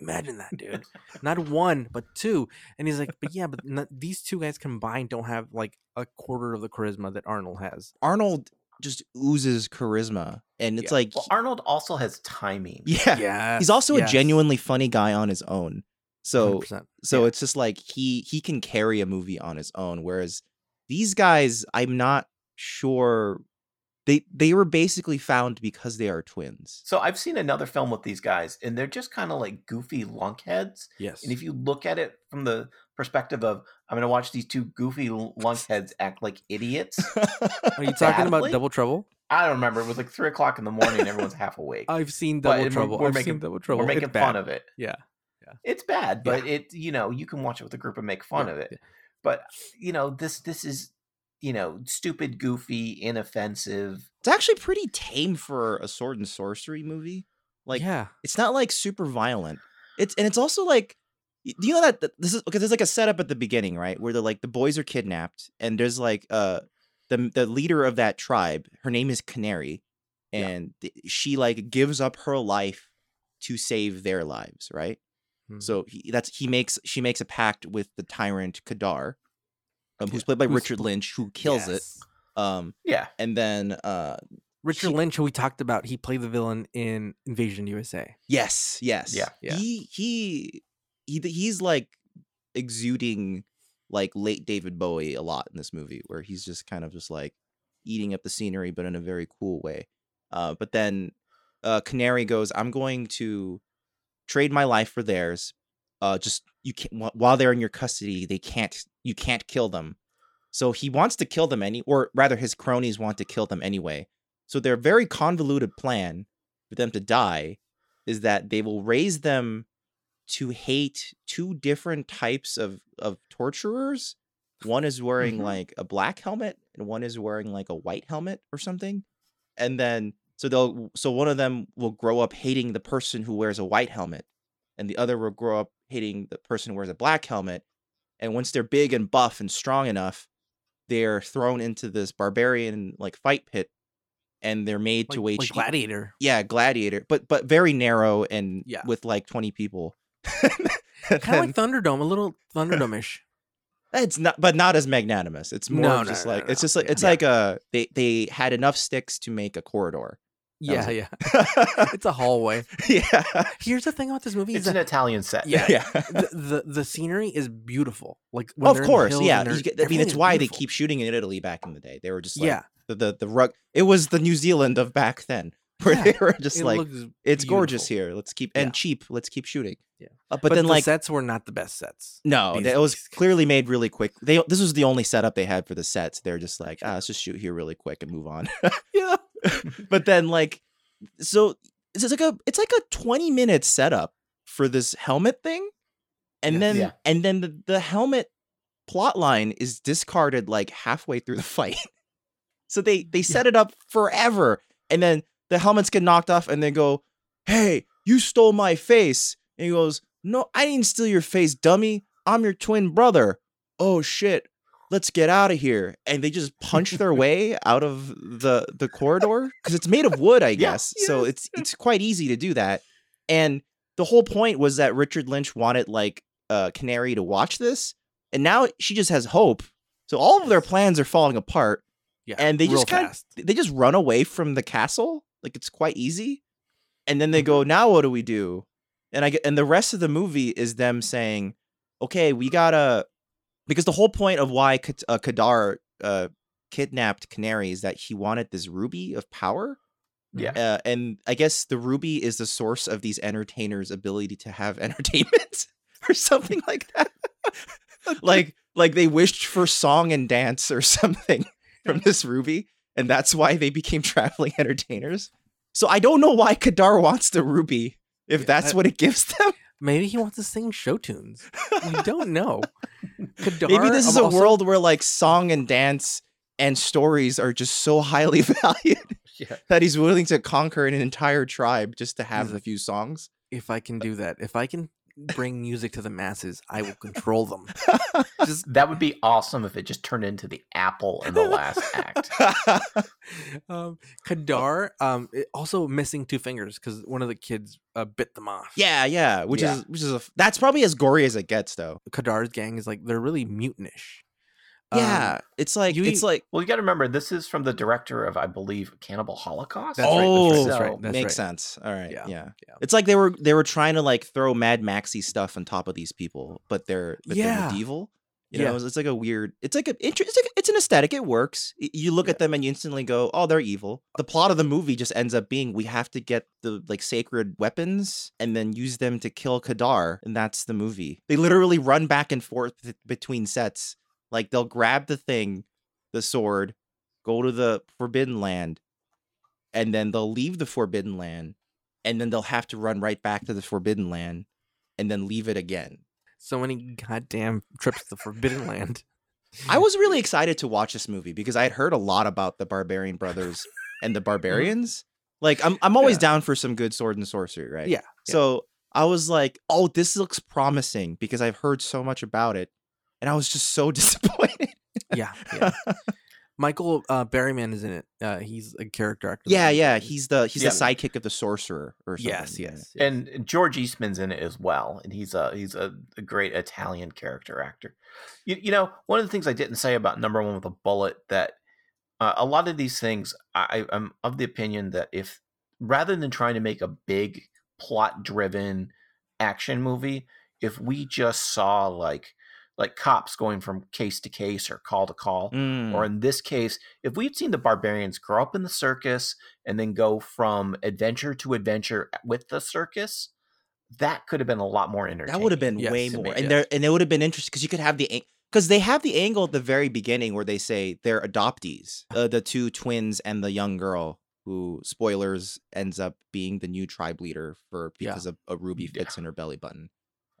Imagine that, dude. Not one, but two. And he's like, but yeah, but n- these two guys combined don't have like a quarter of the charisma that Arnold has. Arnold just oozes charisma, and it's Yeah. like, Well, Arnold also has timing. yeah, Yeah, he's also a genuinely funny guy on his own. So, so Yeah. it's just like he he can carry a movie on his own. Whereas these guys, I'm not sure they they were basically found because they are twins. So I've seen another film with these guys, and they're just kind of like goofy lunkheads. yes. And if you look at it from the perspective of, I'm going to watch these two goofy lunkheads act like idiots. Are you talking about? Double Trouble? I don't remember. It was like three o'clock in the morning, and everyone's half awake. I've seen But Double we're- Trouble. we're I've making- seen Double Trouble. We're making It's fun bad. of it. Yeah. It's bad, but it you know you can watch it with a group and make fun Yeah, of it. But you know this this is you know stupid, goofy, inoffensive. It's actually pretty tame for a sword and sorcery movie. Like yeah, it's not like super violent. It's and it's also like do you know that this is okay there's like a setup at the beginning, right? Where they're like the boys are kidnapped and there's like uh the the leader of that tribe, her name is Canary Yeah. and th- she like gives up her life to save their lives, right? Mhm. So he, that's he makes she makes a pact with the tyrant Kadar, um, who's played by who's Richard Lynch, who kills Yes. it. Um, Yeah, and then uh, Richard he- Lynch, who we talked about, he played the villain in Invasion USA. Yes, yes. Yeah. Yeah. He he he he's like exuding like late David Bowie a lot in this movie where he's just kind of just like eating up the scenery but in a very cool way. Uh but then uh Canary goes, "I'm going to trade my life for theirs. Uh just you can't while they're in your custody, they can't you can't kill them." So he wants to kill them any or rather his cronies want to kill them anyway. So their very convoluted plan for them to die is that they will raise them to hate two different types of of torturers. One is wearing Mhm. like a black helmet and one is wearing like a white helmet or something. And then so they'll so one of them will grow up hating the person who wears a white helmet and the other will grow up hating the person who wears a black helmet. And once they're big and buff and strong enough, they're thrown into this barbarian like fight pit and they're made to Like, wage like Gladiator. yeah gladiator but but very narrow and Yeah. with like 20 people Kind of like Thunderdome, a little Thunderdome-ish. it's not but not as magnanimous it's more No, just no, like no, it's just like it's Yeah. like a they they had enough sticks to make a corridor Yeah, was yeah. It's a hallway. yeah Here's the thing about this movie: It's an Italian set. Yeah. yeah the, the the scenery is beautiful. Like when of they're in the course yeah and they're- You get- i mean it's is why they keep shooting in italy back in the day they were just like yeah, the the, the rug it was the new zealand of back then where Yeah, they were just it like looks it's gorgeous here let's keep and Yeah. cheap let's keep shooting Yeah. Uh, But, but, then the like sets were not the best sets. No, These- that was clearly made really quick. They this was the only setup they had for the sets. They're just like, ah, let's just shoot here really quick and move on. Yeah, but then like, so it's like a it's like a twenty minute setup for this helmet thing, and then Yeah. and then the, the helmet plot line is discarded like halfway through the fight. so they they set it up forever, and then the helmets get knocked off, and they go, "Hey, you stole my face," and he goes, "No, I didn't steal your face, dummy. I'm your twin brother." Oh shit. Let's get out of here. And they just punch their way out of the the corridor because it's made of wood, I Yeah. guess. So it's it's quite easy to do that. And the whole point was that Richard Lynch wanted like uh Canary to watch this, and now she just has hope. So all of their plans are falling apart. yeah, And they just kinda- They just run away from the castle. Like it's quite easy. And then they go, now what do we do? And I and the rest of the movie is them saying, okay, we gotta because the whole point of why Kad- uh, Kadar uh, kidnapped Canary is that he wanted this ruby of power. Yeah. Uh, and I guess the ruby is the source of these entertainers' ability to have entertainment or something like that. like like they wished for song and dance or something from this ruby, and that's why they became traveling entertainers. So I don't know why Kadar wants the ruby if Yeah, that's I- what it gives them. Maybe he wants to sing show tunes. We don't know. Kadar, Maybe this is um, a also- world where like song and dance and stories are just so highly valued Yeah. that he's willing to conquer an entire tribe just to have He's a a- few songs. If I can do that, if I can bring music to the masses, I will control them. Just That would be awesome if it just turned into the apple in the last act. um, Kadar, um, also missing two fingers because one of the kids uh, bit them off. yeah, yeah, which Yeah. is which is a, that's probably as gory as it gets though. Kadar's gang is like they're really mutinish. Um, Yeah, it's like you- it's like Well, you got to remember, this is from the director of, I believe, Cannibal Holocaust. That's right, that's oh, right, that's So- right, that's makes right. sense. All right, Yeah, yeah. yeah. It's like they were they were trying to like throw Mad Maxy stuff on top of these people, but they're but Yeah. they're medieval. You Yeah. know, it's, it's like a weird. It's like a it's like it's an aesthetic. It works. You look at them and you instantly go, "Oh, they're evil." The plot of the movie just ends up being we have to get the like sacred weapons and then use them to kill Kadar, and that's the movie. They literally run back and forth between sets. Like they'll grab the thing, the sword, go to the Forbidden Land, and then they'll leave the Forbidden Land, and then they'll have to run right back to the Forbidden Land, and then leave it again. So many goddamn trips to the Forbidden Land. I was really excited to watch this movie because I had heard a lot about the Barbarian Brothers and the mm-hmm. Barbarians. Like I'm I'm always Yeah. down for some good sword and sorcery, right? Yeah, yeah. So I was like, "Oh, this looks promising" because I've heard so much about it, and I was just so disappointed. yeah, yeah. Michael uh, Berryman is in it. Uh, he's a character actor. yeah, yeah, he's the he's Yeah. the sidekick of the sorcerer or something. yes, yeah. yes, yes. and George Eastman's in it as well, and he's a he's a, a great Italian character actor. You, you know, one of the things I didn't say about Number One with a Bullet that uh, a lot of these things I, I'm of the opinion that if rather than trying to make a big plot driven action movie, if we just saw like like cops going from case to case or call to call, Mm. or in this case, if we'd seen the barbarians grow up in the circus and then go from adventure to adventure with the circus, that could have been a lot more entertaining. That would have been Yes, way more, and yeah. there and it would have been interesting because you could have the because they have the angle at the very beginning where they say they're adoptees, uh, the two twins and the young girl who spoilers ends up being the new tribe leader for Yeah. because of a ruby Yeah. fits in her belly button.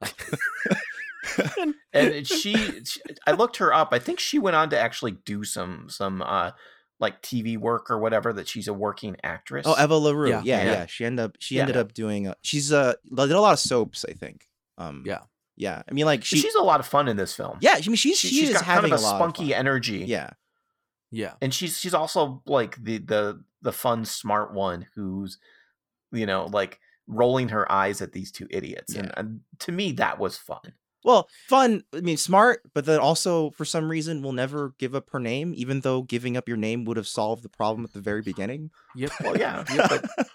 and she, she, I looked her up. I think she went on to actually do some some uh like TV work or whatever. That she's a working actress. Oh, Eva LaRue. Yeah. Yeah, yeah. Yeah. She ended up she Yeah. ended up doing. Uh, she's uh did a lot of soaps. I think. Um. Yeah. Yeah. I mean, like she. she's a lot of fun in this film. yeah. I mean, she's she, she has is got having kind of a, a spunky of energy. Yeah. Yeah. and she's she's also like the the the fun smart one who's you know like rolling her eyes at these two idiots and, and to me that was fun Well, fun. I mean, smart, but then also for some reason will never give up her name, even though giving up your name would have solved the problem at the very beginning. Yep. well yeah, Yeah, but,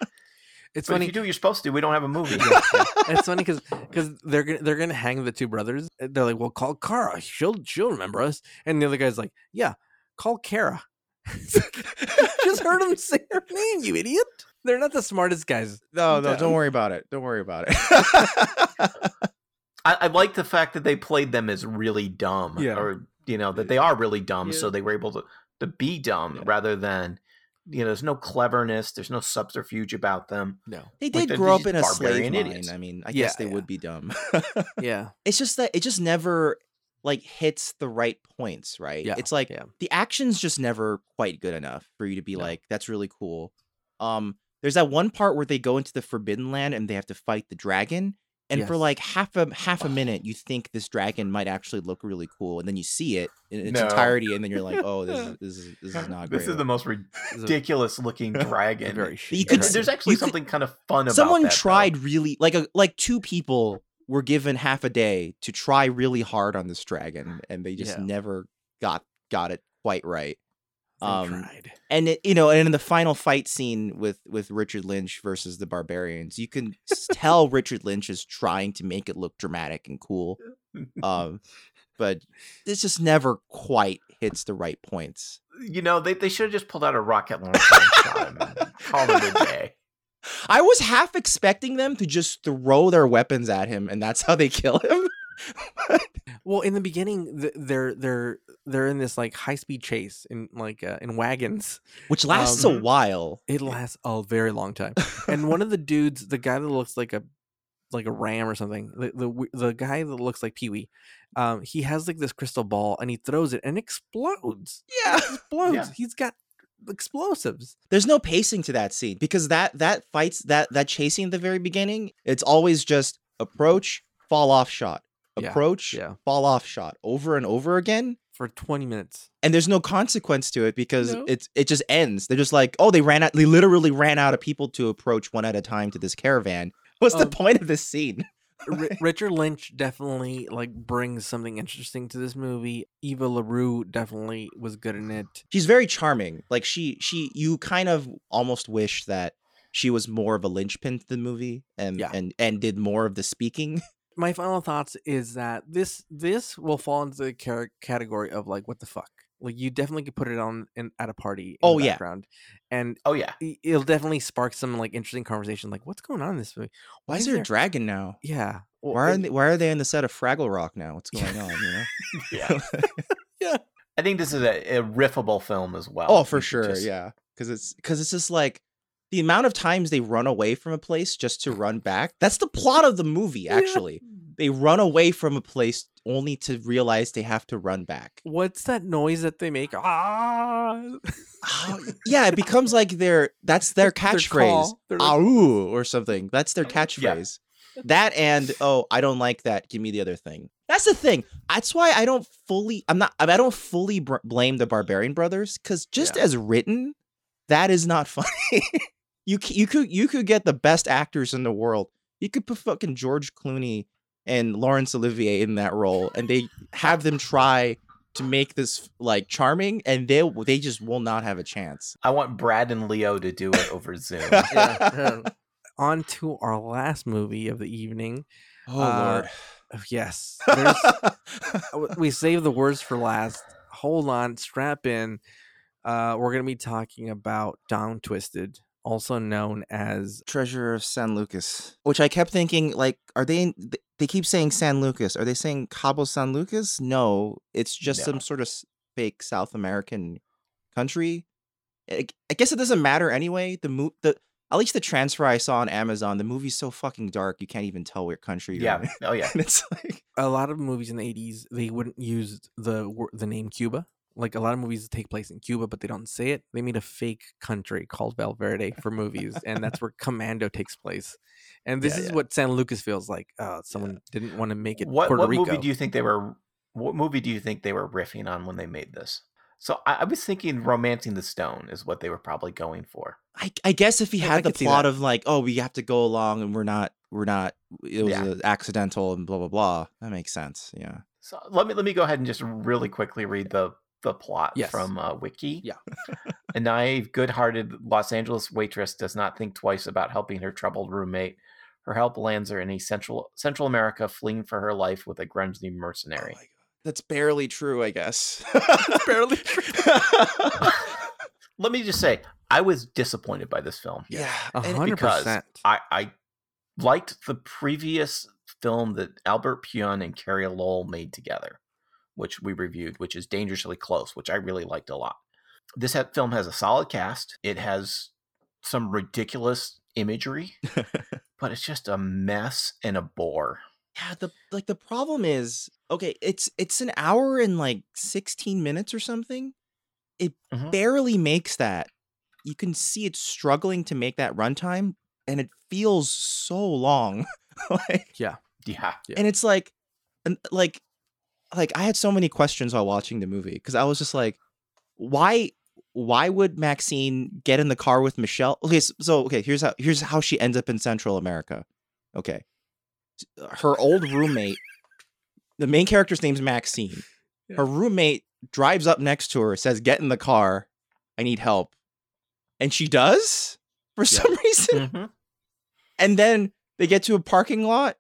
It's but if funny. you do what you're supposed to we don't have a movie it's funny because because they're gonna they're gonna hang the two brothers. Eh, they're like, well, call Kara. She'll she'll remember us. And the other guy's like, yeah, call Kara. Just heard him say her name, you idiot. They're not the smartest guys. No, no, don't worry about it. Don't worry about it. I, I like the fact that they played them as really dumb Yeah. or you know that they are really dumb so they were able to to be dumb Yeah. rather than you know there's no cleverness there's no subterfuge about them No. they did they're grow up in a slave barbarian mine. idiots. I mean, I Yeah, guess they yeah. would be dumb. Yeah. it's just that it just never like hits the right points, right? Yeah, It's like yeah. the action's just never quite good enough for you to be No. like, that's really cool. Um, there's that one part where they go into the Forbidden Land and they have to fight the dragon. And for like half a half a minute, you think this dragon might actually look really cool, and then you see it in its No. entirety, and then you're like, "Oh, this is this is this is not this great." is the most ridiculous looking dragon very You could there's actually you could- something kind of fun about Someone that, though. tried really like a like two people were given half a day to try really hard on this dragon, and they just Yeah. never got got it quite right. Um, and it, you know, and in the final fight scene with with Richard Lynch versus the Barbarians, you can tell Richard Lynch is trying to make it look dramatic and cool. Um, but this just never quite hits the right points. you know, they, they should have just pulled out a rocket launcher and shot him and called it a day. I was half expecting them to just throw their weapons at him, and that's how they kill him. Well, in the beginning, th- they're they're they're in this like high speed chase in like uh, in wagons. Which lasts Um, a while. It lasts a very long time. and one of the dudes, the guy that looks like a like a ram or something, the the, the guy that looks like Pee Wee, um, he has like this crystal ball and he throws it and it explodes. yeah. Explodes. Yeah. He's got explosives. there's no pacing to that scene because that that fights that that chasing at the very beginning it's always just approach fall off shot Yeah, approach yeah. fall off shot over and over again For twenty minutes. and there's no consequence to it because No. it's it just ends they're just like oh they ran out they literally ran out of people to approach one at a time to this caravan what's the Um, point of this scene Ri Richard Lynch definitely like brings something interesting to this movie. Eva LaRue definitely was good in it. she's very charming like she she you kind of almost wish that she was more of a linchpin to the movie and Yeah. and and did more of the speaking my final thoughts is that this this will fall into the car- category of like what the fuck like you definitely could put it on in, at a party in Oh, the yeah. background and Oh yeah, i- it'll definitely spark some like interesting conversation like what's going on in this movie why is there a dragon now yeah well, Why are it- they, why are they on the set of Fraggle Rock now? What's going on? You know? yeah, I think this is a, a riffable film as well. oh, for sure, just- yeah. Because it's because it's just like the amount of times they run away from a place just to run back. That's the plot of the movie. Yeah. Actually, they run away from a place only to realize they have to run back. what's that noise that they make ah Oh, yeah, it becomes like their that's their catchphrase. Like- or something. That's their catchphrase. That and oh, I don't like that. Give me the other thing. That's the thing. That's why I don't fully. I'm not. I don't fully br- blame the Barbarian Brothers because just Yeah. as written, that is not funny. You you could you could get the best actors in the world. You could put fucking George Clooney and Laurence Olivier in that role, and they have them try to make this like charming, and they they just will not have a chance. I want Brad and Leo to do it over Zoom. yeah. on to our last movie of the evening Oh Uh, Oh, yes we save the worst for last. Hold on, strap in. Uh, we're gonna be talking about Down Twisted, also known as Treasure of San Lucas, which I kept thinking, like, are they? in- They keep saying San Lucas. Are they saying Cabo San Lucas? No, it's just No. some sort of fake South American country. I, I guess it doesn't matter anyway. The mo- the at least the transfer I saw on Amazon, the movie's so fucking dark you can't even tell what country you're Yeah. in. Oh yeah. and it's like a lot of movies in the 80s they wouldn't use the the name cuba like a lot of movies take place in cuba but they don't say it they made a fake country called valverde for movies and that's where commando takes place and this Yeah, is yeah. what san lucas feels like uh someone didn't want to make it What puerto what rico movie do you think they were? What movie do you think they were riffing on when they made this? So I, I was thinking, "Romancing the Stone" is what they were probably going for. I, I guess if he Yeah, I had the could plot of like, oh, we have to go along and we're not we're not it was Yeah. accidental and blah blah blah. That makes sense. Yeah. So let me let me go ahead and just really quickly read the the plot Yes. from uh, Wiki. Yeah. a naive, good-hearted Los Angeles waitress does not think twice about helping her troubled roommate. Her help lands her in a central Central America, fleeing for her life with a grungy mercenary. Oh. That's barely true, I guess. barely Let me just say, I was disappointed by this film. yeah. hundred because percent I, I liked the previous film that Albert Pyun and Carey Lowell made together, which we reviewed, which is Dangerously Close, which I really liked a lot. This ha- film has a solid cast. It has some ridiculous imagery, but it's just a mess and a bore. yeah, the like the problem is okay, it's it's an hour and like 16 minutes or something. It Mhm. barely makes that. You can see it's struggling to make that runtime and it feels so long. like Yeah. Yeah. and it's like and like like i had so many questions while watching the movie because i was just like why why would maxine get in the car with michelle? Okay so okay here's how here's how she ends up in central america. Okay. Her old roommate the main character's name's maxine. Her roommate drives up next to her says get in the car. I need help. And she does? For some reason? Mhm. and then they get to a parking lot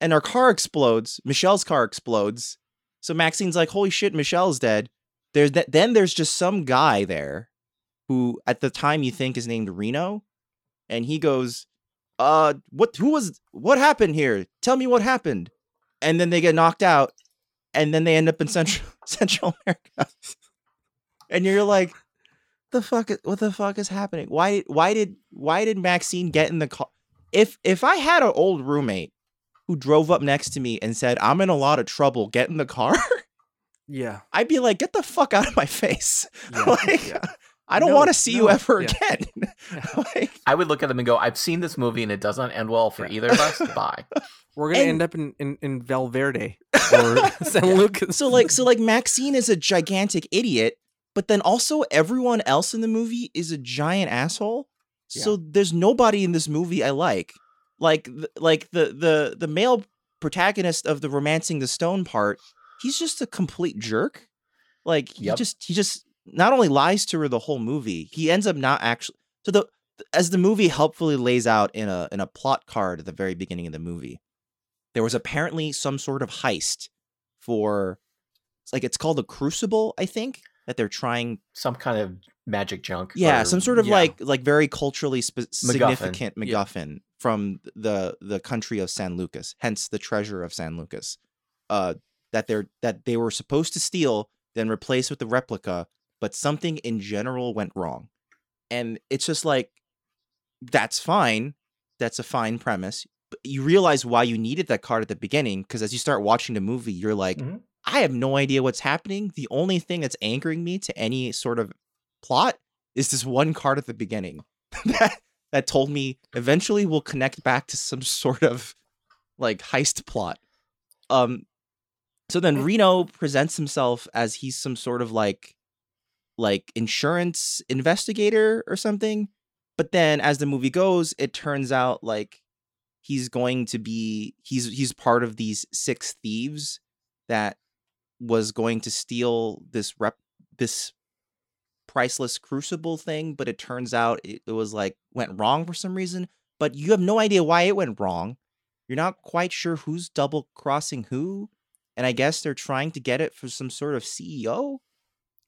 and her car explodes. Michelle's car explodes. So Maxine's like, holy shit, Michelle's dead. There's that then there's just some guy there who at the time you think is named Reno. And he goes, uh, what who was what happened here? Tell me what happened. And then they get knocked out, and then they end up in Central Central America. and you're like, the fuck is, what the fuck is happening? Why why did why did Maxine get in the car? If if I had an old roommate who drove up next to me and said, "I'm in a lot of trouble, get in the car," Yeah. I'd be like, "Get the fuck out of my face!" Yeah. like, yeah. I don't No, want to see you ever yeah. again. like, I would look at them and go, I've seen this movie and it doesn't end well for Yeah. either of us. Bye. We're gonna And- end up in, in, in Valverde or San Lucas. so like so like Maxine is a gigantic idiot, but then also everyone else in the movie is a giant asshole. So there's nobody in this movie I like. Like like the the the male protagonist of the romancing the stone part, he's just a complete jerk. Like he Yep. just he just not only lies to her the whole movie, he ends up not actually so the as the movie helpfully lays out in a in a plot card at the very beginning of the movie, there was apparently some sort of heist for it's like it's called a crucible, I think, that they're trying Some kind of magic junk. yeah, or- some sort of yeah. like like very culturally spe- significant Yeah. MacGuffin from the the country of San Lucas, hence the treasure of San Lucas. Uh, that they're that they were supposed to steal, then replace with the replica, but something in general went wrong, and it's just like that's fine. That's a fine premise. But you realize why you needed that card at the beginning because as you start watching the movie, you're like, Mhm. I have no idea what's happening. The only thing that's anchoring me to any sort of plot is this one card at the beginning that that told me eventually we'll connect back to some sort of like heist plot. Um so then Reno presents himself as he's some sort of like like insurance investigator or something. But then as the movie goes, it turns out like he's going to be he's he's part of these six thieves that was going to steal this rep this priceless crucible thing but it turns out it, it was like went wrong for some reason but you have no idea why it went wrong you're not quite sure who's double crossing who and i guess they're trying to get it for some sort of ceo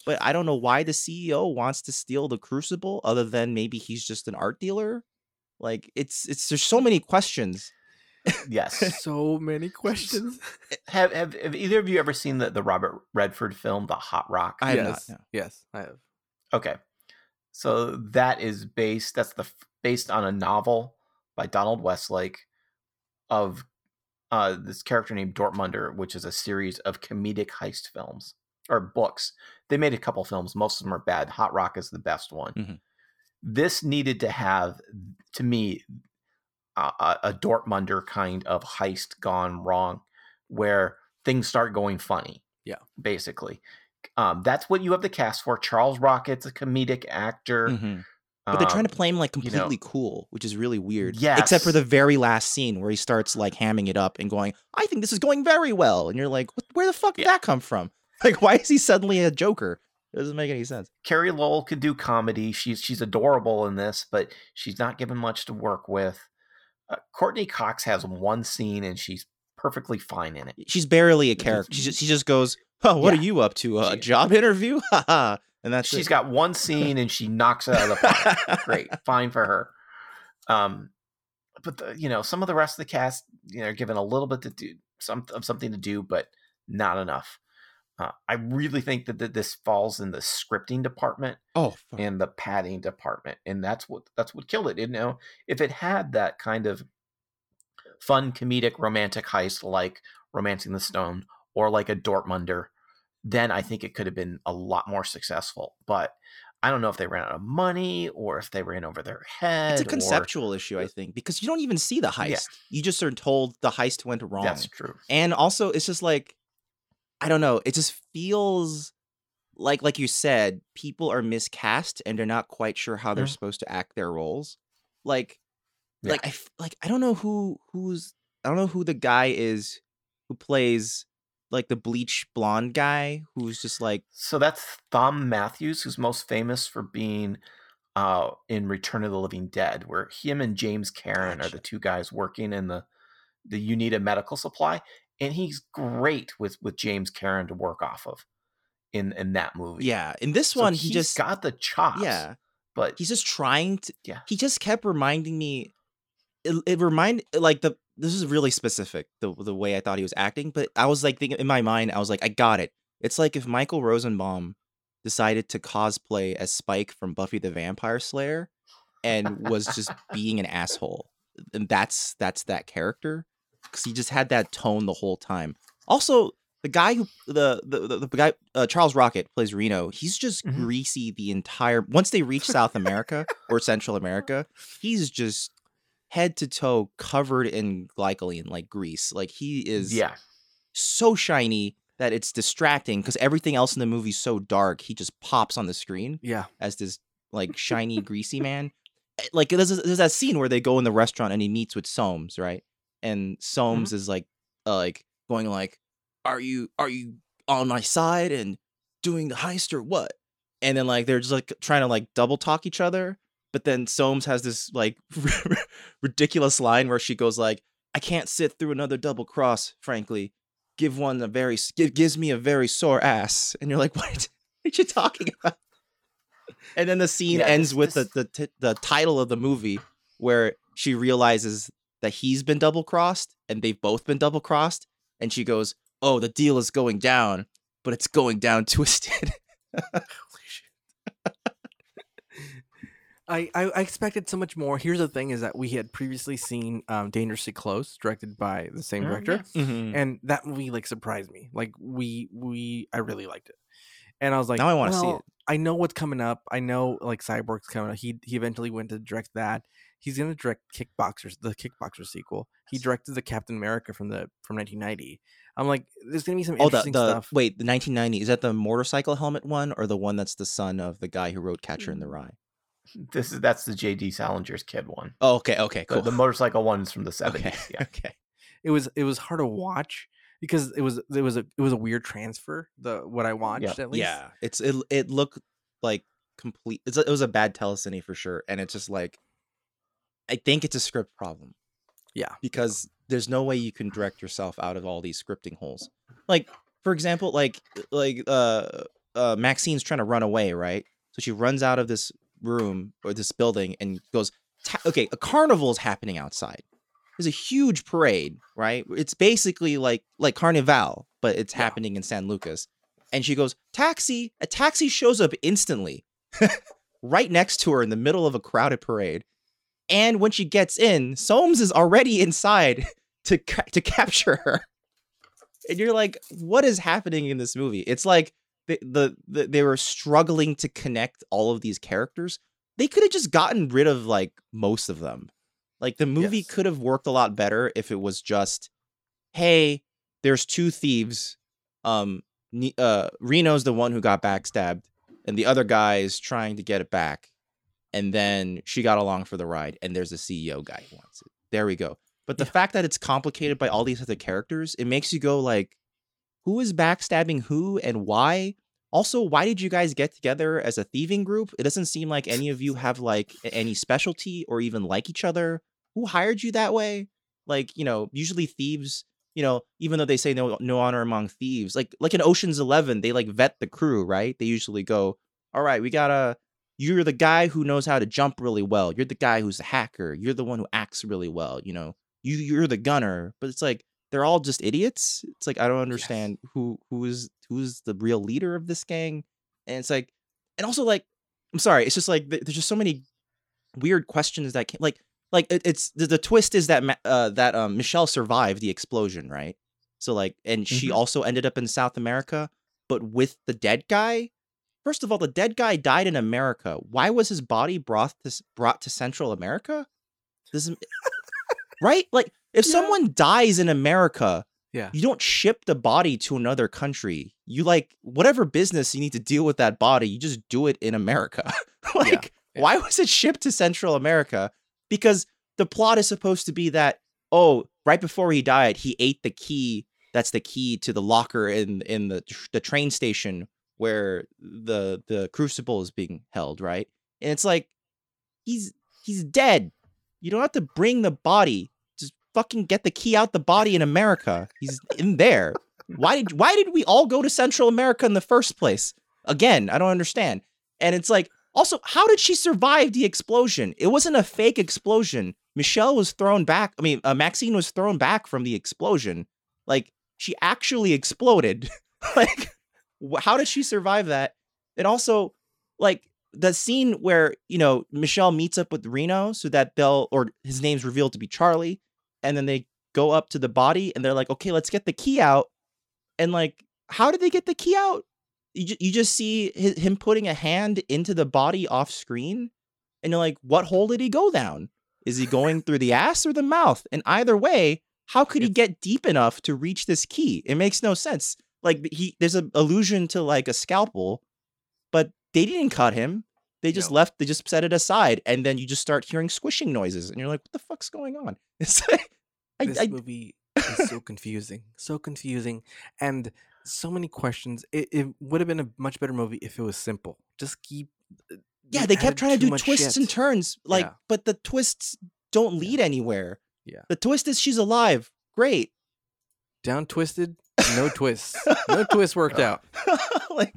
but i don't know why the ceo wants to steal the crucible other than maybe he's just an art dealer like it's it's there's so many questions yes. so many questions. Eh, have, have have either of you ever seen the, the Robert Redford film, The Hot Rock? I have yes. not, no. Yes, I have. Okay. So that is based. That's the based on a novel by Donald Westlake of uh, this character named Dortmunder, which is a series of comedic heist films or books. They made a couple films. Most of them are bad. Hot Rock is the best one. Mhm. This needed to have, to me, a- a Dortmunder kind of heist gone wrong, where things start going funny. Yeah. basically, um, that's what you have the cast for. Charles Rocket's a comedic actor. Mhm. But they're trying to Um, play him like you know- completely cool, which is really weird. Yeah. Except for the very last scene where he starts like hamming it up and going, "I think this is going very well," and you're like, "Where the fuck did Yeah. that come from? Like, why is he suddenly a Joker? It doesn't make any sense." Carey Lowell could do comedy. She's she's adorable in this, but she's not given much to work with. Uh, Courteney Cox has one scene and she's perfectly fine in it. She's barely a character. She just, she just goes, "Oh, what Yeah. are you up to? A She- job interview?" Haha. and that's She's it. got one scene and she knocks it out of the park. Great, fine for her. Um, but the, you know, some of the rest of the cast, you know, are given a little bit to do, some of something to do, but not enough. Uh, I really think that, that this falls in the scripting department oh, fuck. and the padding department and that's what that's what killed it you know if it had that kind of fun comedic romantic heist like romancing the stone or like a dortmunder then i think it could have been a lot more successful but i don't know if they ran out of money or if they ran over their head it's a or- conceptual issue, I think, because you don't even see the heist. Yeah. You just are told the heist went wrong. that's true and also it's just like i don't know it just feels like like you said people are miscast and they're not quite sure how they're Mhm. supposed to act their roles like Yeah. like I like i don't know who who's i don't know who the guy is who plays like the bleach blonde guy who's just like so that's Thom Mathews who's most famous for being uh, in return of the living dead where him and james Karen are the two guys working in the the you need a medical supply and he's great with with james Karen to work off of in in that movie. Yeah in this So one he he's just got the chops yeah. but he's just trying to Yeah. he just kept reminding me it, it remind like the this is really specific the the way i thought he was acting but i was like thinking in my mind i was like i got it it's like if michael rosenbaum decided to cosplay as spike from buffy the vampire slayer and was just being an asshole and that's that's that character because he just had that tone the whole time also the guy who the the, the, the guy uh, charles rocket plays reno he's just Mhm. greasy the entire once they reach south america or central america he's just head to toe covered in glycoline like grease like he is yeah. so shiny that it's distracting because everything else in the movie's so dark he just pops on the screen Yeah. as this like shiny greasy man. Eh, like there's, there's that scene where they go in the restaurant and he meets with soames right? And soames is like uh, like going like are you are you on my side and doing the heist or what? And then like they're just like trying to like double talk each other but then soames has this like ridiculous line where she goes like i can't sit through another double cross frankly. Give one a very give, gives me a very sore ass. And you're like what? Are you talking about? And then the scene Yeah, ends this- with this- the, the t- the title of the movie where she realizes that he's been double crossed and they've both been double crossed and she goes oh the deal is going down but it's going down twisted I, I I expected so much more. Here's the thing: is that we had previously seen um, Dangerously Close, directed by the same Mm, director, yeah. Mhm. and that movie like surprised me. Like we we I really liked it, and I was like, Now I wanna see it. I know what's coming up. I know like Cyborg's coming. up. He he eventually went to direct that. He's gonna direct Kickboxers, the Kickboxer sequel. He directed the Captain America from the from 1990. I'm like, there's gonna be some Oh, the, interesting the stuff. wait, the 1990 is that the motorcycle helmet one or the one that's the son of the guy who wrote Catcher in the Rye? This is that's the jd salinger's kid one Oh, okay, okay, the, cool. the motorcycle one's from the 70s okay, yeah okay. it was it was hard to watch because it was it was a it was a weird transfer. The what I watched at least. Yeah, it's it. It looked like complete. It's it was a bad telecine for sure, and it's just like, I think it's a script problem. Yeah. because there's no way you can direct yourself out of all these scripting holes. Like, for example, like like uh, uh Maxine's trying to run away, right? So she runs out of this room or this building and goes, okay, a carnival is happening outside. There's a huge parade, right? It's basically like like Carnival, but it's Yeah. happening in San Lucas. And she goes, taxi. A taxi shows up instantly. right next to her in the middle of a crowded parade. And when she gets in, Soames is already inside to ca- to capture her. And you're like, what is happening in this movie? It's like the, the, the they were struggling to connect all of these characters. They could have just gotten rid of like most of them. Like the movie Yes. could have worked a lot better if it was just, hey, there's two thieves. Um, uh, Reno's the one who got backstabbed, and the other guy is trying to get it back. And then she got along for the ride, and there's a CEO guy who wants it. There we go. But the Yeah. fact that it's complicated by all these other characters, it makes you go like, who is backstabbing who and why? Also, why did you guys get together as a thieving group? It doesn't seem like any of you have like any specialty or even like each other. Who hired you that way? Like, you know, usually thieves, you know, even though they say no no honor among thieves, like like in Ocean's 11, they like vet the crew, right? They usually go, "All right, we got to you're the guy who knows how to jump really well. You're the guy who's a hacker. You're the one who acts really well, you know. You you're the gunner." But it's like they're all just idiots. It's like I don't understand who who is who's the real leader of this gang. And it's like and also like I'm sorry, it's just like there's just so many weird questions that can like like it, it's the, the twist is that uh that um Michelle survived the explosion, right? So like and she Mhm. also ended up in South America, but with the dead guy. First of all, the dead guy died in America. Why was his body brought to brought to Central America? This is right? Like if Yeah. someone dies in America, Yeah. you don't ship the body to another country. You like whatever business you need to deal with that body, you just do it in America. like yeah. why was it shipped to Central America? Because the plot is supposed to be that oh, right before he died, he ate the key. That's the key to the locker in in the the train station where the the crucible is being held, right? And it's like he's he's dead. You don't have to bring the body. Fucking get the key out the body in America. He's in there. Why did why did we all go to Central America in the first place? Again, I don't understand. And it's like also, how did she survive the explosion? It wasn't a fake explosion. Michelle was thrown back. I mean, uh, Maxine was thrown back from the explosion. Like she actually exploded. like, how did she survive that? And also, like the scene where you know Michelle meets up with Reno so that they'll or his name's revealed to be Charlie, and then they go up to the body and they're like, okay, let's get the key out. And like, how did they get the key out? You, ju- you just see hi- him putting a hand into the body off screen, and you're like, what hole did he go down? Is he going through the ass or the mouth? And either way, how could he get deep enough to reach this key? It makes no sense. Like he, there's an allusion to like a scalpel, but they didn't cut him. They just No. left. They just set it aside, and then you just start hearing squishing noises, and you're like, "What the fuck's going on?" It's like, I, this I, movie is so confusing, so confusing, and so many questions. It, it would have been a much better movie if it was simple. Just keep. uh, yeah, they kept trying to do twists shit. and turns, like, Yeah. but the twists don't lead anywhere. Yeah. The twist is she's alive. Great. Down twisted, no twists. No twist worked out. like,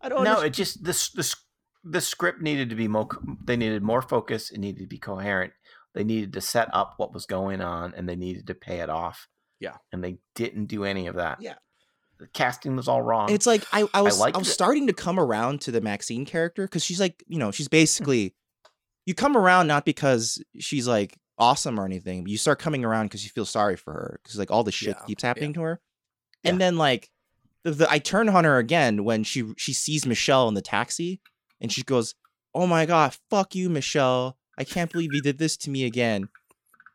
I don't. no, understand. it just this this the script needed to be more. They needed more focus. It needed to be coherent. They needed to set up what was going on, and they needed to pay it off. Yeah. and they didn't do any of that. Yeah. the casting was all wrong. It's like I, I was I, liked was it. starting to come around to the Maxine character because she's like, you know, she's hmm. basically you come around not because she's like awesome or anything, but you start coming around because you feel sorry for her because like all the shit Yeah, keeps yeah. happening to her. Yeah. And then like the, the I turn on her again when she she sees Michelle in the taxi and she goes, "Oh my god, fuck you, Michelle. I can't believe you did this to me again.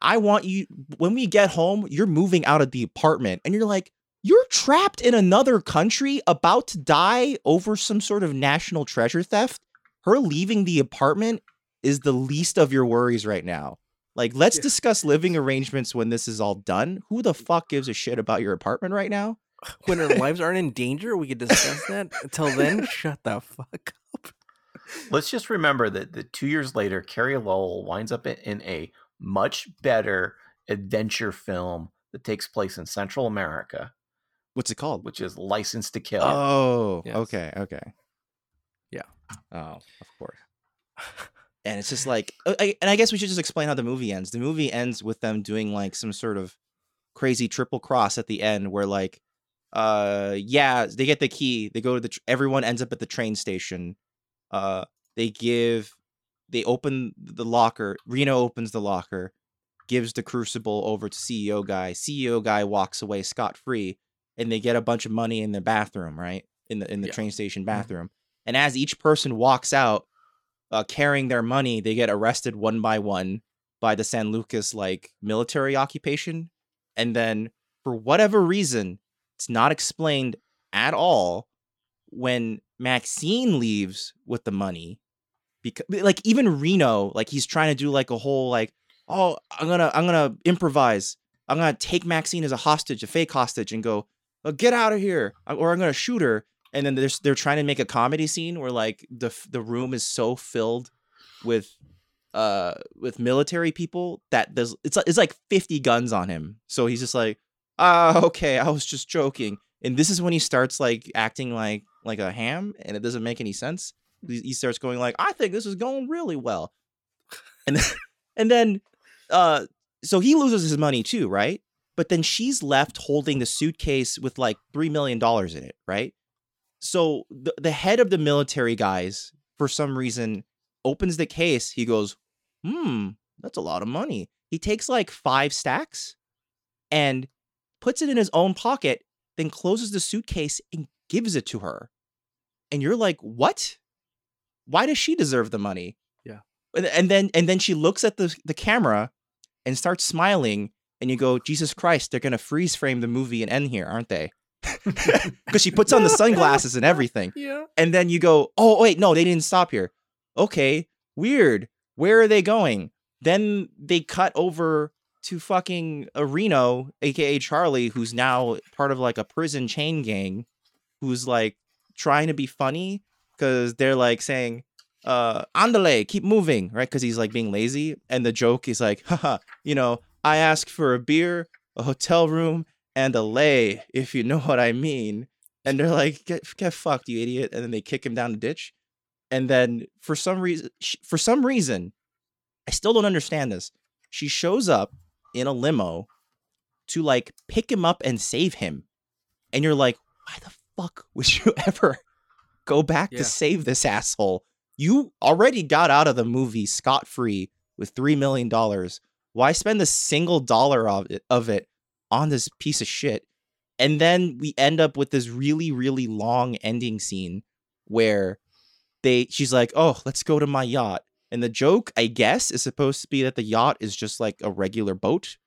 I want you when we get home, you're moving out of the apartment." And you're like, "You're trapped in another country about to die over some sort of national treasure theft. Her leaving the apartment is the least of your worries right now." Like, let's Yeah. discuss living arrangements when this is all done. Who the fuck gives a shit about your apartment right now? When our lives aren't in danger, we could discuss that. Until then, shut the fuck up. Let's just remember that the two years later, Carey Lowell winds up in, in a much better adventure film that takes place in Central America, What's it called? which is License to Kill. Oh, Yes. okay, okay. Yeah. Oh, of course. And it's just like, uh, and I guess we should just explain how the movie ends. The movie ends with them doing like some sort of crazy triple cross at the end, where like, uh, yeah, they get the key. They go to the. Tr- everyone ends up at the train station. Uh, they give they open the locker. Reno opens the locker, gives the crucible over to CEO guy. CEO guy walks away scot free, and they get a bunch of money in the bathroom, right in the in the Yeah. train station bathroom. And as each person walks out, uh, carrying their money, they get arrested one by one by the San Lucas like military occupation, and then for whatever reason, it's not explained at all when Maxine leaves with the money because like even Reno like he's trying to do like a whole like oh I'm to I'm to improvise. I'm to take Maxine as a hostage a fake hostage and go oh, get out of here or I'm to shoot her. And then there's they're trying to make a comedy scene where like the the room is so filled with uh with military people that there's it's like it's like 50 guns on him. So he's just like ah okay I was just joking and this is when he starts like acting like like a ham and it doesn't make any sense. He, starts going like i think this is going really well. And then, and then uh so he loses his money too right? But then she's left holding the suitcase with like three million dollars in it right? So the, the head of the military guys for some reason opens the case. He goes hmm that's a lot of money. He takes like five stacks and puts it in his own pocket then closes the suitcase and gives it to her. And you're like, "What? Why does she deserve the money?" Yeah. And, and then and then she looks at the the camera and starts smiling and you go, "Jesus Christ, they're going to freeze frame the movie and end here, aren't they?" Cuz she puts on the sunglasses and everything. Yeah. And then you go, "Oh, wait, no, they didn't stop here." Okay, weird. Where are they going? Then they cut over to fucking a Reno, aka Charlie, who's now part of like a prison chain gang, who's like trying to be funny because they're like saying, uh, andale, keep moving, right? Because he's like being lazy. And the joke is like, haha, you know, I asked for a beer, a hotel room, and a lay, if you know what I mean. And they're like, get, get fucked, you idiot. And then they kick him down the ditch. And then for some reason, for some reason, I still don't understand this. She shows up in a limo to like pick him up and save him. And you're like, why the fuck would you ever go back Yeah. to save this asshole? You already got out of the movie scot free with $3 million. Why spend a single dollar of it, of it on this piece of shit? And then we end up with this really, really long ending scene where they she's like, "Oh, let's go to my yacht." And the joke, I guess, is supposed to be that the yacht is just like a regular boat.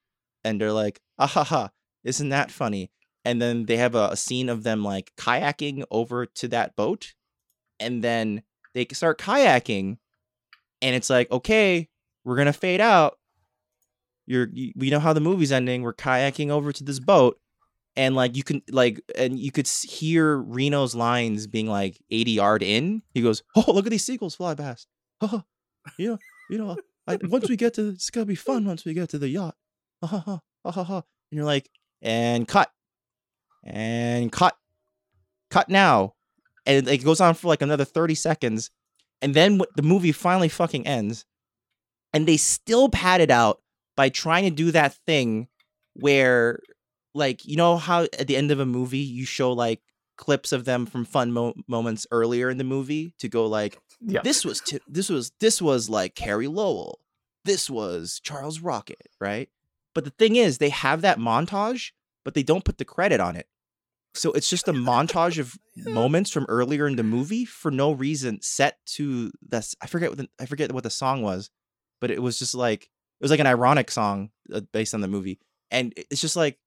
And they're like, ah ha ha, isn't that funny? And then they have a, a scene of them like kayaking over to that boat. And then they start kayaking. And it's like, okay, we're going to fade out. You're, you, we know how the movie's ending. We're kayaking over to this boat. And like, you can, like, and you could hear Reno's lines being like 80 yard in. He goes, oh, look at these seagulls fly past. Oh, you know, you know, I, once we get to, it's gonna be fun once we get to the yacht. Ah, ha ha ha ha ha ha. And you're like, and cut, and cut, cut now, and it goes on for like another thirty seconds, and then the movie finally fucking ends, and they still pad it out by trying to do that thing where, like, you know how at the end of a movie you show like clips of them from fun mo- moments earlier in the movie to go like Yeah. this was t- this was this was like Carey Lowell. This was Charles Rocket, right? But the thing is, they have that montage, but they don't put the credit on it. So it's just a montage of moments from earlier in the movie for no reason, set to this. I forget what the, I forget what the song was, but it was just like it was like an ironic song uh, based on the movie, and it's just like,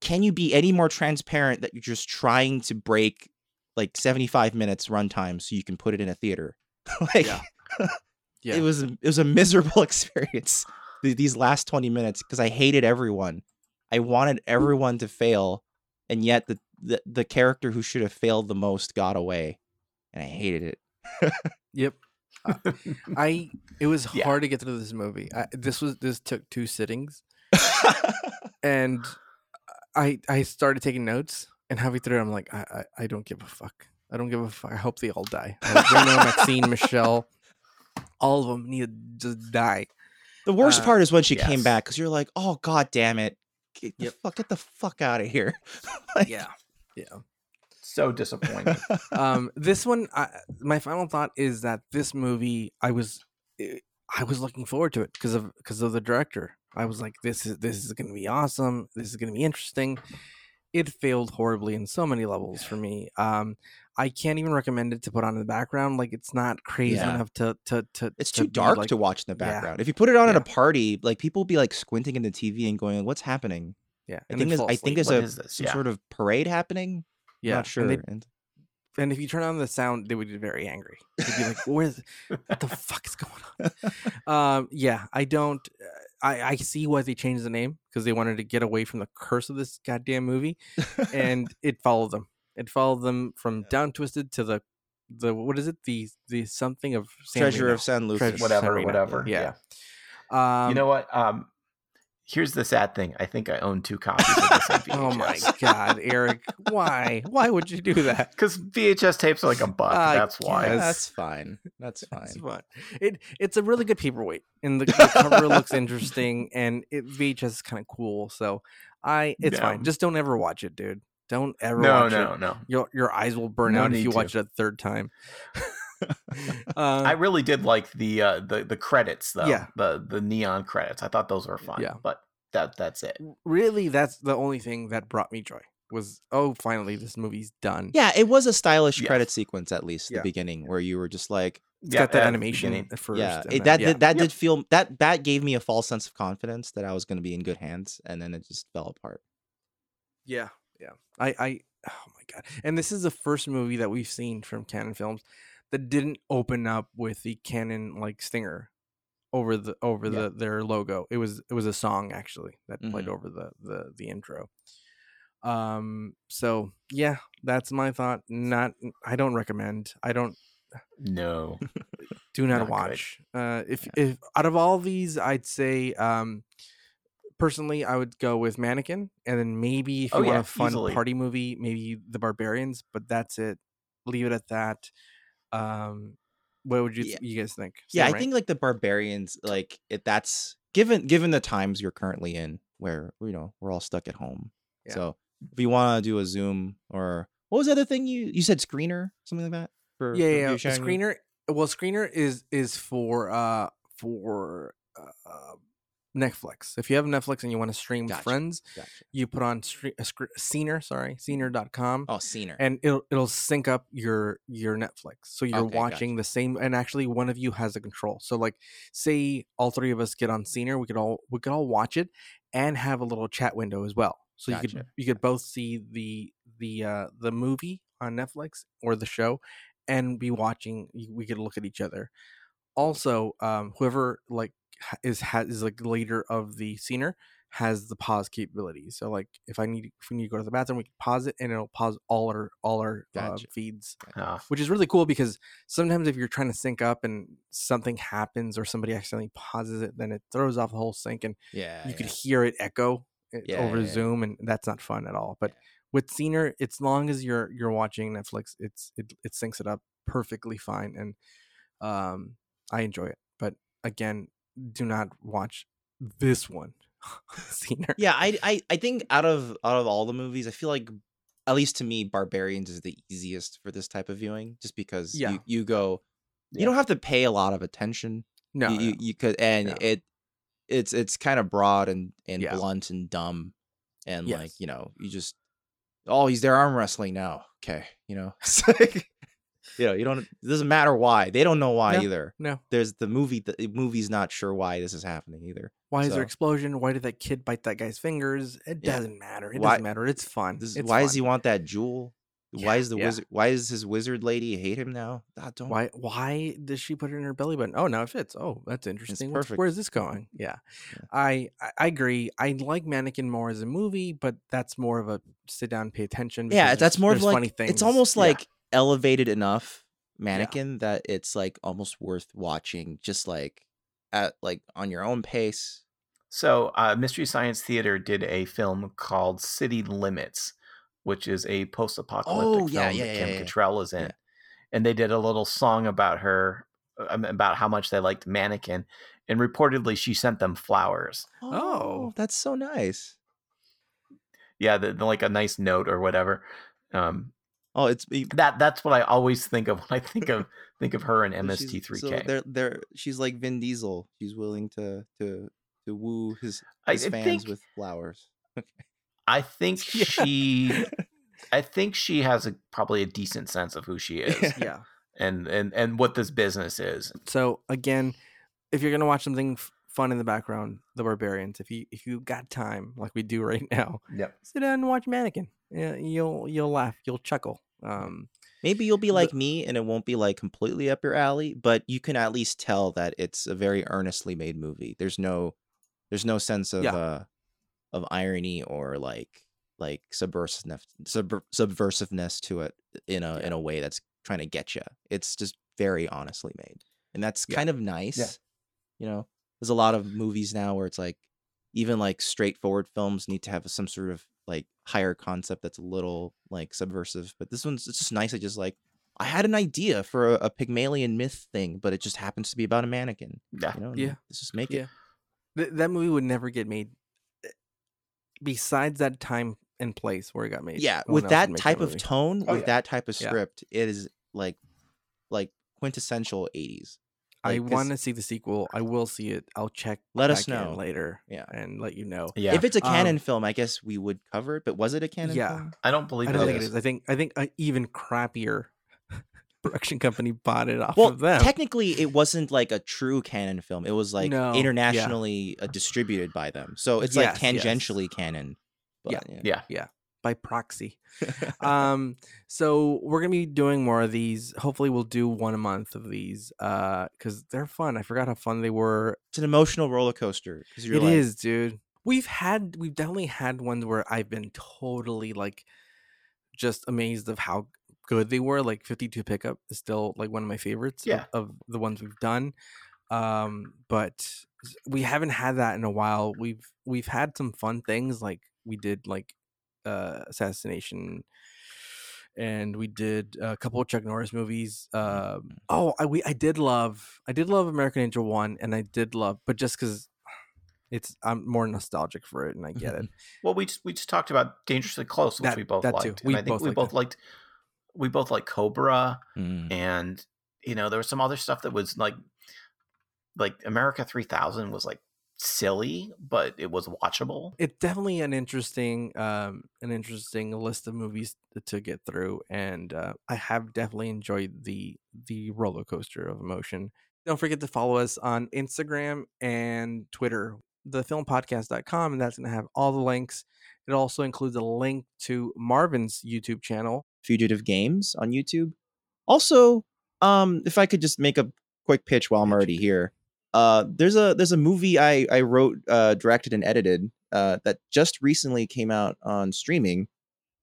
can you be any more transparent that you're just trying to break like 75 minutes runtime so you can put it in a theater? like, Yeah. Yeah. it was it was a miserable experience th- these last 20 minutes because I hated everyone. I wanted everyone to fail, and yet the, the the character who should have failed the most got away, and I hated it. Yep. Uh, I it was Yeah. hard to get through this movie. I, this was this took two sittings, and I I started taking notes and halfway through I'm like I I, I don't give a fuck. I don't give a fuck. I hope they all die. I hope Reno, Maxine, Michelle, all of them need to just die. the worst Uh, part is when she came back because you're like, oh god damn it, get the fuck get the fuck out of here. Like, Yeah, yeah. so disappointing. um, this one, I, my final thought is that this movie, I was, eh, I was looking forward to it because of because of the director. I was like, this is this is going to be awesome. This is going to be interesting. It failed horribly in so many levels for me. Um, I can't even recommend it to put on in the background. Like it's not crazy Yeah. enough to to to. It's to too dark like- to watch in the yeah. background. If you put it on at a party, like people will be like squinting in the TV and going, "What's happening?" Yeah, I and think then there's, I think there's a some Yeah. sort of parade happening. yeah, not and sure. they- and- And if you turn on the sound, they would get very angry. They'd be like, "Where's what the fuck is going on?" Um, yeah, I don't. I I see why they changed the name because they wanted to get away from the curse of this goddamn movie, and it followed them. It followed them from Down Twisted to the the what is it the the something of San Treasure Reno. of San Lucas. Treasure- whatever, Serena, whatever. yeah. Yeah. Um, you know what? Um, here's the sad thing. I think I own two copies of this on VHS. Oh my god, Eric, why? Why would you do that? Because VHS tapes are like a buck. I that's why. guess. That's fine. That's It's fine. fun. It it's a really good paperweight, and the, the cover looks interesting, and it VHS is kind of cool. So I, it's Yeah. fine. Just don't ever watch it, dude. Don't ever No, watch no, it. no. Your your eyes will burn No out if you to. watch it a third time. I uh, really did like the uh, the the credits though. Yeah. The the neon credits. I thought those were fun. Yeah. But that that's it. really, that's the only thing that brought me joy. Was oh, finally this movie's done. Yeah, it was a stylish Yes. credit sequence at least Yeah. the beginning where you were just like, It's got that animation at first. yeah, and it, then- that yeah. did, that Yep. did feel that that gave me a false sense of confidence that I was going to be in good hands, and then it just fell apart. Yeah, yeah. I, I, oh my god! And this is the first movie that we've seen from Cannon Films that didn't open up with the Cannon like stinger over the over Yeah. the their logo. It was it was a song actually that played Mhm. over the the the intro. Um. So yeah, that's my thought. Not. I don't recommend. I don't. No. Do not, Not good. watch. Uh. If if out of all these, I'd say um. Personally, I would go with Mannequin, and then maybe if you Oh, want yeah, a fun easily. party movie, maybe The Barbarians. But that's it. Leave it at that. Um, what would you Yeah. you guys think? yeah, Same, I right? think like the barbarians, like it, that's given given the times you're currently in, where you know we're all stuck at home. Yeah. So if you want to do a Zoom or what was the other thing you you said screener something like that for yeah, for yeah, yeah. screener. Well, screener is is for uh for uh Netflix. If you have Netflix and you want to stream with Gotcha. friends, Gotcha. you put on stre- a scr- Scener, sorry, Scener.com. Oh, scener. and it'll it'll sync up your your Netflix. So you're Okay, watching the same and actually one of you has a control. So like say all three of us get on Scener, we could all we could all watch it and have a little chat window as well. So you could you could both see the the uh the movie on Netflix or the show and be watching we could look at each other. Also, um whoever like is has is like the leader of the Scener has the pause capability. So like if I need if we need to go to the bathroom, we can pause it and it'll pause all our all our uh, feeds, Ah, which is really cool because sometimes if you're trying to sync up and something happens or somebody accidentally pauses it, then it throws off the whole sync and yeah, you could hear it echo uh, Yeah, over yeah, yeah. Zoom, and that's not fun at all. But with Scener, it's long as you're you're watching Netflix, it's it it syncs it up perfectly fine, and um I enjoy it. But again, do not watch this one, Scener. Yeah, I, I I think out of out of all the movies, I feel like at least to me, Barbarians is the easiest for this type of viewing, just because Yeah. you, you go, Yeah. you don't have to pay a lot of attention. No, you, no. you, you could, and Yeah. it it's it's kind of broad and and Yeah. blunt and dumb, and like you know, you just oh, he's there arm wrestling now. Okay, you know, it's like, you know, you don't. It doesn't matter why. They don't know why No. either. no. There's the movie. The movie's not sure why this is happening either. Why is there explosion? Why did that kid bite that guy's fingers? It Yeah. doesn't matter. It Why- doesn't matter. It's fun. This, it's why does he want that jewel? why is the yeah. wizard? Why does his wizard lady hate him now? Ah, don't. Why? Why does she put it in her belly button? Oh, now it fits. Oh, that's interesting. What's- perfect. Where's this going? Yeah, Yeah. I, I agree. I like Mannequin more as a movie, but that's more of a sit down, pay attention. Yeah, that's more of like funny things. it's almost Yeah. like elevated enough mannequin that it's like almost worth watching, just like at like on your own pace. So, uh, Mystery Science Theater did a film called City Limits, which is a post-apocalyptic Oh, yeah, film yeah, that yeah, Kim yeah. Cattrall is in, Yeah. and they did a little song about her, about how much they liked Mannequin, and reportedly she sent them flowers. Oh. that's so nice. Yeah, the, the- like a nice note or whatever. Um, Oh, it's That that's what I always think of when I think of think of her in MST3K. So they're they're she's like Vin Diesel. She's willing to to to woo his I his fans think with flowers. I think Yeah. she I think she has a probably a decent sense of who she is yeah. and and and what this business is. So again, if you're gonna watch something f- fun in the background, The Barbarians. If you if you got time, like we do right now, Yep. sit down and watch Mannequin. Yeah, you'll you'll laugh, you'll chuckle. Um, Maybe you'll be like me and it won't be like completely up your alley, but you can at least tell that it's a very earnestly made movie. There's no there's no sense of Yeah. uh of irony or like like subversiveness sub, subversiveness to it in a in a way that's trying to get you. It's just very honestly made. And that's Yeah. kind of nice. You know, there's a lot of movies now where it's like even like straightforward films need to have some sort of like higher concept that's a little like subversive. But this one's it's just nice. I just like I had an idea for a, a Pygmalion myth thing, but it just happens to be about a mannequin. Yeah. You know, Yeah. let's just make Yeah. it. th- that movie would never get made. eh, Besides that time and place where it got made. Yeah, no with that type of tone, Oh, with yeah. that type of Yeah. script, it is like like quintessential 80s. I want to see the sequel. I will see it. I'll check. Let us know. later. Yeah. and let you know. Yeah. If it's a cannon Um, film, I guess we would cover it. But was it a cannon Yeah. film? I don't believe I don't it think it is. is. I think I think an even crappier production company bought it off Well, of them. technically, it wasn't like a true cannon film. It was like No, internationally uh, distributed by them, so it's like Yes, yes. tangentially cannon. But, Yeah. Yeah. By proxy. um, so we're gonna be doing more of these. Hopefully, we'll do one a month of these uh, because they're fun. I forgot how fun they were. it's an emotional roller coaster. It is, dude. We've had we've definitely had ones where I've been totally like just amazed of how good they were. Like 52 pickup is still like one of my favorites of- Yeah. of, the ones we've done. Um, but we haven't had that in a while. We've we've had some fun things like we did like uh assassination and we did a couple of Chuck Norris movies. Um, oh, I we I did love I did love American Angel one, and I did love, but just because it's I'm more nostalgic for it, and I get it. Well, we just we just talked about Dangerously Close, which That- we both liked. We I think both we liked both that. liked we both like Cobra Mm. and you know, there was some other stuff that was like like America 3000 was like silly, but it was watchable. It's definitely an interesting um an interesting list of movies to get through, and uh, I have definitely enjoyed the the roller coaster of emotion. Don't forget to follow us on Instagram and Twitter, thefilmpodcast.com, and that's going to have all the links. It also includes a link to Marvin's YouTube channel. Fugitive Games on YouTube. Also, um, if I could just make a quick pitch while I'm already here, uh, there's a there's a movie I I wrote, uh, directed and edited uh, that just recently came out on streaming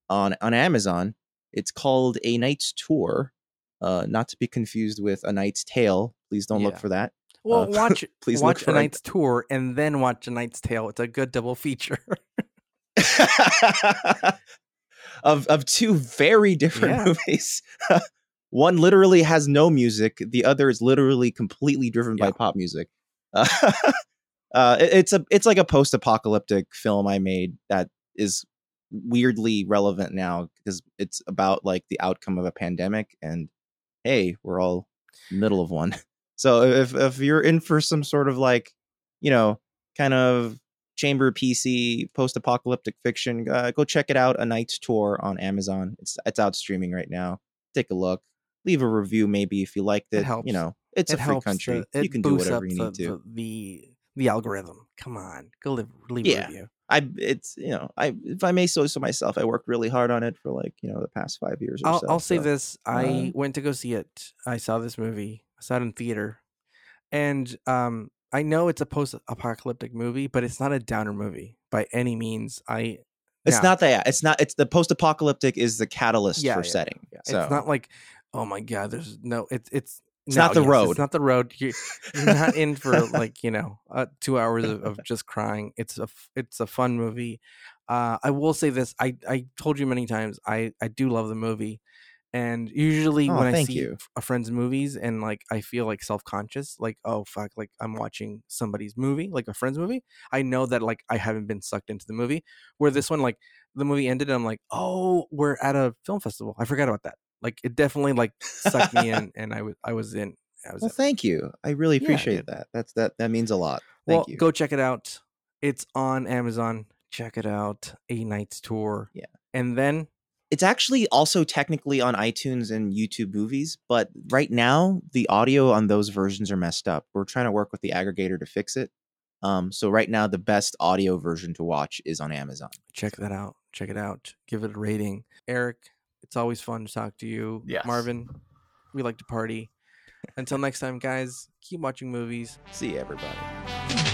on on Amazon. It's called A Knight's Tour, uh, not to be confused with A Knight's Tale. Please don't look for that. Well, Uh, watch please look watch a- Knight's Tour and then watch a Knight's Tale. It's a good double feature. of of two very different Yeah. movies. One literally has no music. The other is literally completely driven by pop music. Uh, uh, it- it's a it's like a post apocalyptic film I made that is weirdly relevant now because it's about like the outcome of a pandemic and hey, we're all middle of one. So if if you're in for some sort of like, you know, kind of chamber PC post apocalyptic fiction, uh, go check it out. A Knight's Tour on Amazon. It's it's out streaming right now. Take a look. Leave a review maybe if you liked It it. helps. You know, it's it a free country. the- you can do whatever you the, need to. The, the the algorithm. Come on, go live, leave Yeah. a review. I it's you know I if I may so so myself, I worked really hard on it for like you know the past five years or I'll, so. I'll say so. this: I uh, went to go see it. I saw this movie. I saw it in theater, and um, I know it's a post-apocalyptic movie, but it's not a downer movie by any means. I It's now, not that. It's not. It's the post-apocalyptic is the catalyst Yeah, for yeah, setting. yeah, So It's not like, oh my god, there's no. It's it's It's no, not the yes, road. It's not the road. You're, you're not in for like you know uh, two hours of, of just crying. It's a it's a fun movie. Uh, I will say this. I I told you many times. I I do love the movie, and usually Oh, when I see you. a friend's movies and like I feel like self conscious, like oh fuck, like I'm watching somebody's movie, like a friend's movie. I know that like I haven't been sucked into the movie. Where this one, like the movie ended, and I'm like, oh, we're at a film festival. I forgot about that. Like it definitely like sucked me in, and I was I was in. I was Well, in. thank you. I really Yeah, appreciate dude. that. That's that. That means a lot. Thank well, you. go check it out. It's on Amazon. Check it out. A Knight's Tour. Yeah. And then It's actually also technically on iTunes and YouTube movies, but right now the audio on those versions are messed up. We're trying to work with the aggregator to fix it. Um, so right now the best audio version to watch is on Amazon. check that out. Check it out. Give it a rating. Eric, it's always fun to talk to you. Yes. Marvin, we like to party. Until next time, guys, keep watching movies. See you, everybody.